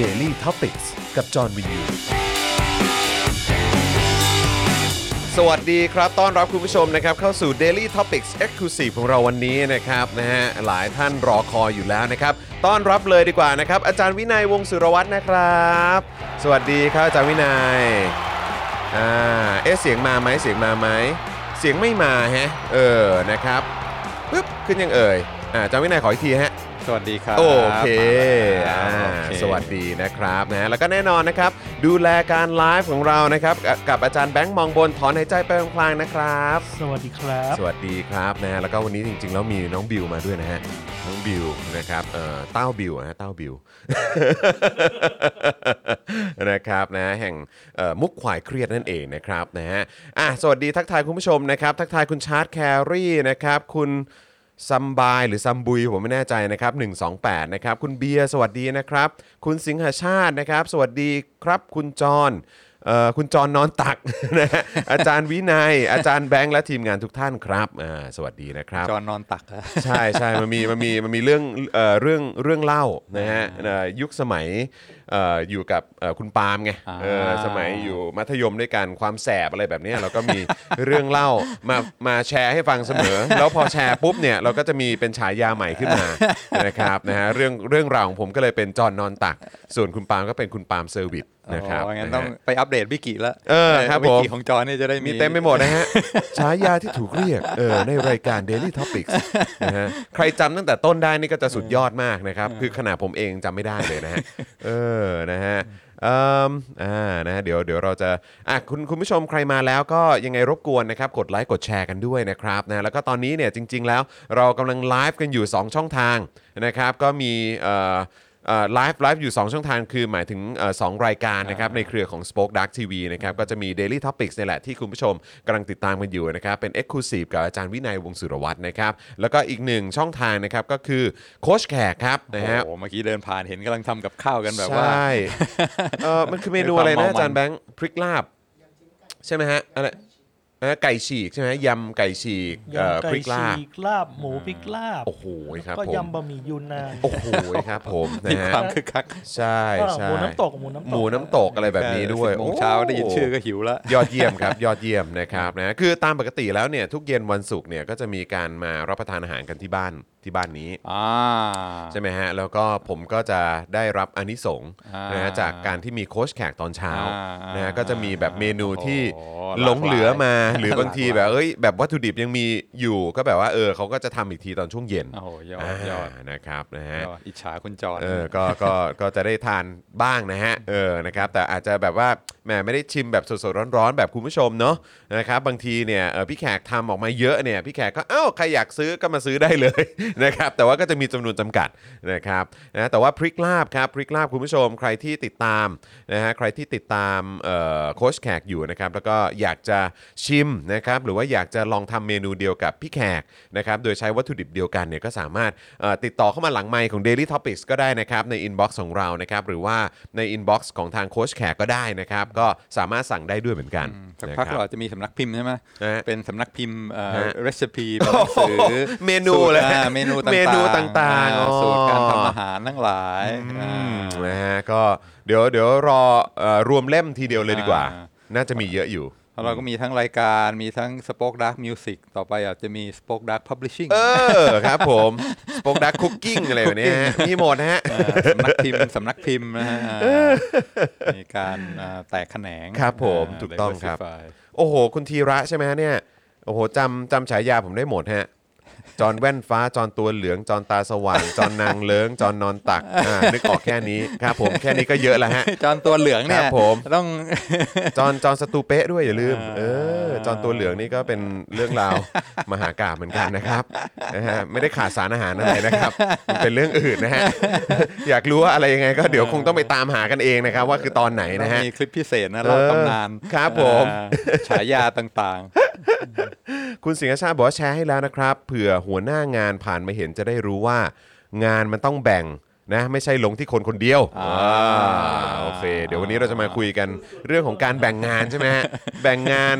Daily Topics กับจอห์นวินยู สวัสดีครับ ต้อนรับคุณผู้ชมนะครับ เข้าสู่ Daily Topics Exclusive ของเราวันนี้นะครับนะฮะหลายท่านรอคอยอยู่แล้วนะครับ ต้อนรับเลยดีกว่านะครับ อาจารย์วินัยวงศ์สุรวัตรนะครับ สวัสดีครับอาจารย์วินัยอ่าเอ๊ะเสียงมาไหมเสียงมาไหมเสียงไม่มาฮะเออนะครับปึ๊บขึ้นยังเอ่ยอ่าอาจารย์วินัยขออีกทีฮะ วัสดีครับ โอเคอ่าอ่าโอเคสวัสดีนะครับนะแล้วก็แน่นอนนะครับ ดูแลการไลฟ์ของเรานะครับกับกับอาจารย์แบงค์มองบนถอนหายใจไปพลางๆนะครับ สวัสดีครับ สวัสดีครับนะแล้วก็วันนี้จริงๆแล้วมีน้องบิวมาด้วยนะฮะน้องบิวนะครับเอ่อเต้าบิวนะฮะเต้าบิว นะครับนะแห่งเอ่อมุกขวายเครียดนั่นเองนะครับนะฮะอะสวัสดีทักทายคุณผู้ชมนะครับ ทักทายคุณชาร์ตแครี่นะครับคุณ ซัมบายหรือซัมบุยผมไม่แน่ใจนะครับ128นะครับคุณเบียร์สวัสดีนะครับ คุณสิงหชาตินะครับ สวัสดีครับคุณจรเอ่อคุณจรนอนตักนะฮะอาจารย์วินัย อาจารย์แบงค์และทีมงานทุกท่านครับอ่าสวัสดีนะครับจอนนอนตักอะใช่ใช่มันมีมันมีมันมีเรื่องเอ่อเรื่องเรื่องเล่านะฮะเอ่อยุคสมัย เอ่ออยู่กับเอ่อคุณปาล์มไงเออสมัยอยู่มัธยมด้วยกันความแสบอะไรแบบเนี้ยเราก็มี เรื่องเล่ามามาแชร์ให้ฟังเสมอ แล้วพอแชร์ปุ๊บเนี่ยเราก็จะมีเป็นฉายาใหม่ขึ้นมา นะครับนะฮะเรื่องเรื่องราวของผมก็เลยเป็นจอห์นนอนตัก ส่วนคุณปาล์มก็เป็นคุณปาล์มเซอร์วิสนะครับอ๋องั้นนะฮะต้องไปอัปเดตวิกิแล้วเออครับวิผมกิของจอนนี่จะได้มีมีเต็มไปหมดนะฮะ ฉายาที่ถูกเรียกเออในรายการ Daily Topics นะฮะใครจำตั้งแต่ต้นได้นี่ก็จะสุดยอดมากนะครับ คือขนาดผมเองจำไม่ได้เลยนะฮะเอออนะฮะเอ่มอ่านะฮะเดี๋ยวเดี๋ยวเราจะอะคุณคุณผู้ชมใครมาแล้วก็ยังไงรบกวนนะครับกดไลค์กดแชร์กันด้วยนะครับนะแล้วก็ตอนนี้เนี่ยจริง ๆ แล้วเรากำลังไลฟ์กันอยู่ 2 ช่องทางนะครับก็มีเอ่อ ไลฟ์ไลฟ์อยู่ 2 ช่องทางคือหมายถึงเอ่อสองรายการนะครับในเครือของ Spoke Dark TV นะครับก็จะมี Daily Topics นี่แหละที่คุณผู้ชมกำลังติดตามกันอยู่นะครับเป็น Exclusive กับอาจารย์วินัยวงศ์สุรวัตรนะครับแล้วก็อีกหนึ่งช่องทางนะครับก็คือโคชแขกครับนะฮะโอ้โหเมื่อกี้เดินผ่านเห็นกำลังทำกับข้าวกันแบบว่า ใช่เออมันคือเมนูอะไรนะด้วยความเมามันอาจารย์แบงค์พริกลาบ ใช่ไหมฮะอะไร เอ่อไก่ฉีกใช่ไหมยำไก่ฉีกเอ่อยำไก่พริกลาบ ฉีกลาบหมูพริกลาบโอ้โหครับก็ผม ยำบะหมี่ยูนนาน โอ้โหครับผมนะมีฮะความคึกคักใช่ก็ใช่หมูน้ำตกหมูน้ำตก หมูน้ำตกอะไรแบบนี้ด้วย สิบโมงเช้าได้ยินชื่อก็หิวแล้วยอดเยี่ยมครับ ยอดเยี่ยมนะครับนะคือตามปกติแล้วเนี่ยทุกเย็นวันศุกร์เนี่ยก็จะมีการมารับประทานอาหารกันที่บ้านที่บ้านนี้อ่าใช่ไหมฮะแล้วก็ผมก็จะได้รับอานิสงส์อ่านนะฮะจากการที่มีโค้ชแขกตอนเช้าอ่านนะฮะก็จะมีแบบเมนูที่โอ้โหหลงเหลือมาหลากหลายหรือบางทีแบบเอ้ยแบบวัตถุดิบยังมีอยู่ก็แบบว่าเออเขาก็จะทำอีกทีตอนช่วงเย็นโอ้โหยอดอ่ายอดนะครับนะฮะยอดอิจฉาคุณจอนเออก็ก็ก็จะได้ทานบ้างนะฮะเออนะครับแต่อาจจะแบบว่าแหมไม่ได้ชิมแบบสดๆร้อนๆ แบบคุณผู้ชมเนาะนะครับบางทีเนี่ยเออพี่แขกทำออกมาเยอะเนี่ยพี่แขกก็เอ้าใครอยากซื้อก็มาซื้อได้เลยนะครับแต่ว่าก็จะมีจำนวนจำกัดนะครับนะแต่ว่าพริกลาบครับพริกลาบคุณผู้ชมใครที่ติดตามนะฮะใครที่ติดตามเอ่อโค้ชแขกอยู่นะครับแล้วก็อยากจะชิมนะครับหรือว่าอยากจะลองทำเมนูเดียวกับพี่แขกนะครับโดยใช้วัตถุดิบเดียวกันเนี่ยก็สามารถเอ่อติดต่อเข้ามาหลังไมค์ของ Daily Topics ก็ได้นะครับใน inbox ของเรานะครับหรือว่าใน inbox ของทางโค้ชแขกก็ได้นะครับก็สามารถสั่งได้ด้วยเหมือนกัน สักนะพักครับเราจะมีสำนักพิมพ์ใช่ไหมฮะเป็นสำนักพิมพ์เอ่อฮะ recipe เป็นหนังสือเมนูสูตรเลยอ่าเมนูต่างๆเมนูต่างๆอ่อ๋อสูตรการทำอาหารทั้งหลายอือ่ามนะฮะก็เดี๋ยวเดี๋ยวรอเอ่อรวมเล่มทีเดียวเลยดีกว่าอ่าน่าจะมีเยอะอยู่ แล้วเราก็มีทั้งรายการมีทั้ง Spoke Dark Music ต่อไปอาจจะมี Spoke Dark Publishing เออครับผมสป o อ e ดักคุกกิ้งอะไรแบบนี้ฮะมีหมดนะฮะ อ่าสำนักพิมพ์สำนักพิมพ์นะฮะมีการอ่าแตกแขนงครับผมา ถูกต้องครับ diversify โอ้โห คุณธีระใช่ไหมฮะเนี่ย โอ้โหจำจำฉายาผมได้หมดฮะ จอนแว่นฟ้าจอนตัวเหลืองจอนตาสว่างจอนนางเลิ้งจอนนอนตักอ่านึกออกแค่นี้ครับผมแค่นี้ก็เยอะแล้วฮะจอนตัวเหลืองเนี่คยรับผม ต้อง จอนจอนสตูเป๊ะด้วยอย่าลืม เอออ่าจอนตัวเหลืองนี่ก็เป็นเรื่องราว มหากาพย์เหมือนกันนะครับนะฮะไม่ได้ขาดสารอาหารอะไรนะครับมันเป็นเรื่องอื่นนะฮะ อยากรู้ว่าอะไรยังไงก็เดี๋ยวคงต้องไปตามหากันเองนะครับ ว่าคือตอนไหนนะฮะ มีคลิปพิเศษนะเล่าเออตำนานครับผม อ่าฉายาต่างคุณสิงห์ชาติบอกว่าแชร์ให้แล้วนะครับ เผื่อหัวหน้างานผ่านมาเห็นจะได้รู้ว่า งานมันต้องแบ่งนะไม่ใช่ลงที่คนคนเดียวอ่าอ่าโอเค เดี๋ยววันนี้เราจะมาคุยกันเรื่องของการแบ่งงานใช่ไหมฮะแบ่งงาน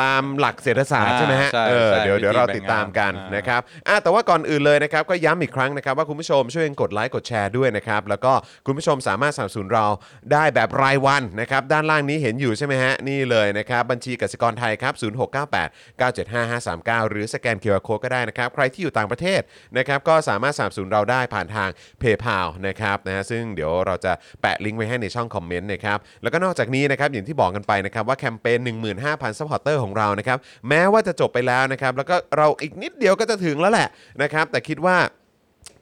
ตามหลักเศรษฐศาสตร์ใช่ไหมฮะใช่เออใช่เดี๋ยวเดี๋ยวเราวิธีติดตามกันแบ่งงาน นะครับอะแต่ว่าก่อนอื่นเลยนะครับ ก็ย้ำอีกครั้งนะครับ ว่าคุณผู้ชมช่วยกดไลค์กดแชร์ด้วยนะครับ แล้วก็คุณผู้ชมสามารถสนับสนุนเราได้แบบรายวันนะครับ ด้านล่างนี้เห็นอยู่ใช่ไหมฮะ นี่เลยนะครับ บัญชีกสิกรไทยครับ 0698 975 539 หรือสแกน QR code ก็ได้นะครับ ใครที่อยู่ต่างประเทศนะครับก็สามารถสนับสนุนเราได้ผ่านทาง PayPal นะครับนะฮะซึ่งเดี๋ยวเราจะแปะลิงก์ไว้ให้ในช่องคอมเมนต์นะครับแล้วก็นอกจากนี้นะครับอย่างที่บอกกันไปนะครับว่าแคมเปญ15,000 supporter ของเรานะครับ แม้ว่าจะจบไปแล้วนะครับ แล้วก็เราอีกนิดเดียวก็จะถึงแล้วแหละนะครับ แต่คิดว่า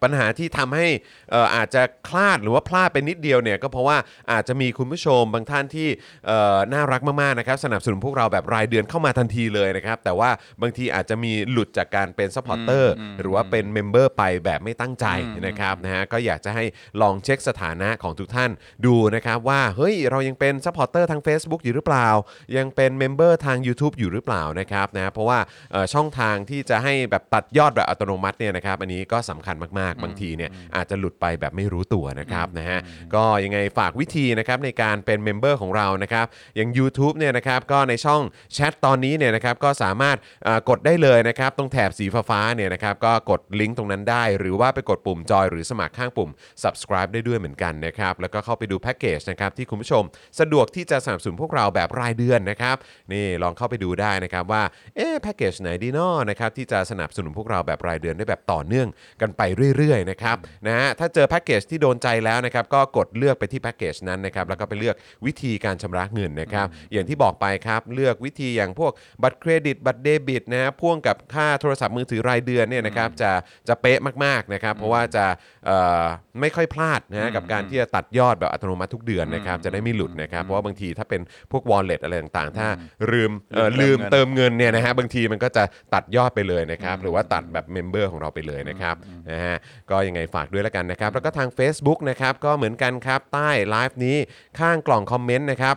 ปัญหาที่ทำให้เอ่ออาจจะคลาดหรือว่าพลาดไปนิดเดียวเนี่ยก็เพราะว่าอาจจะมีคุณผู้ชมบางท่านที่เอ่อน่ารักมากๆนะครับสนับสนุนพวกเราแบบรายเดือนเข้ามาทันทีเลยนะครับแต่ว่าบางทีอาจจะมีหลุดจากการเป็น supporter หรือว่าเป็น member ไปแบบไม่ตั้งใจนะครับนะฮะก็อยากจะให้ลองเช็คสถานะของทุกท่านดูนะครับว่าเฮ้ยเรายังเป็น supporter ทาง Facebook อยู่หรือเปล่า ยังเป็น member ทาง YouTube อยู่หรือเปล่านะครับนะเพราะว่าเอ่อช่องทางที่จะให้แบบตัดยอดแบบอัตโนมัติเนี่ยนะครับอันนี้ก็สำคัญมากๆบางทีเนี่ยอาจจะหลุดไปแบบไม่รู้ตัวนะครับนะฮะก็ยังไงฝากวิธีนะครับในการเป็น member ของเรานะครับอย่าง YouTube เนี่ยนะครับก็ในช่องแชทตอนนี้เนี่ยนะครับก็สามารถเอ่อกดได้เลยนะครับตรงแถบสีฟ้าๆเนี่ยนะครับก็กดลิงก์ตรงนั้นได้ หรือว่าไปกดปุ่มจอยหรือสมัครข้างปุ่ม subscribe ได้ด้วยเหมือนกันนะครับแล้วก็เข้าไปดูแพ็กเกจนะครับที่คุณผู้ชมสะดวกที่จะสนับสนุนพวกเราแบบรายเดือนนะครับนี่ลองเข้าไปดูได้นะครับว่าเอ๊ะแพ็กเกจไหนดีเนาะนะครับที่จะสนับสนุนพวกเราแบบรายเดือนได้แบบต่อเนื่องกันไปเรื่อยๆนะครับนะฮะถ้าเจอแพ็กเกจที่โดนใจแล้วนะครับก็กดเลือกไปที่แพ็กเกจนั้นนะครับแล้วก็ไปเลือกวิธีการชำระเงินนะครับอย่างที่บอกไปครับเลือกวิธีอย่างพวกบัตรเครดิตบัตรเดบิตนะฮะพ่วงกับค่าโทรศัพท์มือถือรายเดือนเนี่ยนะครับจะจะเป๊ะมากๆนะครับเพราะว่าจะเอ่อไม่ค่อยพลาดนะฮะกับการที่จะตัดยอดแบบอัตโนมัติทุกเดือนนะครับจะได้ไม่หลุดนะครับเพราะว่าบางทีถ้าเป็นพวก wallet อะไรต่างๆ ถ้าลืมเอ่อลืลืมมเติเติมมเงินเนี่ยนะฮะบางทีมันก็จะตัดยอดไปเลยนะครับหรือว่าตัดแบบ member ของเราไปเลยนะครับ นะฮะก็ยังไงฝากด้วยแล้วกันนะครับ แล้วก็ทาง Facebook นะครับก็เหมือนกันครับใต้ไลฟ์นี้ข้างกล่องคอมเมนต์นะครับ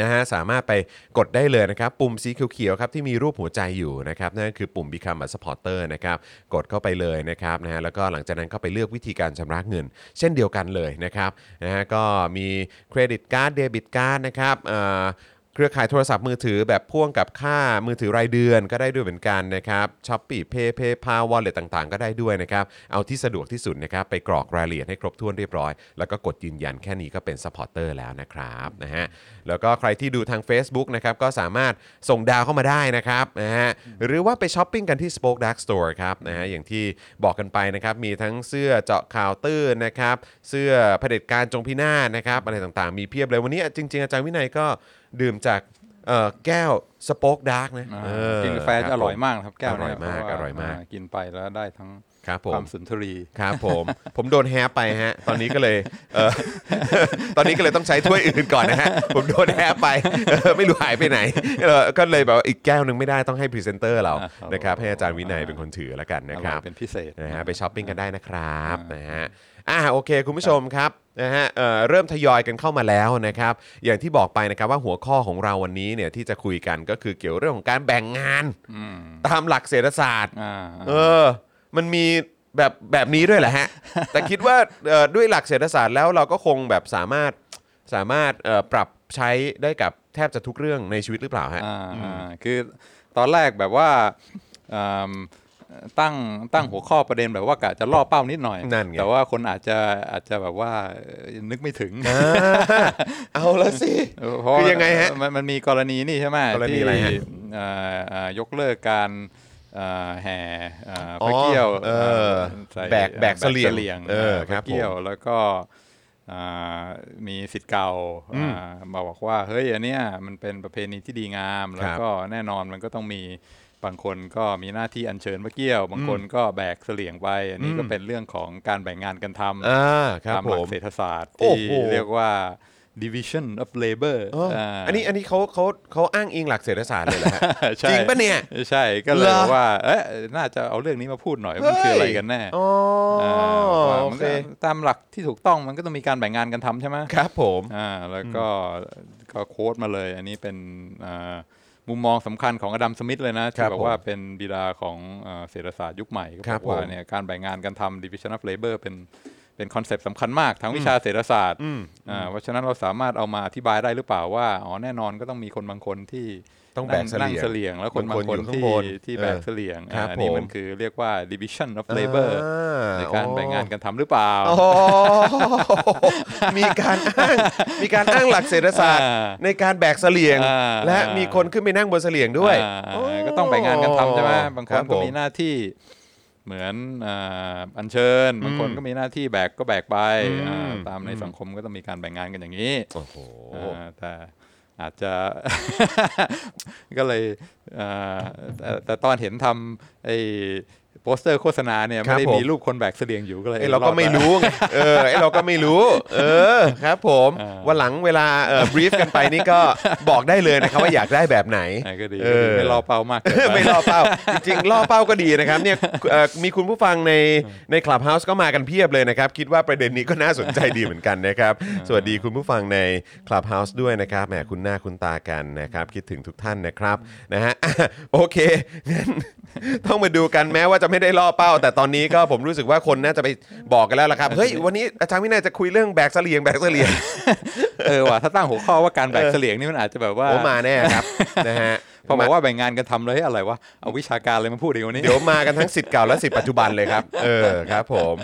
นะฮะสามารถไปกดได้เลยนะครับ ปุ่มสีเขียวๆครับที่มีรูปหัวใจอยู่นะครับนั่นคือปุ่ม Become a supporter นะครับกดเข้าไปเลยนะครับนะฮะแล้วก็หลังจากนั้นก็ไปเลือกวิธีการชำระเงิน เช่นเดียวกันเลยนะครับนะฮะก็มี credit card debit card นะครับ เครือข่ายโทรศัพท์มือถือแบบพ่วงกับค่ามือถือรายเดือนก็ได้ด้วยเหมือนกันนะครับ ShopeePay PayPal wallet ต่างๆ ก็ได้ด้วยนะครับ เอาที่สะดวกที่สุดนะครับไปกรอกรายละเอียดให้ครบถ้วนเรียบร้อย แล้วก็กดยืนยันแค่นี้ก็เป็น supporter แล้วนะครับนะฮะแล้วก็ใครที่ดูทาง Facebook นะครับก็สามารถส่งดาวเข้ามาได้นะครับนะฮะหรือว่าไปช้อปปิ้งกันที่ Spoke Dark Store ครับนะฮะอย่างที่บอกกันไปนะครับมีทั้งเสื้อเจาะข่าวตื้นนะครับเสื้อเผด็จการจงพินาศนะครับอะไรต่างๆ มีเพียบเลยวันนี้จริง ๆ อาจารย์วินัยก็ ดื่มจากเอ่อแก้วสป็อกดาร์กนะอ่าเออกินกาแฟคจะบอร่อยผม มากนะครับแก้วอร่อยเนี่มากเพะว่อร่อยมาก กินไปแล้วได้ทั้งครับผมความสุนทรี ครับผม ผมโดนแฮปไปฮะ ตอนนี้ก็เลยเออ ตอนนี้ก็เลยต้องใช้ถ้วยอื่นก่อนนะฮะ ผมโดนแฮปไปเออไม่รู้หายไปไหนเออก็เลยแบบว่าอีกแก้วหนึ่งไม่ได้ต้องให้พรีเซนเตอร์เราอ่าครับ นะครับให้อาจารย์วินัยเป็นคนถือแล้วกันนะครับ อร่อยเป็นพิเศษ นะฮะไปช้อปปิ้งกันได้นะครับนะฮะอ่าโอเค คุณผู้ชมครับ นะฮะเอ่อเริ่มทยอยกันเข้ามาแล้วนะครับ อย่างที่บอกไปนะครับว่าหัวข้อของเราวันนี้เนี่ยที่จะคุยกันก็คือเกี่ยวเรื่องของการแบ่งงาน อืมตามหลักเศรษฐศาสตร์ อ่าเออ มันมีแบบแบบนี้ด้วยแหละฮะ แต่คิดว่าเอ่อด้วยหลักเศรษฐศาสตร์แล้วเราก็คงแบบสามารถสามารถเอ่อปรับใช้ได้กับแทบจะทุกเรื่องในชีวิตหรือเปล่าฮะ อ่าอ่าคือตอนแรกแบบว่าอืม ตั้งตั้งหัวข้อประเด็นแบบว่ากะจะล่อเป้านิดหน่อย นั่นไง แต่ว่าคนอาจจะอาจจะแบบว่าเอ่อนึกไม่ถึงอ่าเอาแล้วสิเออเพราะคือยังไงฮะมันมันมีกรณีนี่ใช่ไหมกรณีที่อะไรฮะเอ่อเอ่อยกเลิกการเอ่อแห่เอ่ออ๋อพระเกี้ยวเออใส่แบกแบกเสลี่ยงยงเออพครัระบเกี้ยวผมแล้วก็อ่ามีสิทธิ์เก่าอ่ามาบอกว่าเฮ้ยอันเนี้ยมันเป็นประเพณีที่ดีงาม แล้วก็แน่นอนมันก็ต้องมี บางคนก็มีหน้าที่อัญเชิญพระเกี้ยว บางคนก็แบกเสลี่ยงไป อันนี้ก็เป็นเรื่องของการแบ่งงานกันทำอ่าครับตามผหลัมกเศรษฐศาสตร์โอ้ที่โหเรียกว่า division of labor เอออ่าอันนี้อันนี้เขาเขาเขาอ้างอิงหลักเศรษฐศาสตร์เลยเหรอฮะใช่จริงปะเนี่ย ใช่ก็เลยเหรอบอกว่าเอ๊ะน่าจะเอาเรื่องนี้มาพูดหน่อยมันคืออะไรกันแน่อ๋ออ่าว่าโอมันเคก็ตามหลักที่ถูกต้องมันก็ต้องมีการแบ่งงานกันทำใช่ไหมครับผมอ่าแล้วก็ก็โค้ดมาเลย อันนี้เป็นอ่า มุมมองสำคัญของอดัมสมิธเลยนะครัที่บบอกว่าผมเป็นบิดาของอ่าเศรษฐศาสตร์ยุคใหม่ก็ครับบอกว่าผมเนี่ยการแบ่งงานกันทำ division of labor เป็นเป็นคอนเซปต์สำคัญมากทางวิชาเศรษฐศาสตร์อืมอ่าเพราะฉะนั้นเราสามารถเอามาอธิบายได้หรือเปล่าว่าอ๋อแน่นอนก็ต้องมีคนบางคนที่ ต้องแบกนั่นั่งเสเสลี่ลี่ยยงงแล้วคนบาบางงคคนนอยู่ข้างที่บนที่เออแบกเสลี่ยงครับอ่าอันนี้ผมมันคือเรียกว่า division of labor อ่าในการแบ่งงานกันทำหรือเปล่าโอ้โหมีการอ้างมีการอ้างหลักเศรษฐศาสตร์อ่าในการแบกเสลี่ยงอ่าและมีคนขึ้นไปนั่งบนเสลี่ยงด้วยอ่าโอ้ก็ต้องแบ่งงานกันทำใช่ไหมครับผม บางคนก็มีหน้าที่เหมือนอ่าอัญเชิญบางคนอืมก็มีหน้าที่แบกก็แบกไปอืมอ่าตามในอืมสังคมก็ต้องมีการแบ่งงานกันอย่างนี้โอ้โหอ่าแต่ อาจจะก็เลยแต่แต่ตอนเห็นทำไอ้ โปสเตอร์โฆษณาเนี่ยครัไม่บได้ผมมีรูปคนแบกเสลียงอยู่ก็เลยไอ้เราก็อดไม่ปรู้ไงเออไอ้เราก็ไม่รู้ เออครับ ผมอ่าวันหลังเวลาเอ่อบรีฟกันไปนี่ก็บอกได้เลยนะครับว่าอยากได้แบบไหนอ่าก็ดีเอก็ดีอไม่รอเป้ามากเกินไปไม่ล่อเป้า จริงๆล่อเป้าก็ดีนะครับเนี่ยเอ่อมีคุณผู้ฟังในในคลับเฮาส์ก็มากันเพียบเลยนะครับ คิดว่าประเด็นนี้ก็น่าสนใจดีเหมือนกันนะครับ สวัสดีคุณผู้ฟังในคลับเฮาส์ด้วยนะครับแหมคุณหน้าคุณตากันนะครับ คิดถึงทุกท่านนะครับนะฮะอะโอเคงั้นต้องมาดูกันแม้ว่าจะไม่ได้ล่อเป้า แต่ตอนนี้ก็ผมรู้สึกว่าคนน่าจะไปบอกกันแล้วล่ะครับเฮ้ยวันนี้อาจารย์วินัยจะคุยเรื่องแบกเสลียงแบกเสลียงเออว่ะถ้าตั้งหัวข้อว่าการแบกเสลียงนี่มันอาจจะแบบว่าโอ้มาแน่ครับนะฮะพอบอกว่าแบ่งงานกันทำเลยอะไรวะเอาวิชาการเลยมาพูดอีกวันนี้เดี๋ยวมากันทั้งสิทธิ์เก่าและสิทธิ์ปัจจุบันเลยครับ เออครับผม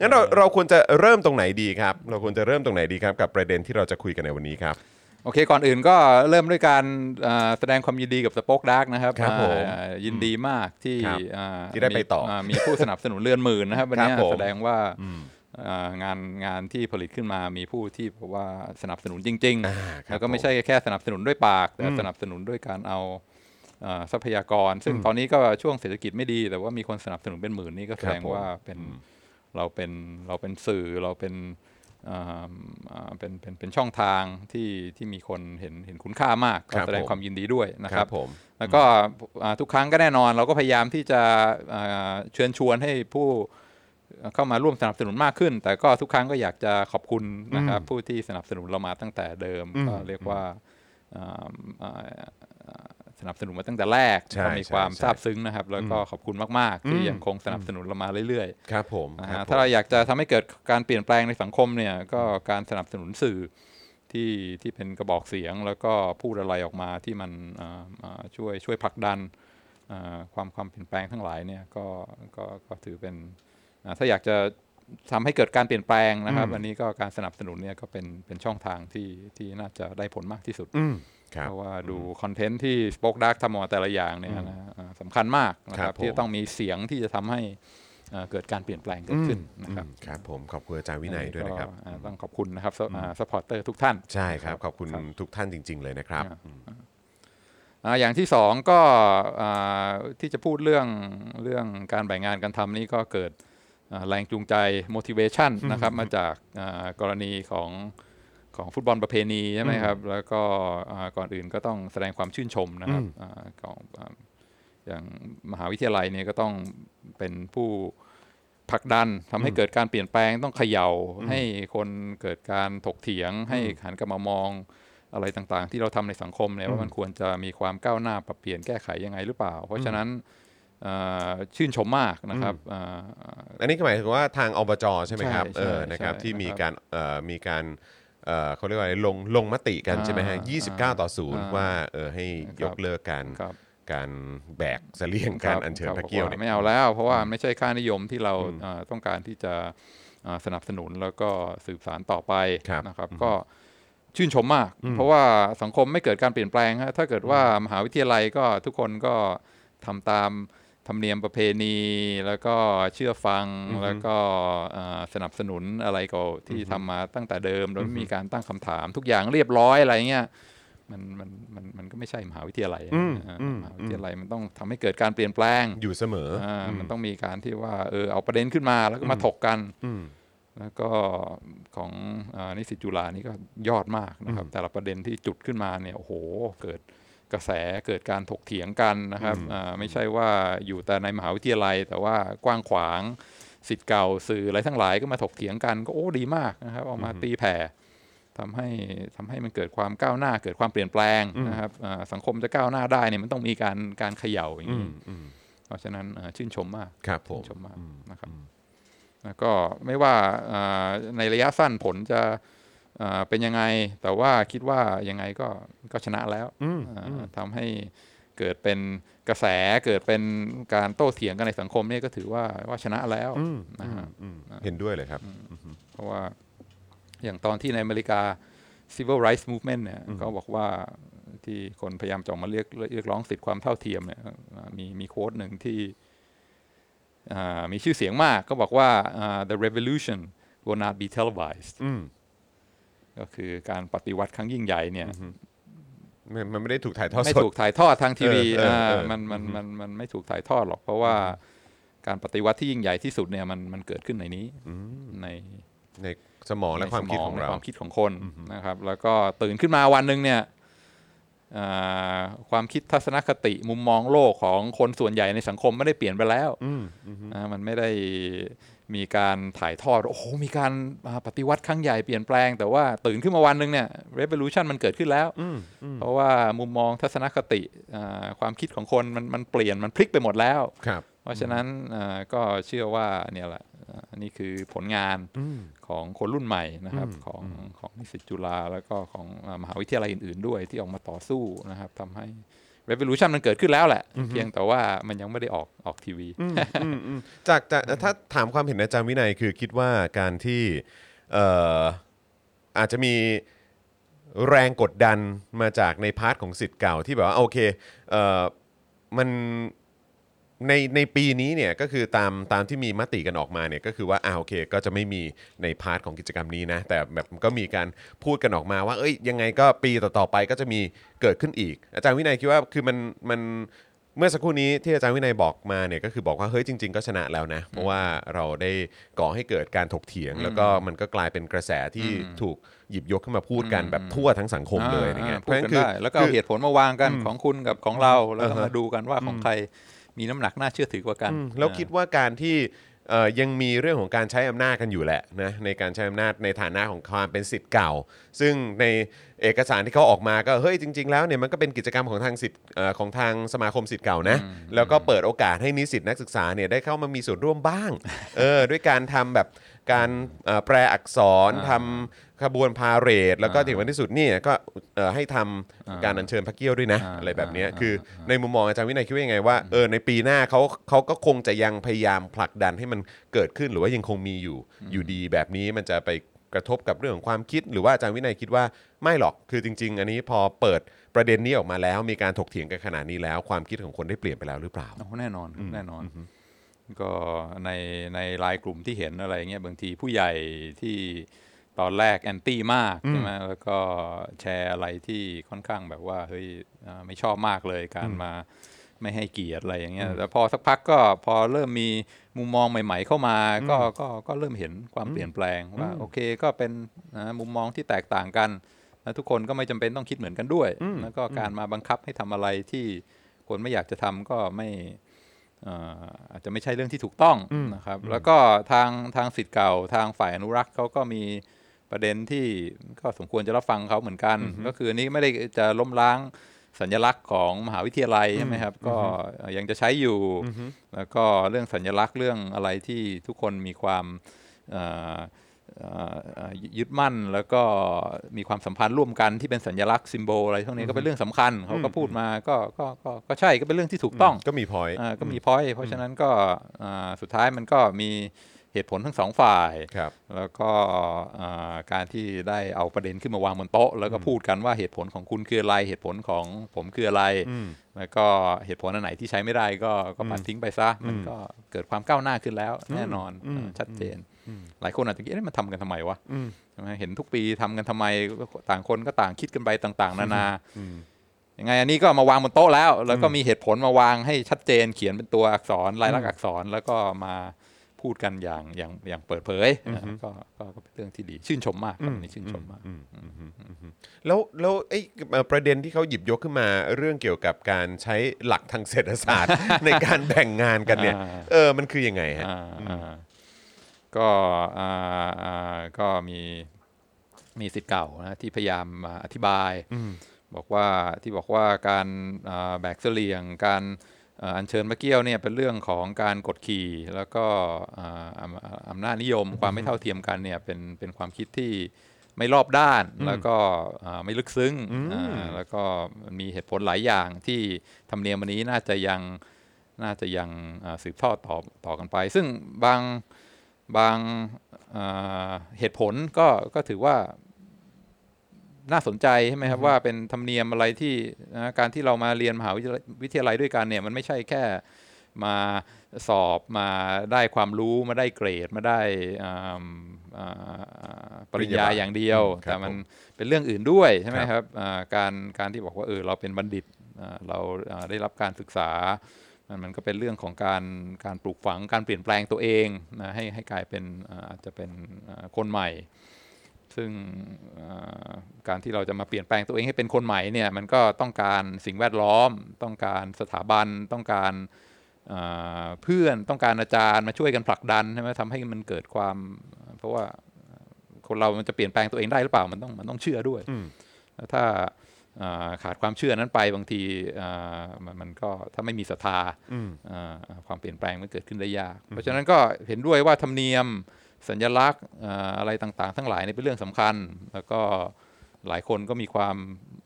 งั้นเราเราควรจะเริ่มตรงไหนดีครับ เราควรจะเริ่มตรงไหนดีครับ กับประเด็นที่เราจะคุยกันในวันนี้ครับ โอเค ก่อนอื่นก็เริ่มด้วยการอ่าแสดงความยินดีกับสป็อคดาร์กนะครับครับผมอ่ายินดีมากที่ครับอ่าที่ได้ไปต่อมีามีผู้สนับสนุนเรือนหมื่นนะครับวันนี้ครับผมแสดงว่าอ่างานงานที่ผลิตขึ้นมามีผู้ที่บอกว่าสนับสนุนจริงอ่าๆครับแล้วก็ไม่ใช่แค่สนับสนุนด้วยปาก แต่สนับสนุนด้วยการเอาอ่าทรัพยากร ซึ่งตอนนี้ก็ช่วงเศรษฐกิจไม่ดี แต่ว่ามีคนสนับสนุนเป็นหมื่นนี่ก็แสดงครับผมว่าเป็นเราเป็นเราเป็นสื่อเราเป็นอ่าอ่า เป็นเป็นเป็นช่องทางที่ที่มีคนเห็นเห็นคุณค่ามากครับก็แสดงผมความยินดีด้วยนะคครัรับบผมแล้วก็อ่าทุกครั้งก็แน่นอน เราก็พยายามที่จะอ่าเชิญชวนให้ผู้เข้ามาร่วมสนับสนุนมากขึ้น แต่ก็ทุกครั้งก็อยากจะขอบคุณนะครับผู้ที่สนับสนุนเรามาตั้งแต่เดิมอืมก็เรียกว่าอ่าอ่าอ่า สนับสนุนมาตั้งแต่แรกใช่ก็มีความใช่ ซาบซึ้งนะครับ แล้วก็ขอบคุณมากๆ ที่ยังคงสนับสนุนเรามาเรื่อยๆ ครับผมนะครัฮะบผม ถ้าเราอยากจะทำให้เกิดการเปลี่ยนแปลงในสังคมเนี่ยก็การสนับสนุนสื่อที่ที่เป็นกระบอกเสียง แล้วก็พูดอะไรออกมาที่มันอ่าอ่าช่วยช่วยผลักดันอ่าความความเปลี่ยนแปลงทั้งหลายเนี่ยก็ก็ก็ถือเป็นอ่าถ้าอยากจะทำให้เกิดการเปลี่ยนแปลงนะครับ อันนี้ก็การสนับสนุนเนี่ยก็เป็นเป็นช่องทางที่ที่น่าจะได้ผลมากที่สุดอืมครับ เพราะว่าดูคอนเทนต์ที่ Spoke Dark ทำออกมาแต่ละอย่างเนี่ยนะอ่าสำคัญมากนะคครัรับบผมที่จะต้องมีเสียงที่จะทำให้อ่าเกิดการเปลี่ยนแปลงเกิดขึ้นนะครับอืมครับผมขอบคุณอาจารย์วินัยด้วยนะครับก็อ่าต้องขอบคุณนะครับsupporter ทุกท่าน ใช่ครับ ขอบคุณทุกท่านจริง ๆ เลยนะครับอ่าอ่าอย่างที่สองก็อ่าที่จะพูดเรื่องเรื่องการแบ่งงานกันทำนี่ก็เกิดอ่าแรงจูงใจ motivation นะครับมาจากอ่ากรณีของ ของฟุตบอลประเพณีใช่ไหมครับ แล้วก็อ่าก่อนอื่นก็ต้องแสดงความชื่นชมนะครับอ่าของอ่าอย่างมหาวิทยาลัยเนี่ยก็ต้องเป็นผู้ผลักดันทำให้เกิดการเปลี่ยนแปลงต้องเขย่า ให้คนเกิดการถกเถียง ให้หันกลับมามองอะไรต่างๆ ที่เราทำในสังคมเนี่ยว่ามันควรจะมีความก้าวหน้าปรับเปลี่ยนแก้ไขยังไงหรือเปล่า เพราะฉะนั้นเอ่อชื่นชมมากนะครับเอ่ออันนี้ก็หมายถึงว่าทางอบจใช่ไหมครับใช่เออใช่นะครับใช่ที่มีนะครับการเอ่อมีการ เอ่อเขาเรียกว่าอะไรลงลงมติกันอ่าใช่ไหมฮะอ่า29ต่อ0อ่าว่าเออให้ครับยกเลิกการครับ การแบกเสลียงการอัญเชิญคบพระเกี้ยวบอกเนี่ย ไม่เอาแล้ว เพราะว่าไม่ใช่ค่านิยมที่เราเอ่อต้องการที่จะเอ่อสนับสนุนแล้วก็สืบสารต่อไปครับนะครับ ก็ชื่นชมมาก เพราะว่าสังคมไม่เกิดการเปลี่ยนแปลงฮะถ้าเกิดว่ามหาวิทยาลัยก็ทุกคนก็ทำตาม ธรรมเนียมประเพณี แล้วก็เชื่อฟังแล้วก็เอ่อสนับสนุนอะไรก็ที่ทำมาตั้งแต่เดิมโดยไม่มีการตั้งคำถาม ทุกอย่างเรียบร้อยอะไรเงี้ยมันมันมันมันก็ไม่ใช่มหาวิทยาลัยอืมอ่าอืมมหาวิทยาลัยมันต้องทำให้เกิดการเปลี่ยนแปลงอยู่เสมอออ่ามันต้องมีการที่ว่าเออเอาประเด็นขึ้นมาแล้วก็มาถกกันอืมแล้วก็ของอานิสิตจุฬานี่ก็ยอดมากนะครับ แต่ละประเด็นที่จุดขึ้นมาเนี่ยโอ้โหเกิด กระแสเกิดการถกเถียงกันนะครับอ่าไม่ใช่ว่าอยู่แต่ในมหาวิทยาลัย แต่ว่ากว้างขวางสิทธิ์เก่าสื่ออะไรทั้งหลายก็มาถกเถียงกันก็โอ้ดีมากนะครับเอามาตีแผ่ทำให้ทำให้มันเกิดความก้าวหน้าเกิดความเปลี่ยนแปลงนะครับอ่าสังคมจะก้าวหน้าได้เนี่ยมันต้องมีการการเขย่าอย่างอืนี้มอืมเพราะฉะนั้นอ่าชื่นชมมากครับผชื่มนชมมากนะครับแล้วก็ไม่ว่าอ่าในระยะสั้นผลจะอ่า เป็นยังไงแต่ว่าคิดว่ายังไงก็ก็ชนะแล้วอืมอ่าทำให้เกิดเป็นกระแสเกิดเป็นการโต้เถียงกันในสังคมเนี่ยก็ถือว่าว่าชนะแล้วอืมนะฮะอืมเห็นด้วยเลยครับ เพราะว่าอย่างตอนที่ในอเมริกา civil rights movement เนี่ยเขาบอกว่าที่คนพยายามจะออกมาเรียกเรียกร้องสิทธิความเท่าเทียมเนี่ยอ่ามีมีโค้ดหนึ่งที่อ่ามีชื่อเสียงมากก็บอกว่าอ่า the revolution will not be televised อืม ก็คือการปฏิวัติครั้งยิ่งใหญ่เนี่ยมันมันไม่ได้ถูกถ่ายทอดไม่สดถูกถ่ายทอดทางทีวีเออเออเอออ่ามันมันมันมันไม่ถูกถ่ายทอดหรอก เพราะว่าการปฏิวัติที่ยิ่งใหญ่ที่สุดเนี่ยมันมันเกิดขึ้นในนี้ในในสมองและความคิดของในเราความคิดของคนนะครับ แล้วก็ตื่นขึ้นมาวันหนึ่งเนี่ยอ่าความคิดทัศนคติมุมมองโลกของคนส่วนใหญ่ในสังคมไม่ได้เปลี่ยนไปแล้วนะมันไม่ได้ มีการถ่ายทอดโอ้โหมีการอ่าปฏิวัติครั้งใหญ่เปลี่ยนแปลง แต่ว่าตื่นขึ้นมาวันหนึ่งเนี่ย revolution มันเกิดขึ้นแล้ว เพราะว่ามุมมองทัศนคติอ่าความคิดของคนมันมันเปลี่ยนมันพลิกไปหมดแล้วครับเพราะฉะนั้นอ่าก็เชื่อว่าเนี่ยแหละอ่านี่คือผลงานของคนรุ่นใหม่นะครับของของนิสิตจุฬาแล้วก็ของอ่ามหาวิทยาลัยอื่น ๆ ด้วยที่ออกมาต่อสู้นะครับทำให้ revolution มันเกิดขึ้นแล้วแหละ เพียงแต่ว่ามันยังไม่ได้ออกออกทีวีอืมอืมจากจากถ้าถามความเห็นอาจารย์วินัยคือคิดว่าการที่เอ่ออาจจะมีแรงกดดันมาจากใน part ของศิษย์เก่าที่แบบว่าโอเคเอ่อมัน ในในปีนี้เนี่ยก็คือตามตามที่มีมติกันออกมาเนี่ยก็คือว่าอ่าโอเค ก็จะไม่มีใน part ของกิจกรรมนี้นะ แต่แบบก็มีการพูดกันออกมาว่า เอ้ยยังไงก็ปีต่อๆไปก็จะมีเกิดขึ้นอีก อาจารย์วินัยคิดว่าคือมันมันเมื่อสักครู่นี้ที่อาจารย์วินัยบอกมาเนี่ยก็คือบอกว่าเฮ้ยจริง ๆ ก็ชนะแล้วนะ เพราะว่าเราได้ก่อให้เกิดการถกเถียง แล้วก็มันก็กลายเป็นกระแสที่ถูกหยิบยกขึ้นมาพูดกันแบบทั่วทั้งสังคมเลยอย่างเงี้ยอ่าพูดกันได้แล้วก็เอาเหตุผลมาวางกันของคุณกับของเราแล้วก็มาดูกันว่าของใคร มีน้ำหนักน่าเชื่อถือกว่ากันอืมแล้วคิดว่าการที่เอ่อยังมีเรื่องของการใช้อำนาจกันอยู่แหละนะในการใช้อำนาจในฐานะของความเป็นสิทธิ์เก่า ซึ่งในเอกสารที่เขาออกมาก็เฮ้ยจริง ๆ แล้วเนี่ยมันก็เป็นกิจกรรมของทางสิทธิ์เอ่อของทางสมาคมสิทธิ์เก่านะแล้วก็เปิดโอกาสให้นิสิตนักศึกษาเนี่ยได้เข้ามามีส่วนร่วมบ้างเออด้วยการทำแบบ การเอ่อแปลอักษรทำขบวนพาเหรดแล้วก็ถึงวันที่สุดเนี่ยก็เอ่อให้ทำการอัญเชิญพระเกี้ยวด้วยนะ อ่าอะไรแบบเนี้ยอ่าคือในมุมมองอาจารย์วินัยคิดว่ายังไงว่าเออในปีหน้าเขาเขาก็คงจะยังพยายามผลักดันให้มันเกิดขึ้นหรือว่ายังคงมีอยู่อยู่ดีแบบนี้มันจะไปกระทบกับเรื่องของความคิด หรือว่าอาจารย์วินัยคิดว่าไม่หรอกคือจริง ๆ อันนี้พอเปิดประเด็นนี้ออกมาแล้ว มีการถกเถียงกันขนาดนี้แล้ว ความคิดของคนได้เปลี่ยนไปแล้วหรือเปล่า โอ้แน่นอนครับแน่นอน ก็ในในไลายกลุ่มที่เห็นอะไรเงี้ยบางทีผู้ใหญ่ที่ตอนแรกแอนตี้มากใช่ไหมแล้วก็แชร์อะไรที่ค่อนข้างแบบว่าเฮ้ยอ่าไม่ชอบมากเลยการมาไม่ให้เกียรติอะไรอย่างเงี้ยแต่พอสักพักก็พอเริ่มมีมุมมองใหม่ ๆ เข้ามาก็ก็ก็เริ่มเห็นความเปลี่ยนแปลงว่าโอเคก็เป็นนะมุมมองที่แตกต่างกันแล้วทุกคนก็ไม่จำเป็นต้องคิดเหมือนกันด้วย แล้วก็การมาบังคับให้ทำอะไรที่คนไม่อยากจะทำก็ไม่เอ่ออาจจะไม่ใช่เรื่องที่ถูกต้องนะครับ แล้วก็ทางทางสิทธิ์เก่าทางฝ่ายอนุรักษ์เขาก็มีประเด็นที่ก็สมควรจะรับฟังเขาเหมือนกัน ก็คืออันนี้ไม่ได้จะล้มล้างสัญลักษณ์ของมหาวิทยาลัยใช่ไหมครับ ก็ยังจะใช้อยู่ แล้วก็เรื่องสัญลักษณ์เรื่องอะไรที่ทุกคนมีความ เอ่อเอ่อเอ่อยึดมั่นแล้วก็มีความสัมพันธ์ร่วมกันที่เป็นสัญลักษณ์ซิมโบลอะไรพวกนี้ก็เป็นเรื่องสำคัญเขาก็พูดมาก็ก็ก็ก็ใช่ก็เป็นเรื่องที่ถูกต้องก็มีพอยอ่าก็มีพอยเพราะฉะนั้นก็อ่าสุดท้ายมันก็มีเหตุผลทั้งสองฝ่ายครับแล้วก็อ่าการที่ได้เอาประเด็นขึ้นมาวางบนโต๊ะ แล้วก็พูดกันว่าเหตุผลของคุณคืออะไร เหตุผลของผมคืออะไร แล้วก็เหตุผลอันไหนที่ใช้ไม่ได้ก็ก็ปัดทิ้งไปซะ มันก็เกิดความก้าวหน้าขึ้นแล้ว แน่นอนอ่าชัดเจน หลายคนอาจจะคิดเอ๊ะมันทำกันทำไมวะใช่ไหมเห็นทุกปีทำกันทำไมต่างคนก็ต่างคิดกันไปต่างๆ นานายังไงอันนี้ก็มาวางบนโต๊ะแล้ว แล้วก็มีเหตุผลมาวางให้ชัดเจนเขียนเป็นตัวอักษรลายลักษณ์อักษรแล้วก็มาพูดกันอย่างอย่างอย่างเปิดเผยนะก็ก็ก็เป็นเรื่องที่ดีชื่นชมมากครับอันนี้ชื่นชมมากแล้วแล้วไอ้เอ่อประเด็นที่เขาหยิบยกขึ้นมาเรื่องเกี่ยวกับการใช้หลักทางเศรษฐศาสตร์ในการแบ่งงานกันเนี่ยอ่าเออมันคือยังไงฮะอ่าอ่า ก็อ่าอ่าก็มีมีสิทธิ์เก่านะที่พยายามมาอธิบายบอกว่าที่บอกว่าการอ่าแบกเสลียง การอ่าอัญเชิญมะเกี้ยวเนี่ยเป็นเรื่องของการกดขี่ แล้วก็อ่าอำอำนาจนิยมความไม่เท่าเทียมกันเนี่ยเป็นเป็นความคิดที่ไม่รอบด้านแล้วก็อ่าไม่ลึกซึ้งอ่าแล้วก็มีเหตุผลหลายอย่างที่ธรรมเนียมวันนี้น่าจะยังน่าจะยังอ่าสืบทอดต่อต่อกันไป ซึ่งบาง บางอ่าเหตุผลก็ก็ถือว่าน่าสนใจใช่ไหมครับว่าเป็นธรรมเนียมอะไรที่นะการที่เรามาเรียนมหาวิทยาลัยวิทยาลัยด้วยกันเนี่ยมันไม่ใช่แค่มาสอบมาได้ความรู้มาได้เกรดมาได้อ่าอ่าปริญญาอย่างเดียวครับแต่มันผมเป็นเรื่องอื่นด้วยใช่ไหมครับครับอ่าการการที่บอกว่าเออเราเป็นบัณฑิตอ่าเราอ่าได้รับการศึกษา มันมันก็เป็นเรื่องของการการปลูกฝังการเปลี่ยนแปลงตัวเองนะให้ให้กลายเป็นอ่าอาจจะเป็นอ่าคนใหม่ ซึ่งอ่าการที่เราจะมาเปลี่ยนแปลงตัวเองให้เป็นคนใหม่เนี่ยมันก็ต้องการสิ่งแวดล้อม ต้องการสถาบันต้องการอ่าเพื่อนต้องการอาจารย์มาช่วยกันผลักดันใช่ไหมทำให้มันเกิดความ เพราะว่าคนเรามันจะเปลี่ยนแปลงตัวเองได้หรือเปล่ามันต้องมันต้องเชื่อด้วยแล้วถ้าอ่า ขาดความเชื่อนั้นไปบางทีอ่ามันมันก็ถ้าไม่มีศรัทธาอ่าความเปลี่ยนแปลงมันเกิดขึ้นได้ยาก เพราะฉะนั้นก็เห็นด้วยว่าธรรมเนียมสัญลักษณ์อ่าอะไรต่างๆ ทั้งหลายนี่เป็นเรื่องสำคัญ แล้วก็หลายคนก็มีความ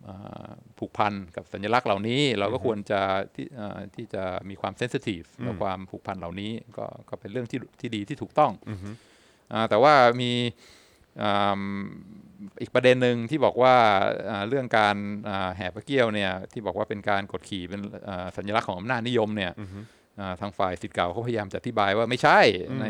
อ่าผูกพันกับสัญลักษณ์เหล่านี้ เราก็ควรจะที่อ่าที่จะมีความเซนซิทีฟกับความผูกพันเหล่านี้ก็ก็เป็นเรื่องที่ที่ดีที่ถูกต้องอ่าแต่ว่ามี อ่าอีกประเด็นหนึ่งที่บอกว่าอ่าเรื่องการอ่าแห่พระเกี้ยวเนี่ยที่บอกว่าเป็นการกดขี่เป็นอ่าสัญลักษณ์ของอำนาจนิยมเนี่ยอ่าทางฝ่ายสิทธิ์เก่าเขาพยายามจะอธิบายว่าไม่ใช่ใน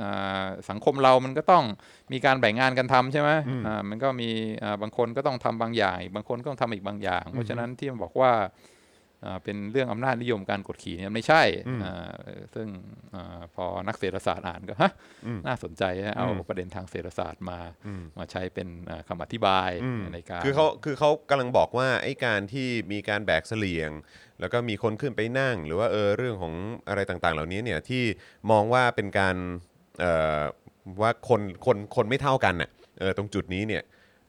อ่าสังคมเรามันก็ต้องมีการแบ่งงานกันทำใช่ไหมอ่ามันก็มีอ่าบางคนก็ต้องทำบางอย่างอีกบางคนก็ต้องทำอีกบางอย่าง เพราะฉะนั้นที่มันบอกว่าอ่า เป็นเรื่องอำนาจนิยมการกดขี่เนี่ยไม่ใช่อ่าซึ่งอาพอนักเศรษฐศาสตร์อ่านก็ฮะน่าสนใจนะเอาประเด็นทางเศรษฐศาสตร์มามาใช้เป็นอ่าคำอธิบายในการคือเขาคือเขากำลังบอกว่าไอ้การที่มีการแบกเสลียง แล้วก็มีคนขึ้นไปนั่ง หรือว่าเออเรื่องของอะไรต่างๆ เหล่านี้เนี่ยที่มองว่าเป็นการเอ่อว่าคนคนคนไม่เท่ากันน่ะเออตรงจุดนี้เนี่ย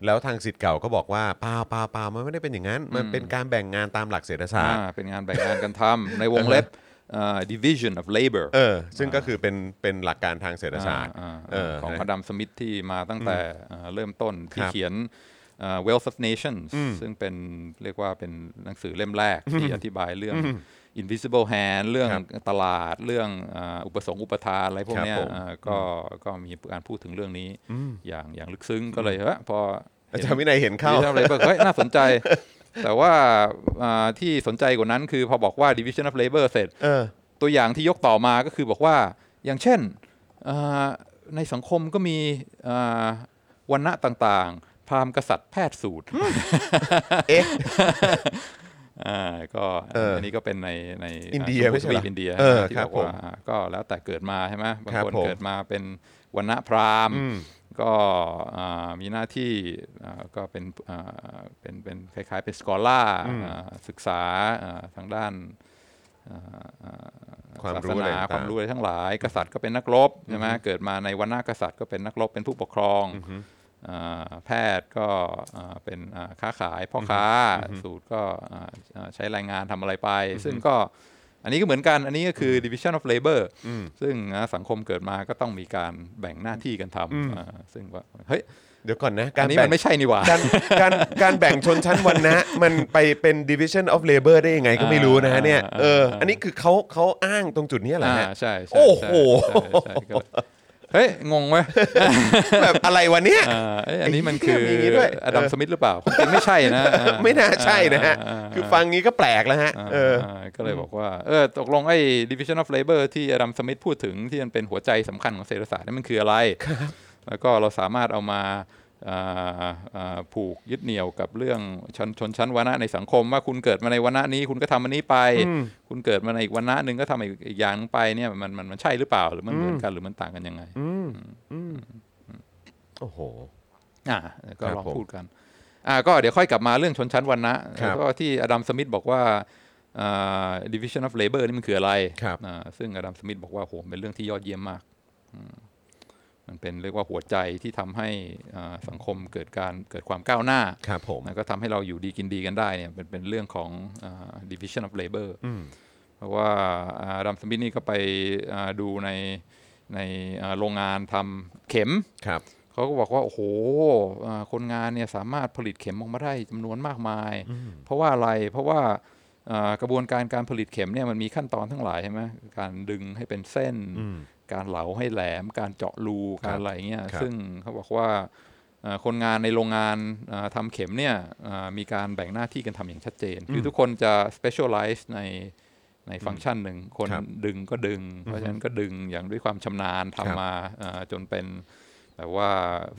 แล้วทางสิทธิ์เก่าก็บอกว่าเปล่าเปล่าเปล่ามันไม่ได้เป็นอย่างนั้น มันเป็นการแบ่งงานตามหลักเศรษฐศาสตร์ อ่าเป็นงานแบ่งงานกันทำ ในวงเล็บอ่า division of labor เออ ซึ่งก็คือเป็นเป็นหลักการทางเศรษฐศาสตร์ อ่าเออของนะพดัมสมิธที่มาตั้งแต่อ่าเริ่มต้นที่ครับเขียนอ่า Wealth of Nations ซึ่งเป็นเรียกว่าเป็นหนังสือเล่มแรกที่อธิบายเรื่อง invisible hand เรื่องครับตลาดเรื่องอาอุปสงค์อุปทานอะไรพวกเนี้ยครับผมอ่าก็ก็มีการพูดถึงเรื่องนี้อย่างอย่างลึกซึ้งก็เลยเฮ้ยพอ อาจารย์วินัยเห็นเข้า division of labor เฮ้ยน่าสนใจ แต่ว่าอ่าที่สนใจกว่านั้นคือพอบอกว่า division of labor เสร็จเออตัวอย่างที่ยกต่อมาก็คือบอกว่าอย่างเช่นอ่าในสังคมก็มีอ่าวันณะต่างๆ พราหมณ์กษัตริย์แพทย์สูตร เอ๊ะอ่าก็เอออัอันนี้ก็เป็นในในอินเดียอ่าไม่ใช่เหรอทวีปอินเดียเออที่ครับบอกว่าผมอ่าก็แล้วแต่เกิดมาใช่ไหมบางครับคนผมเกิดมาเป็นวันณะพราหมณ์อืม ก็อ่ามีหน้าที่อ่าก็เป็นอ่าเป็นเป็นคล้ายๆเป็นสกอล่าอืมศึกษาอ่าทางด้านอ่าอ่าความศารู้สอะไรนาต่างๆความรู้อะไรทั้งหลาย กษัตริย์ก็เป็นนักรบใช่ไหมเกิดมาในวันณะกษัตริย์ก็เป็นนักรบเป็นผู้ปกครองอ่าแพทย์ก็อ่าเป็นอ่าค้าขายพ่อค้าสูตรก็อ่าอ่าใช้แรงงานทำอะไรไป ซึ่งก็ อันนี้ก็เหมือนกัน อันนี้ก็คือ division of labor อืมซึ่งอ่าสังคมเกิดมาก็ต้องมีการแบ่งหน้าที่กันทำอ่าซึ่งว่าเฮ้ยเดี๋ยวก่อนนะอัการนนี้แบ่มังนไม่ใช่นี่หว่า การการการแบ่งชนชั้นวันนะมันไปเป็น division of labor ได้ยังไงก็ไม่รู้นะฮะเนี่ยอ่าเอออ่าอันนี้คือเขาเขาอ้างตรงจุดนี้เหรออ่าฮะใช่ใช่โอ้โหใช่ใช่ใช่ก็ เลยเฮ้ยงงไหมแบบอะไรวะเนี่ยอ่าเอ้ยอันนี้มันไอ้คือเหี้ยมีอย่างงี้ด้วยอดัมเออสมิธหรือเปล่าจริงๆไม่ใช่นะอ่ไม่น่าใช่นะฮะาาคือฟังงี้ก็แปลกแล้วฮะาเออาก็เลยบอกว่าเออตกลงไอ้ division of labor ที่อดัมสมิธพูดถึงที่มันเป็นหัวใจสำคัญของเศรษฐศาสตร์นี่มันคืออะไร แล้วก็เราสามารถเอามาอ่าอ่า ผูกยึดเหนี่ยวกับเรื่องชนชนชั้นวรรณะในสังคม ว่าคุณเกิดมาในวรรณะนี้ คุณก็ทำอันนี้ไป คุณเกิดมาในอีกวรรณะหนึ่งก็ทำอีกอีกอย่างหนึ่งไปเนี่ยมันมันมันใช่หรือเปล่าหรือมันเหมือนกันหรือมันต่างกันยังไงอืมอืมโอ้โหอ่าก็ครับลองผมพูดกัน อ่า ก็เดี๋ยวค่อยกลับมาเรื่องชนชั้นวรรณะครับแล้วก็ที่อดัมสมิธบอกว่าอ่า division of labor นี่มันคืออะไรครับอ่าซึ่งอดัมสมิธบอกว่าโหเป็นเรื่องที่ยอดเยี่ยมมากอื มมันเป็นเรียกว่าหัวใจที่ทำให้อ่าสังคมเกิดการเกิดความก้าวหน้าครับผมแล้วก็ทำให้เราอยู่ดีกินดีกันได้เนี่ยเป็นเป็นเรื่องของอ่า division of labor อืมเพราะว่าอาดัมสมิธนี่ก็ไปอ่าดูในในอ่าโรงงานทำเข็มครับเขาก็บอกว่า โอ้โหอ่าคนงานเนี่ยสามารถผลิตเข็มออกมาได้จำนวนมากมาย เพราะว่าอะไรเพราะว่าอ่ากระบวนการการผลิตเข็มเนี่ยมันมีขั้นตอนทั้งหลายใช่ไหมการดึงให้เป็นเส้นอืม การเหลาให้แหลม การเจาะรูครับการอะไรเงี้ยครับซึ่งเขาบอกว่าอ่าคนงานในโรงงานอ่าทำเข็มเนี่ยอ่ามีการแบ่งหน้าที่กันทำอย่างชัดเจน คือทุกคนจะ specialize ในในฟังก์ชันหนึ่ง คนครับดึงก็ดึง เพราะฉะนั้นก็ดึงอย่างด้วยความชำนาญครับทำมาอ่าจนเป็นแบบว่า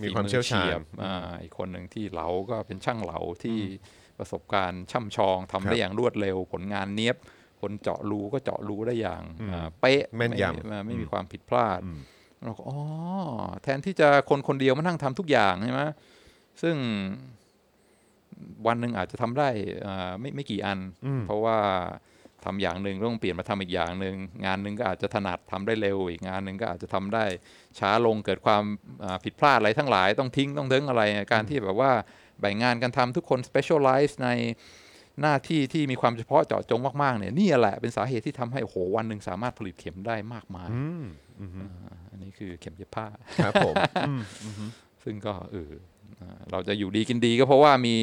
มีมีความเชี่ยวชาญอ่าอีกคนหนึ่งที่เหลาก็เป็นช่างเหลาที่ประสบการณ์ช่ำชองทำได้อย่างรวดเร็วผลงานเนี้ยบ คนเจาะรูก็เจาะรูได้อย่างอ่าเป๊ะแม่นยำไไม่มีความผิดพลาดอืมเราก็อ๋อแทนที่จะคนคนเดียวมานั่งทำทุกอย่างใช่ไหมซึ่งวันหนึ่งอาจจะทำได้อ่าไม่ไม่กี่อันอืมเพราะว่าทำอย่างหนึ่งต้องเปลี่ยนมาทำอีกอย่างหนึ่งงานหนึ่งก็อาจจะถนัดทำได้เร็ว อีกงานหนึ่งก็อาจจะทำได้ช้าลงเกิดความอ่าผิดพลาดอะไรทั้งหลาย ต้องทิ้งต้องเด้งอะไรการที่แบบว่าแบ่งงานกันทำทุกคน specialize ใน หน้าที่ที่มีความเฉพาะเจาะจงมากๆเนี่ยนี่แหละเป็นสาเหตุที่ทำให้โอ้โหวันหนึ่งสามารถผลิตเข็มได้มากมายอืมอืมอ่าอันนี้คือเข็มเย็บผ้าครับผมอืมซึ่งก็เอออ่าเราจะอยู่ดีกินดีก็เพราะว่ามี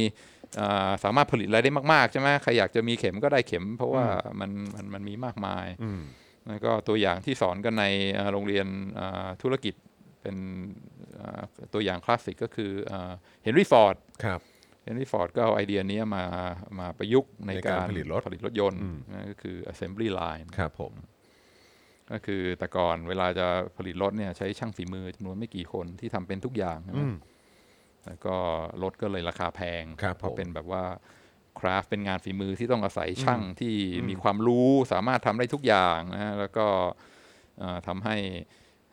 อ่าสามารถผลิตอะไรได้มากๆใช่ไหมใครอยากจะมีเข็มก็ได้เข็ม เพราะว่ามันมันมันมีมากมายอืมแล้วก็ตัวอย่างที่สอนกันในอ่าโรงเรียนอ่าธุรกิจเป็นอ่าตัวอย่างคลาสสิกก็คือเฮนรี่ฟอร์ดครับ เฮนรี่ฟอร์ดก็เอาไอเดียนี้มามาประยุกต์ในในการการผลิตรถผลิตรถยนต์อืมนะก็คือ assembly line ครับผมก็คือแต่ก่อนเวลาจะผลิตรถเนี่ยใช้ช่างฝีมือจำนวนไม่กี่คนที่ทำเป็นทุกอย่างใช่ไหมอืมแล้วก็รถก็เลยราคาแพงครับเพราะผมเป็นแบบว่าคราฟเป็นงานฝีมือที่ต้องอาศัยช่างที่มีความรู้สามารถทำได้ทุกอย่างนะฮะแล้วก็เอ่อทำให้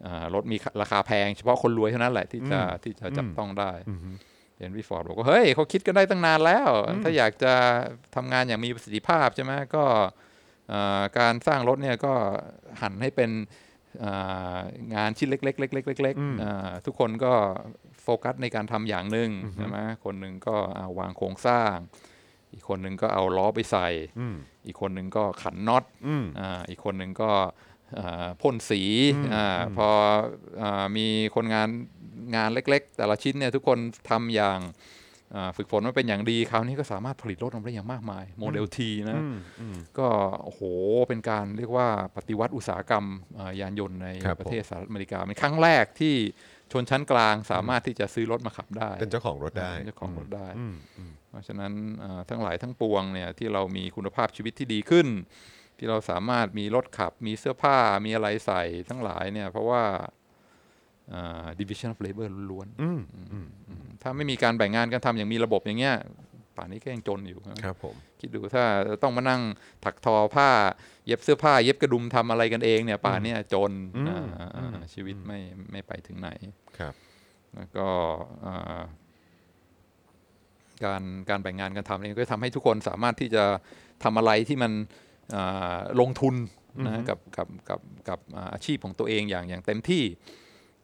เอ่อรถมีราคาแพง เฉพาะคนรวยเท่านั้นแหละที่จะที่จะจับต้องได้อืม เฮนรี่ฟอร์ดบอกว่าเฮ้ยเขาคิดกันได้ตั้งนานแล้ว ถ้าอยากจะทำงานอย่างมีประสิทธิภาพใช่ไหมก็เอ่อการสร้างรถเนี่ยก็หั่นให้เป็นเอ่องานชิ้นเล็กๆเล็กๆเล็กอืมๆเอ่อทุกคนก็โฟกัสในการทำอย่างหนึ่งใช่ไหมคนหนึ่งก็เอาวางโครงสร้าง อีกคนหนึ่งก็เอาล้อไปใส่อืมอีกคนหนึ่งก็ขันน็อตอืมอ่าอีกคนหนึ่งก็เอ่อ พ่นสีอาพออามีคนงานงานเล็ก ๆ แต่ละชิ้นเนี่ยทุกคนทำอย่างอ่าฝึกฝนมาเป็นอย่างดีคราวนี้ก็สามารถผลิตรถออกมาได้อย่างมากมาย โมเดลทีนะอืมอืมก็โอ้โหเป็นการเรียกว่าปฏิวัติอุตสาหกรรมอ่ายานยนต์ในครับประเทศสหรัฐอเมริกาเป็นครั้งแรกที่ชนชั้นกลางสามารถที่จะซื้อรถมาขับได้ เป็นเจ้าของรถได้เป็นเจ้าของรถได้อืมอืมเพราะฉะนั้นเอ่อทั้งหลายทั้งปวงเนี่ยที่เรามีคุณภาพชีวิตที่ดีขึ้น ที่เราสามารถมีรถขับ มีเสื้อผ้ามีอะไรใส่ทั้งหลายเนี่ย เพราะว่าอ่า division of labor ล้วนอืมๆถ้าไม่มีการแบ่งงานกันทำอย่างมีระบบอย่างเงี้ยป่านนี้ก็ยังจนอยู่ครับผมคิดดูถ้าต้องมานั่งถักทอผ้า เย็บเสื้อผ้า เย็บกระดุมทำอะไรกันเองเนี่ย ป่านเนี้จนอืมอ่าอ่าอืมชีวิตไม่ไม่ไปถึงไหนครับ แล้วก็อ่าการการแบ่งงานกันทำนี่ก็ทำให้ทุกคนสามารถที่จะทำอะไรที่มันอ่า ลงทุนนะกับกับกับกับอ่าอาชีพของตัวเองอย่างอย่างเต็มที่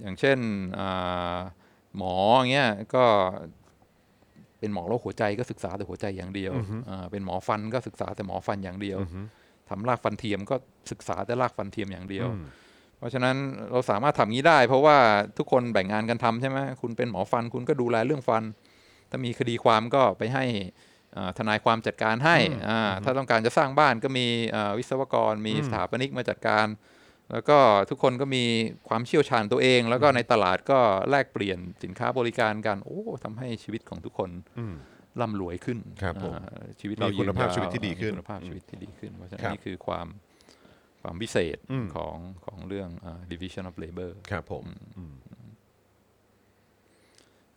อย่างเช่นอ่าหมออย่างเงี้ยก็เป็นหมอโรคหัวใจก็ศึกษาแต่หัวใจอย่างเดียวอ่าเป็นหมอฟันก็ศึกษาแต่หมอฟันอย่างเดียวทำรากฟันเทียมก็ศึกษาแต่รากฟันเทียมอย่างเดียวอืมเพราะฉะนั้นเราสามารถทำงี้ได้ เพราะว่าทุกคนแบ่งงานกันทำใช่ไหมคุณเป็นหมอฟันคุณก็ดูแลเรื่องฟัน ถ้ามีคดีความก็ไปให้อ่า ทนายความจัดการให้อ่าถ้าต้องการจะสร้างบ้านก็มีอ่าวิศวกรมีสถาปนิกมาจัดการ แล้วก็ทุกคนก็มีความเชี่ยวชาญตัวเอง แล้วก็ในตลาดก็แลกเปลี่ยนสินค้าบริการกันโอ้ทำให้ชีวิตของทุกคนอืมร่ำรวยขึ้นครับผมอ่าชีวิตเรามีคุณภาพยืนยชีวิตที่ดีขึ้นมีคุณภาพชีวิตที่ดีขึ้นเพราะฉะนั้ครับนี่คือความความพิเศษอืมของของเรื่องอ่า division of labor ครับผมอืม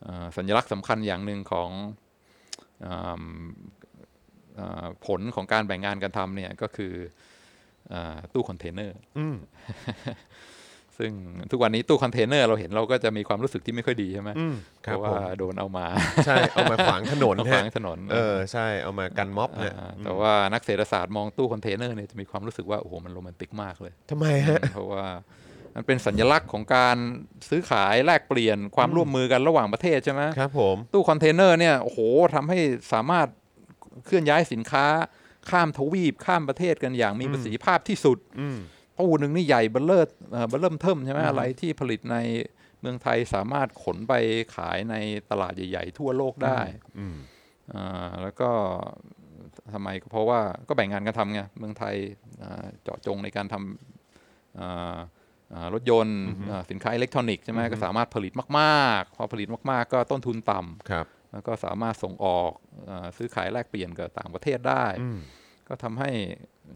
อ่าสัญลักษณ์สำคัญอย่างหนึ่งของอ่าอ่า ผลของการแบ่งงานกันทำเนี่ยก็คืออาตู้คอนเทนเนอร์อืมซึ่งทุกวันนี้ตู้คอนเทนเนอร์เราเห็นเราก็จะมีความรู้สึกที่ไม่ค่อยดีใช่ไหมอืมคเพรับราะผว่าโดนเอามา ใช่ เอามาขวางถนนฮะเอาขวางถนน เออใช่เอามากันม็อบฮะแต่ว่านักเศรษฐศาสตร์มองตู้คอนเทนเนอร์เนี่ยจะมีความรู้สึกว่าโอ้โหมันโรแมนติกมากเลยทำไมฮะเพราะว่า มันเป็นสัญลักษณ์ของการซื้อขายแลกเปลี่ยนความร่วมมือกันระหว่างประเทศใช่ไหมครับผมตู้คอนเทนเนอร์เนี่ยโอ้โหทำให้สามารถเคลื่อนย้ายสินค้า ข้ามทวีปข้ามประเทศกันอย่างมีประสิทธิภาพที่สุดอืมตู้หนึ่งนี่ใหญ่เบ้อเร่อเอ่อเบ้อเริ่มเทิ่มใช่ไหมอะไรที่ผลิตในเมืองไทยสามารถขนไปขายในตลาดใหญ่ ๆ ทั่วโลกได้อืมอ่าแล้วก็ทำไมก็เพราะว่าก็แบ่งงานกันทำไงเมืองไทยอ่าเจาะจงในการทำอ่าอ่า รถยนต์อ่าสินค้าอิเล็กทรอนิกส์ใช่ไหมก็สามารถผลิตมากๆ พอผลิตมากๆ ก็ต้นทุนต่ำครับแล้วก็สามารถส่งออกอาซื้อขายแลกเปลี่ยนกับต่างประเทศได้อืมก็ทำให้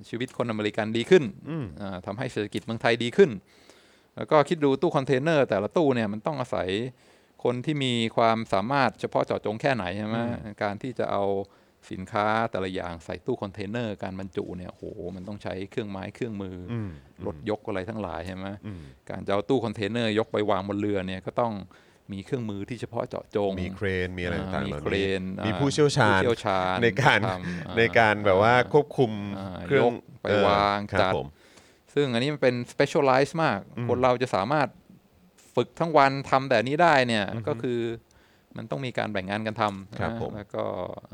ชีวิตคนอเมริกันดีขึ้นอืมอ่าทำให้เศรษฐกิจเมืองไทยดีขึ้น แล้วก็คิดดูตู้คอนเทนเนอร์แต่ละตู้เนี่ยมันต้องอาศัยคนที่มีความสามารถเฉพาะเจาะจงแค่ไหนใช่ไหมการที่จะเอา สินค้าแต่ละอย่างใส่ตู้คอนเทนเนอร์การบรรจุเนี่ยโหมันต้องใช้เครื่องไม้เครื่องมืออืมรถยกอะไรทั้งหลายใช่ไหมอืมการจะเอาตู้คอนเทนเนอร์ยกไปวางบนเรือเนี่ยก็ต้องมีเครื่องมือที่เฉพาะเจาะจง มีเครน มีอะไรต่างๆมีเครนเหล่านี้มีอ่าผู้เชี่ยวชาญผู้เชี่ยวชาญในการทำอ่าในการแบบว่าควบคุมอ่าเครื่องยกไปเออวางครับจัดผมซึ่งอันนี้มันเป็น specialize มาก คนเราจะสามารถฝึกทั้งวันทำแต่นี้ได้เนี่ยก็คือมันต้องมีการแบ่งงานกันทำครับนะผมแล้วก็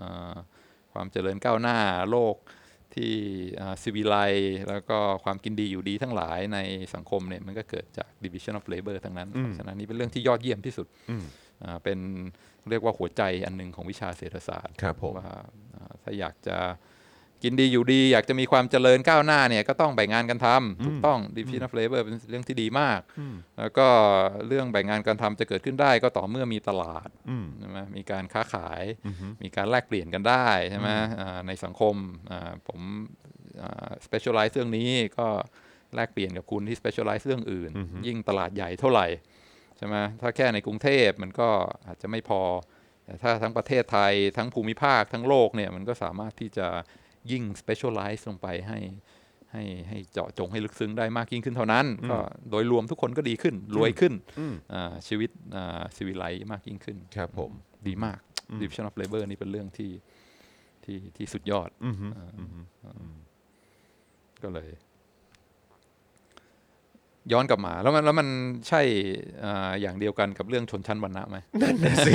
อ่า ความเจริญก้าวหน้าโลกที่ซีวิไลแล้วก็ความกินดีอยู่ดีทั้งหลายในสังคมเนี่ยมันก็เกิดจาก division of labor ทั้งนั้นเพราะฉะนั้นนี่เป็นเรื่องที่ยอดเยี่ยมที่สุดอืมอ่าเป็นเรียกว่าหัวใจอันหนึ่งของวิชาเศรษฐศาสตร์ครับผมว่าอ่าถ้าอยากจะ กินดีอยู่ดีอยากจะมีความเจริญก้าวหน้าเนี่ยก็ต้องแบ่งงานกันทำถูกต้อง division of labor เป็นเรื่องที่ดีมาก แล้วก็เรื่องแบ่งงานกันทำจะเกิดขึ้นได้ก็ต่อเมื่อมีตลาดอืมใช่ไหมมีการค้าขาย มีการแลกเปลี่ยนกันได้ใช่ไหมอ่าในสังคมอ่าผมอ่า specialize เรื่องนี้ก็แลกเปลี่ยนกับคุณที่ specialize เรื่องอื่น ยิ่งตลาดใหญ่เท่าไหร่ใช่ไหมถ้าแค่ในกรุงเทพมันก็อาจจะไม่พอแต่ถ้าทั้งประเทศไทยทั้งภูมิภาคทั้งโลกเนี่ยมันก็สามารถที่จะ ยิ่ง specialize ลงไปให้ให้ให้เจาะจงให้ลึกซึ้งได้มากยิ่งขึ้นเท่านั้น ก็โดยรวมทุกคนก็ดีขึ้น รวยขึ้นอืมอ่าชีวิตซีวิไลมากยิ่งขึ้น ครับผม ดีมาก division of labor นี่เป็นเรื่องที่ที่ที่สุดยอดอืมฮึก็เลย ย้อนกลับมา แล้วมันแล้วมันใช่อ่าอย่างเดียวกันกับเรื่องชนชั้นวรรณะไหมนั่นน่ะสิ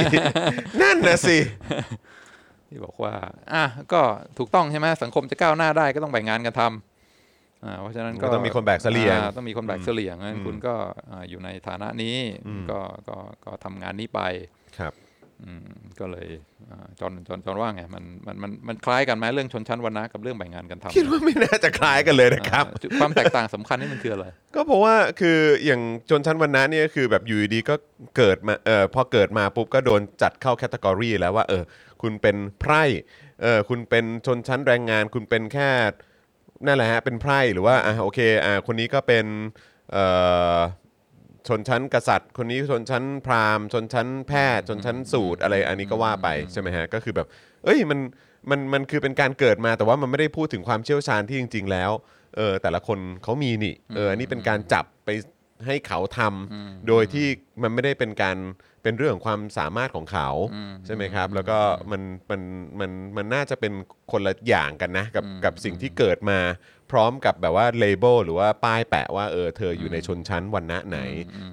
นั่นน่ะสิ ที่บอกว่าอะก็ถูกต้องใช่ไหมสังคมจะก้าวหน้าได้ก็ต้องแบ่งงานกันทำอ่าเพราะฉะนั้นก็ก็ต้องมีคนแบกเสลี่ยงอ่าต้องมีคนแบกเสลี่ยงงั้นคุณก็อ่าอยู่ในฐานะนี้ก็ก็ก็ทำงานนี้ไปครับอืมก็เลยอ่าจอนจอนจอนว่าไงมันมันมันมันคล้ายกันไหมเรื่องชนชั้นวรรณะกับเรื่องแบ่งงานกันทำคิดว่าไม่น่าจะคล้ายกันเลยนะครับอ่าจุดความแตกต่างสำคัญนี่มันคืออะไร ก็เพราะว่าคืออย่างชนชั้นวรรณะเนี่ยคือแบบอยู่ดีๆก็เกิดมาเออพอเกิดมาปุ๊บก็โดนจัดเข้าแคตตากรีแล้วว่าเออ คุณเป็นไพร่เออคุณเป็นชนชั้นแรงงาน คุณเป็นแค่นั่นแหละฮะเป็นไพร่หรือว่าอะโอเคอ่าคนนี้ก็เป็นเอ่อชนชั้นกษัตริย์ คนนี้ชนชั้นพราหมณ์ชนชั้นแพทย์ชนชั้นสูตรอะไรอันนี้ก็ว่าไปใช่ไหมฮะก็คือแบบ เอ้ยมันมันมันคือเป็นการเกิดมาแต่ว่ามันไม่ได้พูดถึงความเชี่ยวชาญที่จริง ๆ แล้วเออแต่ละคนเขามีนี่เอออันนี้เป็นการจับไปให้เขาทำโดยที่มันไม่ได้เป็นการ เป็นเรื่องของความสามารถของเขาใช่ไหมครับ แล้วก็มันมันมันมันน่าจะเป็นคนละอย่างกันนะกับกับสิ่งที่เกิดมาพร้อมกับแบบว่าเลเบลหรือว่าป้ายแปะว่าเออเธออยู่ในชนชั้นวรรณะไหน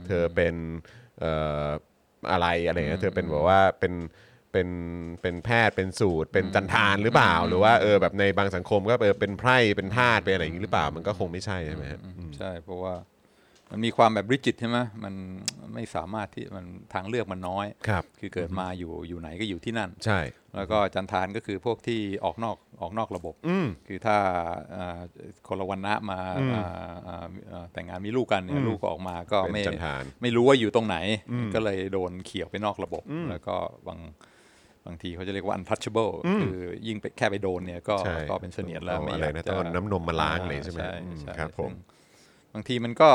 เธอเป็นเอ่ออะไรอะไรเงี้ยเธอเป็นแบบว่าเป็นเป็นเป็นแพทย์เป็นสูตร เป็นจันทานหรือเปล่า หรือว่าเออแบบในบางสังคมก็เออเป็นไพร่เป็นทาสเป็นอะไรอย่างนี้หรือเปล่ามันก็คงไม่ใช่ใช่ไหมฮะใช่เพราะว่า มันมีความแบบริจิตใช่ไหมมันไม่สามารถที่มันทางเลือกมันน้อยครับคือเกิดมาอยู่อยู่ไหนก็อยู่ที่นั่น ใช่ แล้วก็จันทานก็คือพวกที่ออกนอกออกนอกระบบ อืม คือถ้าอ่าคนละวันนะมาอ่าอ่าอ่าแต่งงานมีลูกกันเนี่ยลูกก็ออกมาก็เป็นไม่จันทาน ไม่รู้ว่าอยู่ตรงไหน ก็เลยโดนเขี่ยวไปนอกระบบ แล้วก็บางบางทีเขาจะเรียกว่า untouchable คือยิ่งไปแค่ไปโดนเนี่ยก็ใช่ก็เป็นเสนียดแล้วเอาไม่อะไรอยากนะจะต้องเอาน้ำนมมาล้างเลยใช่ไหมใช่อืมใช่ครับผม ซึ่งบางทีมันก็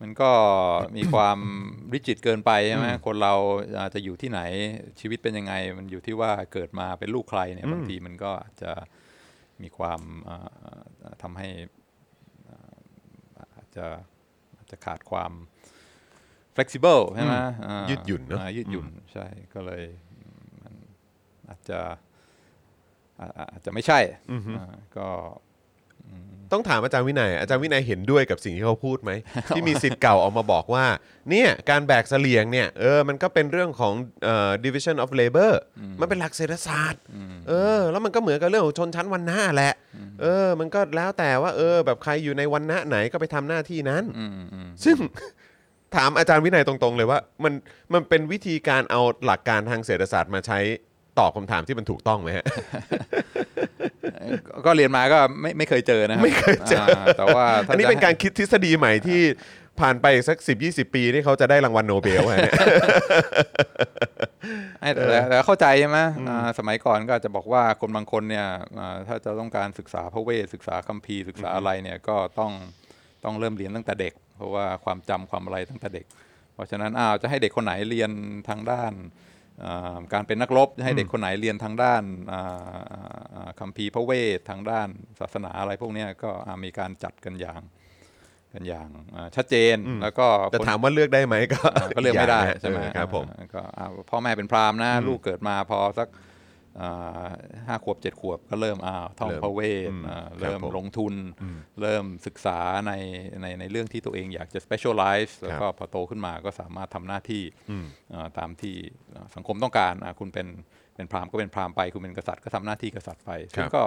มันก็มีความริจิตเกินไปใช่ไหมคนเราอาจจะอยู่ที่ไหนชีวิตเป็นยังไง มันอยู่ที่ว่าเกิดมาเป็นลูกใครเนี่ยบางทีมันก็อาจจะมีความอ่าอ่าทำให้อ่าอาจจะอาจจะขาดความ flexible ใช่ไหมอ่ายืดหยุ่นเนอะอ่ายืดหยุ่นใช่ก็เลยมันอาจจะอ่าอาจจะไม่ใช่อ่าก็ ต้องถามอาจารย์วินัยอาจารย์วินัยเห็นด้วยกับสิ่งที่เขาพูดไหม ที่มีสิทธิ์เก่าออกมาบอกว่าเนี่ยการแบกเสลียงเนี่ยเออมันก็เป็นเรื่องของเอ่อ division of labor มันเป็นหลักเศรษฐศาสตร์เออแล้วมันก็เหมือนกับเรื่องของชนชั้นวันหน้าแหละเออมันก็แล้วแต่ว่าเออแบบใครอยู่ในวันหน้าไหนก็ไปทำหน้าที่นั้นอืมอืมซึ่ง ถามอาจารย์วินัยตรงๆเลยว่า มันมันเป็นวิธีการเอาหลักการทางเศรษฐศาสตร์มาใช้ ตอบคำถามที่มันถูกต้องไหมฮะก็ก็เรียนมาก็ไม่ไม่เคยเจอนะครับไม่เคยเจออ่าแต่ว่าถ้อันนี้จะเป็นการคิดทฤษฎีใหม่ที่ผ่านไปสัก 10 20 ปีที่เขาจะได้รางวัลโนเบลฮะเนี่ยให้แต่แต่เข้าใจใช่ไหมอ่าสมัยก่อนก็อาจจะบอกว่าคนบางคนเนี่ยอ่าถ้าจะต้องการศึกษาพระเวทศึกษาคัมภีร์ศึกษาอะไรเนี่ยก็ต้องต้องเริ่มเรียนตั้งแต่เด็ก เพราะว่าความจำความอะไรตั้งแต่เด็ก เพราะฉะนั้นอ้าวจะให้เด็กคนไหนเรียนทางด้านอ่า การเป็นนักรบจะให้เด็กคนไหนเรียนทางด้านอ่าอ่าอ่าคัมภีร์พระเวททางด้านศาสนาอะไรพวกเนี้ยก็อ่ามีการจัดกันอย่างกันอย่างอ่าชัดเจนแล้วก็แต่คนถามว่าเลือกได้ไหมก็อ่าก็เลือกไม่ได้ย่างนะใช่ไหมเออครับผมอ่าก็อ่าพ่อแม่เป็นพราหมณ์นะลูกเกิดมาพอสักอ่า ห้าขวบเจ็ดขวบก็เริ่มอ้าวท่องเริ่มพระเวทอืมอ่าครับเริ่มผมลงทุน เริ่มศึกษาในในในเรื่องที่ตัวเองอยากจะ specialize แล้วก็พอโตขึ้นมาก็สามารถทำหน้าที่อ่าตามที่อ่าสังคมต้องการอ่าคุณเป็นเป็นพราหมณ์ก็เป็นพราหมณ์ไป คุณเป็นกษัตริย์ก็ทำหน้าที่กษัตริย์ไปซึ่งก็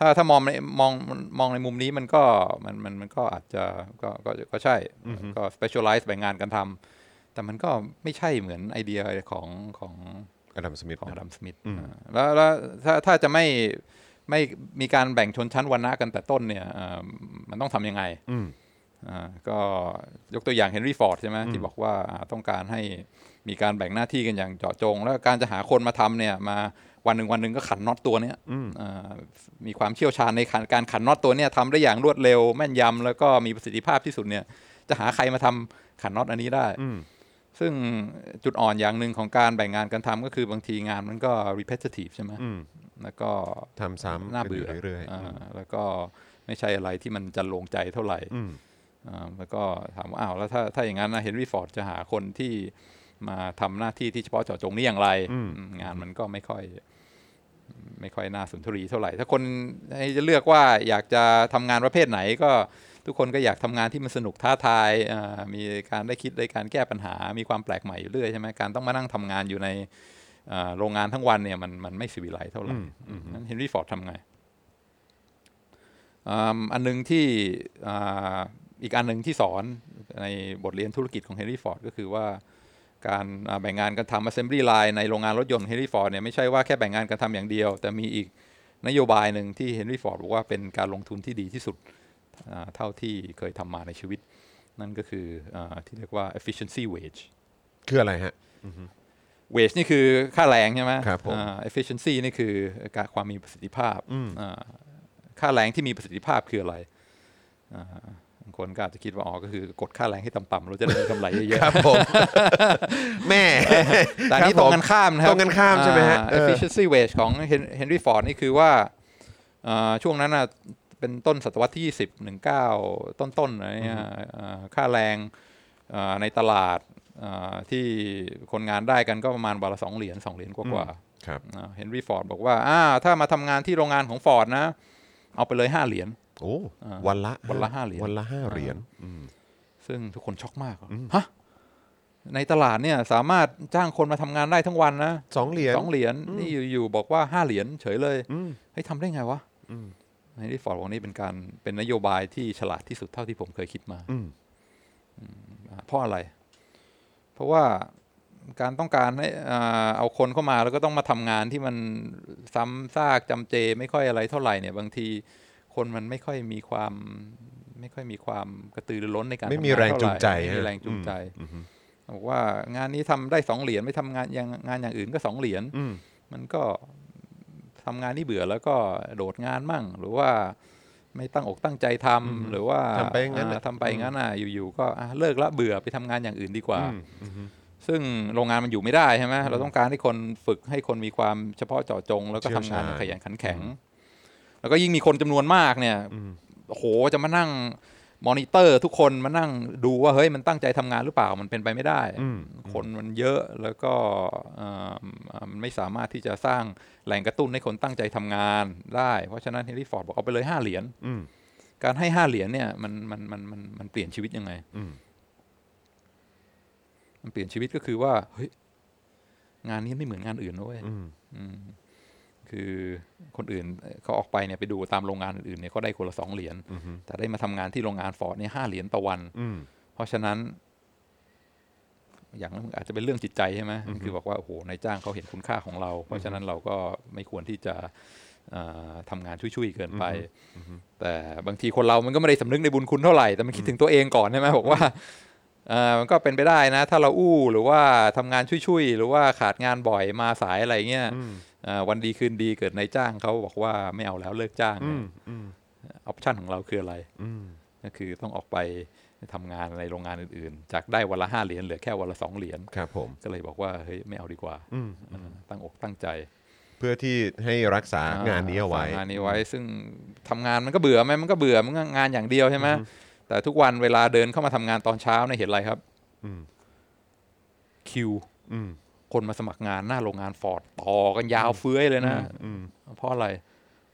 ถ้าถ้ามองในมองมองในมุมนี้มันก็มันมันมันก็อาจจะก็ก็ก็ใช่ก็ specialize แบ่งงานกันทำแต่มันก็ไม่ใช่เหมือนไอเดียของของ อดัมสมิธของอดัมสมิธแล้วแล้วถ้าถ้าจะไม่ไม่มีการแบ่งชนชั้นวรรณะกันแต่ต้นเนี่ยอ่ามันต้องทำยังไงอ่าก็ยกตัวอย่างเฮนรี่ฟอร์ดใช่ไหมที่บอกว่าอ่าต้องการให้มีการแบ่งหน้าที่กันอย่างเจาะจง แล้วการจะหาคนมาทำเนี่ยมาวันหนึ่งวันหนึ่งก็ขันน็อตตัวเนี้ยอ่ามีความเชี่ยวชาญในการการขันน็อตตัวเนี้ยทำได้อย่างรวดเร็วแม่นยำแล้วก็มีประสิทธิภาพที่สุดเนี่ย จะหาใครมาทำขันน็อตอันนี้ได้ ซึ่งจุดอ่อนอย่างหนึ่งของการแบ่งงานกันทำก็คือบางทีงานมันก็ repetitive ใช่ไหมแล้วก็ทำซ้ำน่าเบื่อกันยู่เรื่อยอ่าแล้วก็ไม่ใช่อะไรที่มันจะลงใจเท่าไหร่อ่าแล้วก็ถามว่าอ้าวแล้วถ้าถ้าอย่างนั้นนะเฮนรี่ฟอร์ดจะหาคนที่มาทำหน้าที่ที่เฉพาะเจาะจงนี้อย่างไรอืมงานมันก็ไม่ค่อย ไม่ค่อยน่าสุนทรีเท่าไหร่ ถ้าคนให้จะเลือกว่าอยากจะทำงานประเภทไหนก็ ทุกคนก็อยากทำงานที่มันสนุกท้าทายอ่ามีการได้คิดได้การแก้ปัญหา มีความแปลกใหม่อยู่เรื่อยใช่ไหมการต้องมานั่งทำงานอยู่ในอ่าโรงงานทั้งวันเนี่ยมันมันไม่ศิวิไลซ์เท่าไหร่นั้นเฮนรี่ฟอร์ดทำไงอ่าอันหนึ่งที่อ่าอีกอันหนึ่งที่สอนในบทเรียนธุรกิจของเฮนรี่ฟอร์ดก็คือว่าการอ่าแบ่งงานกันทำ assembly line ในโรงงานรถยนต์เฮนรี่ฟอร์ดเนี่ยไม่ใช่ว่าแค่แบ่งงานกันทำอย่างเดียว แต่มีอีกนโยบายหนึ่งที่เฮนรี่ฟอร์ดบอกว่าเป็นการลงทุนที่ดีที่สุดอ่า เท่าที่เคยทำมาในชีวิต นั่นก็คืออาที่เรียกว่า efficiency wage ๆคืออะไรฮะ wage นี่คือค่าแรงใช่ไหมครับผมอ่า efficiency นี่คือการความมีประสิทธิภาพอ่าค่าแรงที่มีประสิทธิภาพคืออะไรอ่าางคนก็อาจจะคิดว่าอ๋อก็คือกดค่าแรงให้ต่ำๆเราจะได้มีกำไรเยอะครับผมแม่ๆแต่อันนี้คตบรผมงกันข้ามนะครับตรงกันข้ามใช่ไหมฮะอ่าเออ efficiency wage ของ Henry Ford นี่คือว่าอ่าช่วงนั้นน่ะ เป็นต้นศตวรรษที่ 20 19 ต้นๆอะไรเงี้ยอ่าค่าแรงอ่าในตลาดอ่าที่คนงานได้กันก็ประมาณวันละสองเหรียญสองเหรียญกว่าๆครับเฮนรี่ฟอร์ดบอกว่าอ่าถ้ามาทำงานที่โรงงานของฟอร์ดนะ เอาไปเลยห้าเหรียญโอ้อ่าวันละวันละห้าเหรียญวันละห้าเหรียญอืมซึ่งทุกคนช็อกมากฮะในตลาดเนี่ยสามารถจ้างคนมาทำงานได้ทั้งวันนะสองเหรียญสองเหรียญนี่อยู่ๆบอกว่าห้าเหรียญเฉยเลยอืมเฮ้ยทำได้ไงวะ อืมเฮนรี่ฟอร์ดบอกนี่เป็นการเป็นนโยบายที่ฉลาดที่สุดเท่าที่ผมเคยคิดมาอืมอ่าเพราะอะไร เพราะว่าการต้องการให้อ่าเอาคนเข้ามาแล้วก็ต้องมาทำงานที่มันซ้ำซากจำเจ ไม่ค่อยอะไรเท่าไหร่เนี่ย บางทีคนมันไม่ค่อยมีความ ไม่ค่อยมีความกระตือรือร้นในการไม่มีทำงานแรงจูงใจเท่าไหร่ไม่มีฮะแรงจูงใจอืมบอกว่างานนี้ทำได้สองเหรียญไม่ทำงานอย่างงานอย่างอื่นก็สองเหรียญอืมมันก็ ทำงานนี่เบื่อแล้วก็โดดงานมั่ง หรือว่าไม่ตั้งอกตั้งใจทำหรือว่าทำไปอย่างนั้นอ่าน่ะทำไปอย่างนั้นอะอยู่ๆก็อะเลิกละเบื่อไปทำงานอย่างอื่นดีกว่าอืมอืมซึ่งโรงงานมันอยู่ไม่ได้ใช่ไหมเราต้องการให้คนฝึกให้คนมีความเฉพาะเจาะจง แล้วก็เชี่ทำยวงานชาญขยันขันแข็ง แล้วก็ยิ่งมีคนจำนวนมากเนี่ยอืมโอ้โหจะมานั่ง มอนิเตอร์ทุกคนมานั่งดูว่าเฮ้ยมันตั้งใจทำงานหรือเปล่ามันเป็นไปไม่ได้อืมคนมันเยอะแล้วก็เอ่อมันไม่สามารถที่จะสร้างแหล่งกระตุ้นให้คนตั้งใจทำงานได้ เพราะฉะนั้นเฮนรี่ฟอร์ดบอกเอาไปเลยห้าเหรียญอืมการให้ห้าเหรียญเนี่ยมันมันมันมันมันเปลี่ยนชีวิตยังไงอืมมันเปลี่ยนชีวิตก็คือว่าเฮ้ยงานนี้ไม่เหมือนงานอื่นนะเว้ยอืมอืม คือคนอื่นเอ่อเขาออกไปเนี่ยไปดูตามโรงงานอื่นๆเนี่ยเขาได้คนละสองเหรียญอืมแต่ได้มาทำงานที่โรงงานฟอร์ดเนี่ยห้าเหรียญต่อวันอืมเพราะฉะนั้น อย่างนั้นมันอาจจะเป็นเรื่องจิตใจใช่ไหมคือบอกว่าโอ้โหนายจ้างเขาเห็นคุณค่าของเรา เพราะฉะนั้นเราก็ไม่ควรที่จะเอ่อทำงานช่วยๆเกินไป แต่บางทีคนเรามันก็ไม่ได้สำนึกในบุญคุณเท่าไหร่แต่มันคิดถึงตัวเองก่อนใช่ไหมบอกว่าเอ่อมันก็เป็นไปได้นะ ถ้าเราอู้หรือว่าทำงานช่วยๆหรือว่าขาดงานบ่อยมาสายอะไรเงี้ยอืมเอ่อ วันดีคืนดีเกิดนายจ้างเขาบอกว่าไม่เอาแล้วเลิกจ้างอืมอืมออปชันของเราคืออะไรอืมก็คือต้องออกไปทำงานในโรงงานอื่นๆ จากได้วันละห้าเหรียญเหลือแค่วันละสองเหรียญครับผมก็เลยบอกว่าเฮ้ยไม่เอาดีกว่าอืมเออตั้งอกตั้งใจ เพื่อที่ให้รักษางานนี้เอาไว้ฝกงานนี้ไว้ ซึ่งทำงานมันก็เบื่อไหมมันก็เบื่อมันก็งานอย่างเดียวใช่ไหมแต่ทุกวันเวลาเดินเข้ามาทำงานตอนเช้าเนี่ยเห็นอะไรครับอืมคิวอืม คนมาสมัครงานหน้าโรงงานฟอร์ดต่อกันยาวเฟื้อยเลยนะอืมเพราะอะไร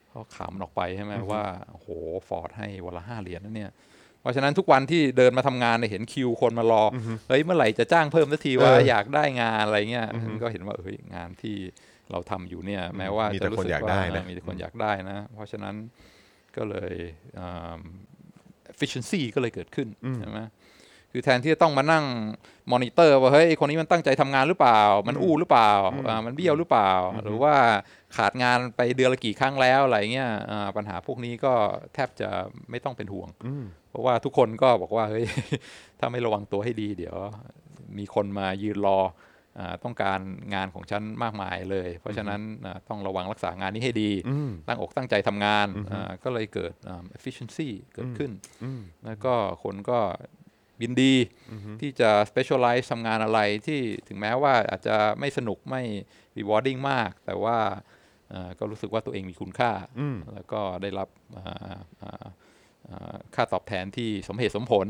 เพราะขำออกไปใช่ไหมว่าโอ้โหฟอร์ดให้วันละห้าเหรียญนั่นเนี่ยเพราะฉะนั้นทุกวันที่เดินมาทำงานเนี่ยเห็นคิวคนมารออเฮ้ยเมื่อไหร่จะจ้างเพิ่มสักทีว่าเอออยากได้งานอะไรเงี้ยก็เห็นว่าเฮ้ยงานที่เราทำอยู่เนี่ย แม้ว่ามีจะแต่รู้คนสึกอยากว่าได้นะเออมีแต่คนอยากได้นะ เพราะฉะนั้นก็เลยอ่า efficiency ก็เลยเกิดขึ้นใช่ไหม คือแทนที่จะต้องมานั่งมอนิเตอร์ว่าเฮ้ยคนนี้มันตั้งใจทำงานหรือเปล่า มันอู้หรือเปล่าอ่ามันเบี้ยวหรือเปล่า หรือว่าขาดงานไปเดือนละกี่ครั้งแล้วอะไรเงี้ยอ่าปัญหาพวกนี้ก็แทบจะไม่ต้องเป็นห่วงอืมเพราะว่าทุกคนก็บอกว่าเฮ้ยถ้าไม่ระวังตัวให้ดี เดี๋ยว มีคนมายืนรออาต้องการงานของฉันมากมายเลย เพราะฉะนั้นอ่าต้องระวังรักษางานนี้ให้ดีอืมตั้งอกตั้งใจทำงานอ่าก็เลยเกิดอ่า efficiency เกิดขึ้นอืมแล้วก็คนก็ ยินดีที่จะ specialize ทำงานอะไรที่ถึงแม้ว่าอาจจะไม่สนุกไม่ rewarding มาก แต่ว่าอ่าก็รู้สึกว่าตัวเองมีคุณค่าอืมแล้วก็ได้รับอ่าอ่าอ่าค่าตอบแทนที่สมเหตุสมผล